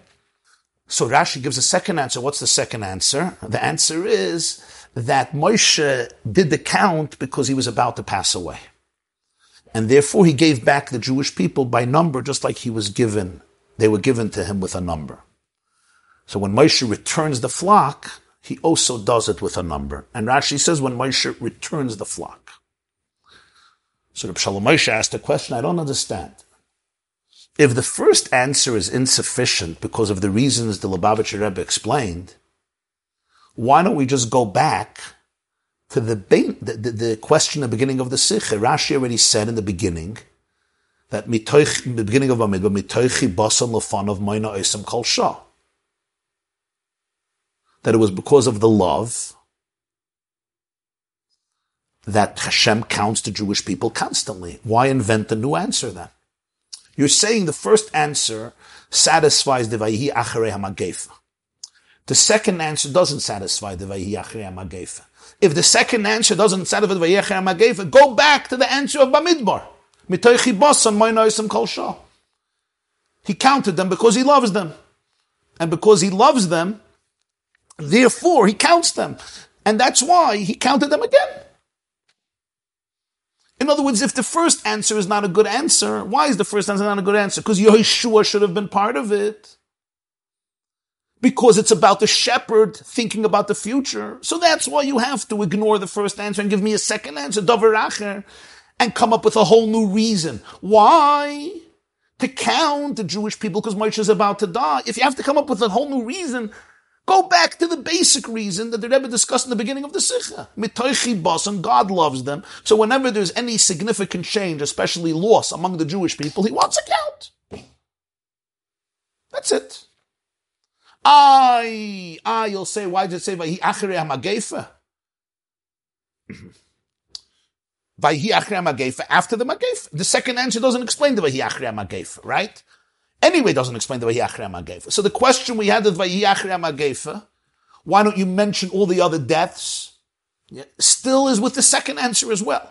So Rashi gives a second answer. What's the second answer? The answer is that Moshe did the count because he was about to pass away. And therefore he gave back the Jewish people by number just like he was given. They were given to him with a number. So when Moshe returns the flock, he also does it with a number. And Rashi says when Moshe returns the flock. So the Shalom Moshe asked a question I don't understand. If the first answer is insufficient because of the reasons the Lubavitcher Rebbe explained, why don't we just go back to the, the, the, the question at the beginning of the Sicha? Rashi already said in the beginning that mitoich, in the beginning of Amid, mitoichi basan lefan of moina oisam kol shah. That it was because of the love that Hashem counts the Jewish people constantly. Why invent a new answer then? You're saying the first answer satisfies the Vayhi Acharei HaMagefa. The second answer doesn't satisfy the Vayhi Acharei HaMagefa. If the second answer doesn't satisfy the Vayhi Acharei HaMagefa, go back to the answer of Bamidbar. He counted them because he loves them. And because he loves them, therefore he counts them. And that's why he counted them again. In other words, if the first answer is not a good answer, why is the first answer not a good answer? Because Yehoshua should have been part of it. Because it's about the shepherd thinking about the future. So that's why you have to ignore the first answer and give me a second answer, Doveracher, and come up with a whole new reason. Why? To count the Jewish people because Moshe is about to die. If you have to come up with a whole new reason, Go back to the basic reason that the Rebbe discussed in the beginning of the Sicha. Mitoichi and God loves them. So whenever there's any significant change, especially loss among the Jewish people, he wants a count. That's it. I, I, you'll say, why did it say Vahi Achere HaMagefa? Vahi Achere HaMagefa, after the Magefa. The second answer doesn't explain the Vahi Achere HaMagefa, right? Anyway doesn't explain the Vayachre Magefa. So the question we had with Vayachre Magefa, why don't you mention all the other deaths? Yeah, still is with the second answer as well.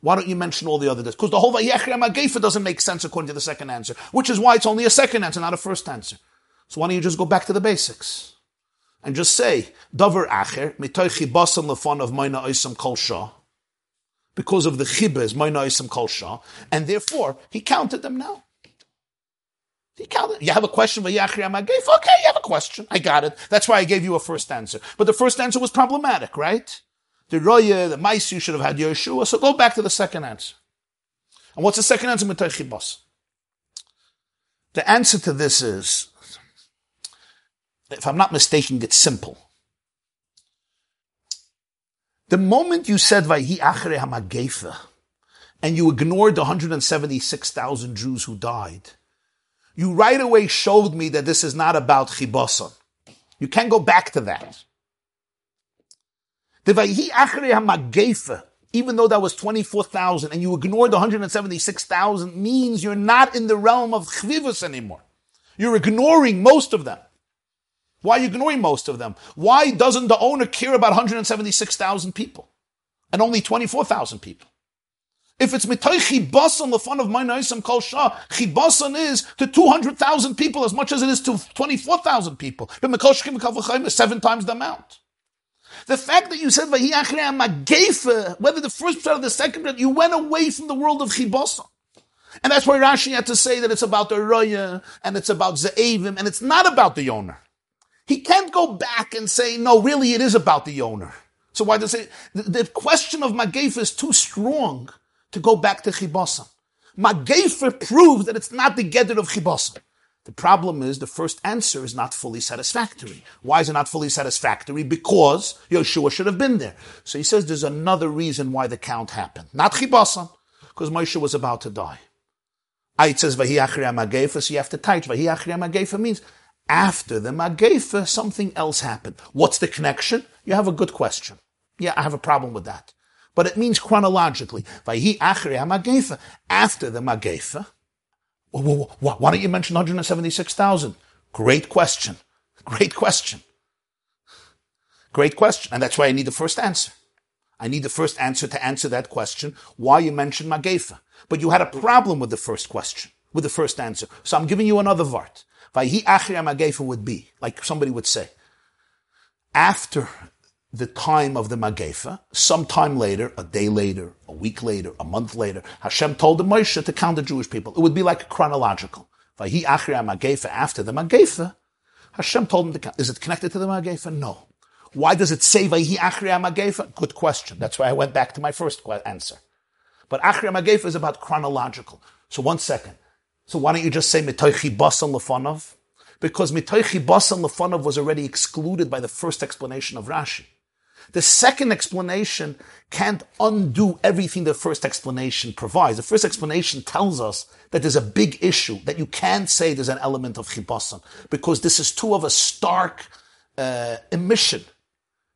Why don't you mention all the other deaths? Because the whole Vayachre Magefa doesn't make sense according to the second answer, which is why it's only a second answer, not a first answer. So why don't you just go back to the basics? And just say, Dover Acher, mitoichi basan lefon of Maina Oisam Kol Shah, because of the chibas, Maina Oisam Kol Shah, and therefore, he counted them now. You have a question for Yachri Amagef? Okay, you have a question. I got it. That's why I gave you a first answer. But the first answer was problematic, right? The Roya, the mice, you should have had Yeshua. So go back to the second answer. And what's the second answer? The answer to this is, if I'm not mistaken, it's simple. The moment you said Vayhi Achre Hamagefa, and you ignored the 176,000 Jews who died, you right away showed me that this is not about chiboson. You can't go back to that. Even though that was 24,000 and you ignored the 176,000 means you're not in the realm of chvivus anymore. You're ignoring most of them. Why are you ignoring most of them? Why doesn't the owner care about 176,000 people and only 24,000 people? If it's mitoy chibasan the fun of my naisam kol shah, chibasan is to 200,000 people as much as it is to 24,000 people. But seven times the amount. The fact that you said whether the first part or the second part, you went away from the world of Chibasa. And that's why Rashi had to say that it's about the Raya and it's about Ze'evim and it's not about the owner. He can't go back and say, no, really it is about the owner. So why does it, the, the question of Magefa is too strong to go back to Chibasa. Magefa proves that it's not the Gedder of Chibasa. The problem is the first answer is not fully satisfactory. Why is it not fully satisfactory? Because Yeshua should have been there. So he says there's another reason why the count happened. Not Chibasan, because Moshe was about to die. Ah, it says Vahi Magefa, so you have to touch. Vahi Magefa means after the Magefa, something else happened. What's the connection? You have a good question. Yeah, I have a problem with that. But it means chronologically. After the Magefa, why don't you mention 176,000? Great question. Great question. Great question. And that's why I need the first answer. I need the first answer to answer that question, why you mentioned Magefa. But you had a problem with the first question, with the first answer. So I'm giving you another vart. Vayhi Achria Magefa would be, like somebody would say, after the time of the Magefa, sometime later, a day later, a week later, a month later, Hashem told the Moshe to count the Jewish people. It would be like chronological. After the Magefa, Hashem told him to count. Is it connected to the Magefa? No. Why does it say Vahi Achria Magefa? Good question. That's why I went back to my first answer. But Achria Magefa is about chronological. So one second. So why don't you just say Mitoichi Basan Lefanov? Because Mitoichi Basan Lefanov was already excluded by the first explanation of Rashi. The second explanation can't undo everything the first explanation provides. The first explanation tells us that there's a big issue, that you can't say there's an element of chibasan, because this is too of a stark uh, emission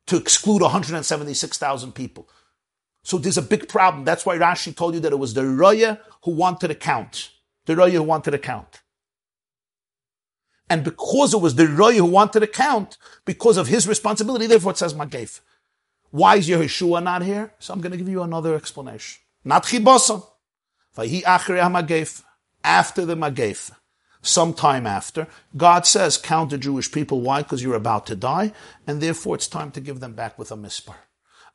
to exclude 176,000 people. So there's a big problem. That's why Rashi told you that it was the Raya who wanted to count. The Raya who wanted to count. And because it was the Raya who wanted to count, because of his responsibility, therefore it says Magef. Why is Yehoshua not here? So I'm going to give you another explanation. Not achre After the magef. Sometime after, God says, count the Jewish people. Why? Because you're about to die, and therefore it's time to give them back with a mispar.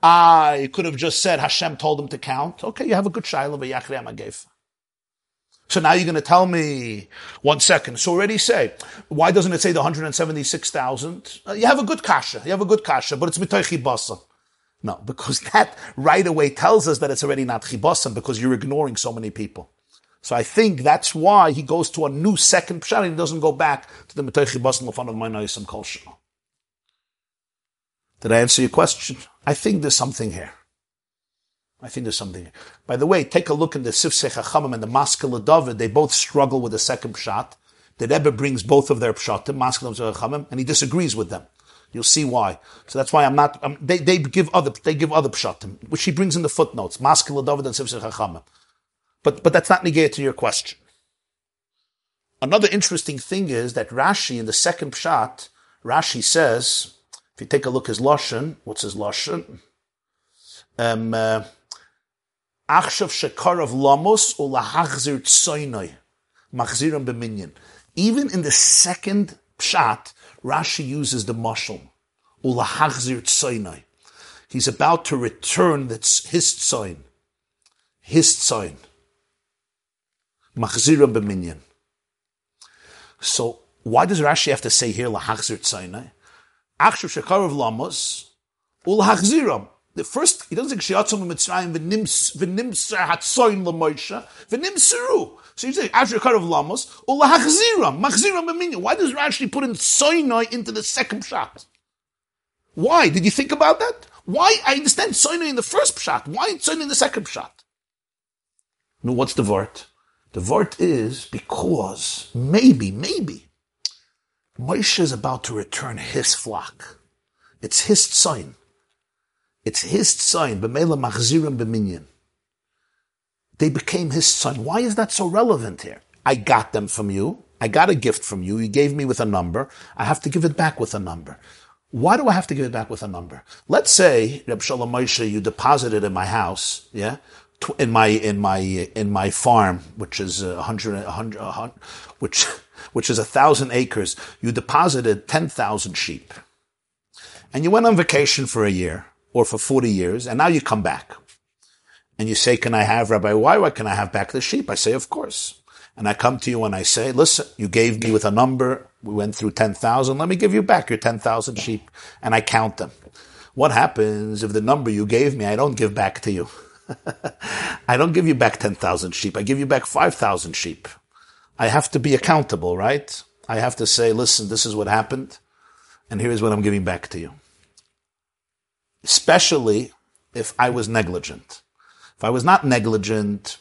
Ah, you could have just said Hashem told them to count. Okay, you have a good shiloh, v'yachre magef. So now you're going to tell me, one second. So already say, why doesn't it say the 176,000? Uh, you have a good kasha. You have a good kasha, but it's mitoichi basa. No, because that right away tells us that it's already not chibosim because you're ignoring so many people. So I think that's why he goes to a new second pshat and he doesn't go back to the Metay Chibosim Lefan of Mainoisim Kol Did I answer your question? I think there's something here. I think there's something here. By the way, take a look in the Sifsei Chachamim and the Maskil David. They both struggle with the second pshat. The Rebbe brings both of their pshatim, Maskele Chachamim, and he disagrees with them. You'll see why. So that's why I'm not. I'm, they, they give other they give other pshatim, which he brings in the footnotes. Maskil David and Sifsei Chachamim. But but that's not negated to your question. Another interesting thing is that Rashi in the second pshat, Rashi says, if you take a look his lashon, what's his lashon? Um, uh, Achshav shekarav lamos ulahachzir tsoinoi machziram b'minyan. Even in the second pshat, Rashi uses the mashal. Ulahachzir tsoinai. He's about to return that's his tsoin. His tsoin. Machzira b'minyan. So why does Rashi have to say here lahachzir tsoinai? Achshav shekarav lamos ulahachziram. The first, he doesn't say Shiatzim Mitzrayim v'nimser hatzoin l'moisha v'nimseru. So you say Kar of Lamos ulahachziram machziram b'minya. Why does Rashi put in Soinoi into the second shot? Why? Did you think about that? Why? I understand Soinoi in the first shot. Why Soinoi in the second shot? No, what's the vort? The vort is because maybe, maybe Moshe is about to return his flock. It's his sign. It's his son, b'meila machzirim b'minyan. They became his son. Why is that so relevant here? I got them from you. I got a gift from you. You gave me with a number. I have to give it back with a number. Why do I have to give it back with a number? Let's say, Reb Shalom Moshe, you deposited in my house, yeah, in my in my in my farm, which is a a hundred, a hundred, which which is a thousand acres. You deposited ten thousand sheep, and you went on vacation for a year or for forty years, and now you come back, and you say, "Can I have Rabbi Why Why Can I have back the sheep?" I say, "Of course." and I come to you and I say, listen, you gave me with a number, we went through 10,000, let me give you back your 10,000 sheep, and I count them. What happens if the number you gave me, I don't give back to you? I don't give you back 10,000 sheep, I give you back 5,000 sheep. I have to be accountable, right? I have to say, listen, this is what happened, and here's what I'm giving back to you. Especially if I was negligent. If I was not negligent,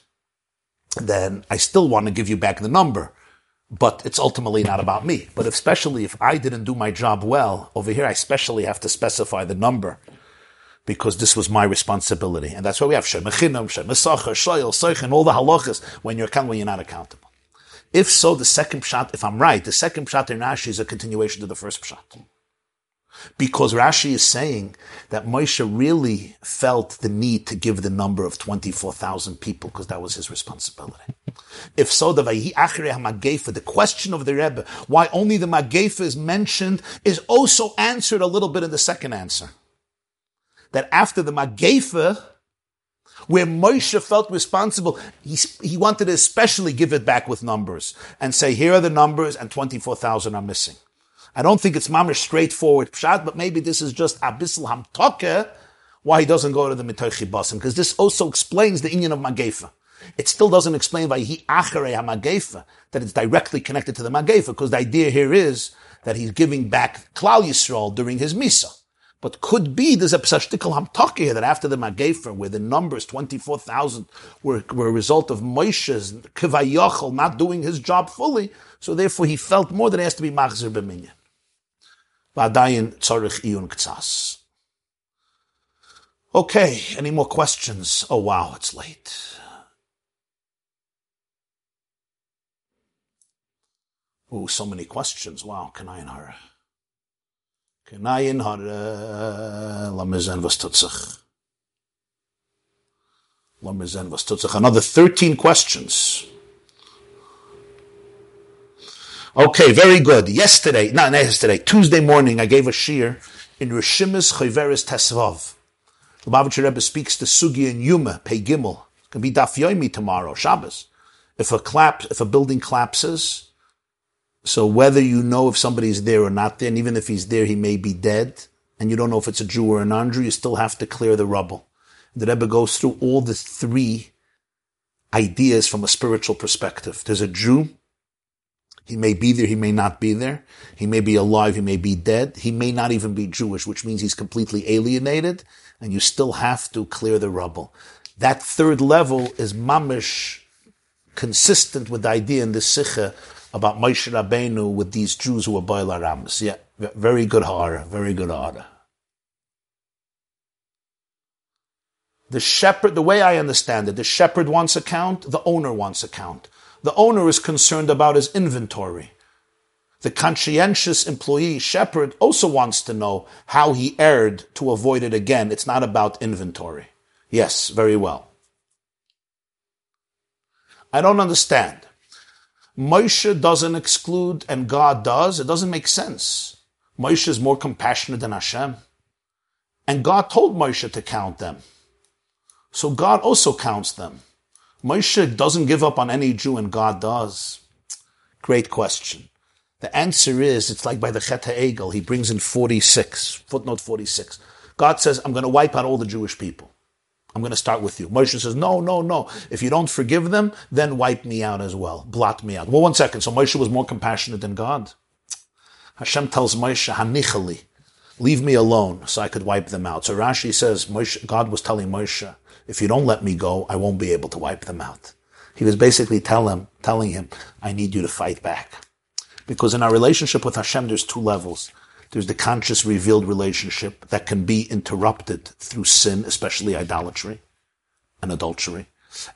then I still want to give you back the number. But it's ultimately not about me. But especially if I didn't do my job well, over here I especially have to specify the number because this was my responsibility. And that's why we have Shemachinam, Shemasacha, Shoyel, Seich, and all the halachas when you're when you're not accountable. If so, the second pshat, if I'm right, the second pshat in Rashi is a continuation to the first pshat. Because Rashi is saying that Moshe really felt the need to give the number of 24,000 people because that was his responsibility. If so, the the question of the Rebbe, why only the Magefa is mentioned, is also answered a little bit in the second answer. That after the Magefa, where Moshe felt responsible, he, he wanted to especially give it back with numbers and say, here are the numbers and 24,000 are missing. I don't think it's mamish straightforward pshat, but maybe this is just abyssal hamtoke, why he doesn't go to the mitochi basim, because this also explains the inyan of magefa. It still doesn't explain why he achere hamagefa, that it's directly connected to the magefa, because the idea here is that he's giving back Klal Yisrael during his misa. But could be there's a psashtikal hamtaka here that after the Magefa, where the numbers 24,000 were, were a result of Moshe's kivayachol not doing his job fully, so therefore he felt more that it has to be machzer b'minyan. ועדיין צריך עיון קצס. Okay, any more questions? Oh wow, it's late. Oh, so many questions. Wow, Kanayin Hara. Kanayin Hara. Lamezen was tutzach. Lamezen was tutzach. Another 13 questions. Okay, very good. Yesterday, not yesterday, Tuesday morning, I gave a shiur in Rishimis Chayveris Tesvav. Lubavitcher Rebbe speaks to Sugi and Yuma, Pei Gimel. It can be Daf Yomi tomorrow, Shabbos. If a clap, if a building collapses, so whether you know if somebody's there or not there, and even if he's there, he may be dead, and you don't know if it's a Jew or a non-Jew, you still have to clear the rubble. The Rebbe goes through all the three ideas from a spiritual perspective. There's a Jew, he may be there, he may not be there. He may be alive, he may be dead. He may not even be Jewish, which means he's completely alienated, and you still have to clear the rubble. That third level is mamish consistent with the idea in the Sicha about Moshe Rabbeinu with these Jews who were Baal. Yeah, very good hara, very good hara. The shepherd, the way I understand it, the shepherd wants account, the owner wants account. The owner is concerned about his inventory. The conscientious employee, shepherd, also wants to know how he erred to avoid it again. It's not about inventory. Yes, very well. I don't understand. Moshe doesn't exclude and God does. It doesn't make sense. Moshe is more compassionate than Hashem. And God told Moshe to count them. So God also counts them. Moshe doesn't give up on any Jew and God does. Great question. The answer is, it's like by the Chet Egel, he brings in 46, footnote 46. God says, I'm going to wipe out all the Jewish people. I'm going to start with you. Moshe says, no, no, no. If you don't forgive them, then wipe me out as well. Blot me out. Well, one second. So Moshe was more compassionate than God. Hashem tells Moshe, Hanichali, leave me alone so I could wipe them out. So Rashi says, Moshe, God was telling Moshe, if you don't let me go, I won't be able to wipe them out. He was basically tell him, telling him, I need you to fight back. Because in our relationship with Hashem, there's two levels. There's the conscious revealed relationship that can be interrupted through sin, especially idolatry and adultery.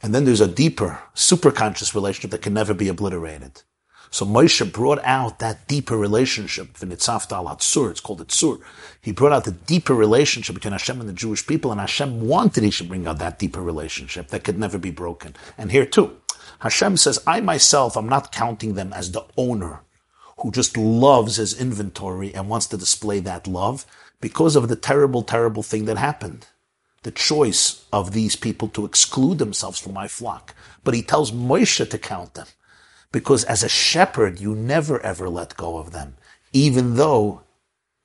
And then there's a deeper, superconscious relationship that can never be obliterated. So Moshe brought out that deeper relationship, it's called Atzur. He brought out the deeper relationship between Hashem and the Jewish people, and Hashem wanted he should bring out that deeper relationship that could never be broken. And here too, Hashem says, I myself, I'm not counting them as the owner who just loves his inventory and wants to display that love because of the terrible, terrible thing that happened. The choice of these people to exclude themselves from my flock. But he tells Moshe to count them. Because as a shepherd, you never ever let go of them, even though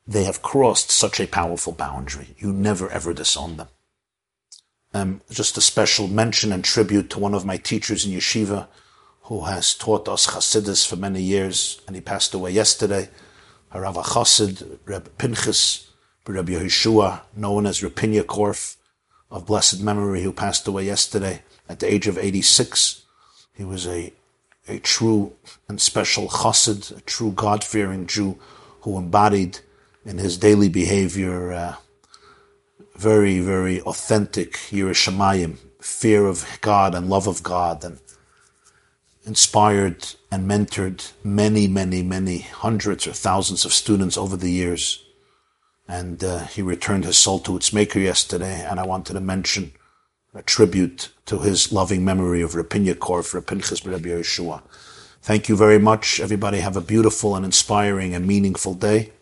they have crossed such a powerful boundary. You never ever disown them. Um, just a special mention and tribute to one of my teachers in yeshiva who has taught us Hasidus for many years, and he passed away yesterday. Harav Chassid, Reb Pinchas, Reb Yehoshua, known as Rapinya Korf, of blessed memory, who passed away yesterday at the age of 86. He was a a true and special chassid, a true God-fearing Jew who embodied in his daily behavior uh, very, very authentic yiras Shamayim, fear of God and love of God, and inspired and mentored many, many, many hundreds or thousands of students over the years. And uh, he returned his soul to its maker yesterday, and I wanted to mention a tribute to his loving memory of Rapinya Korf, Rapinchas Rabbi Yeshua. Thank you very much. Everybody have a beautiful and inspiring and meaningful day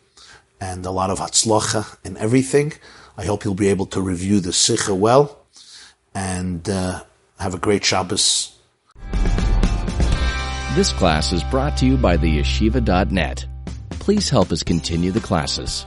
and a lot of hatzlacha in everything. I hope you'll be able to review the Sicha well and uh, have a great Shabbos. This class is brought to you by the yeshiva.net. Please help us continue the classes.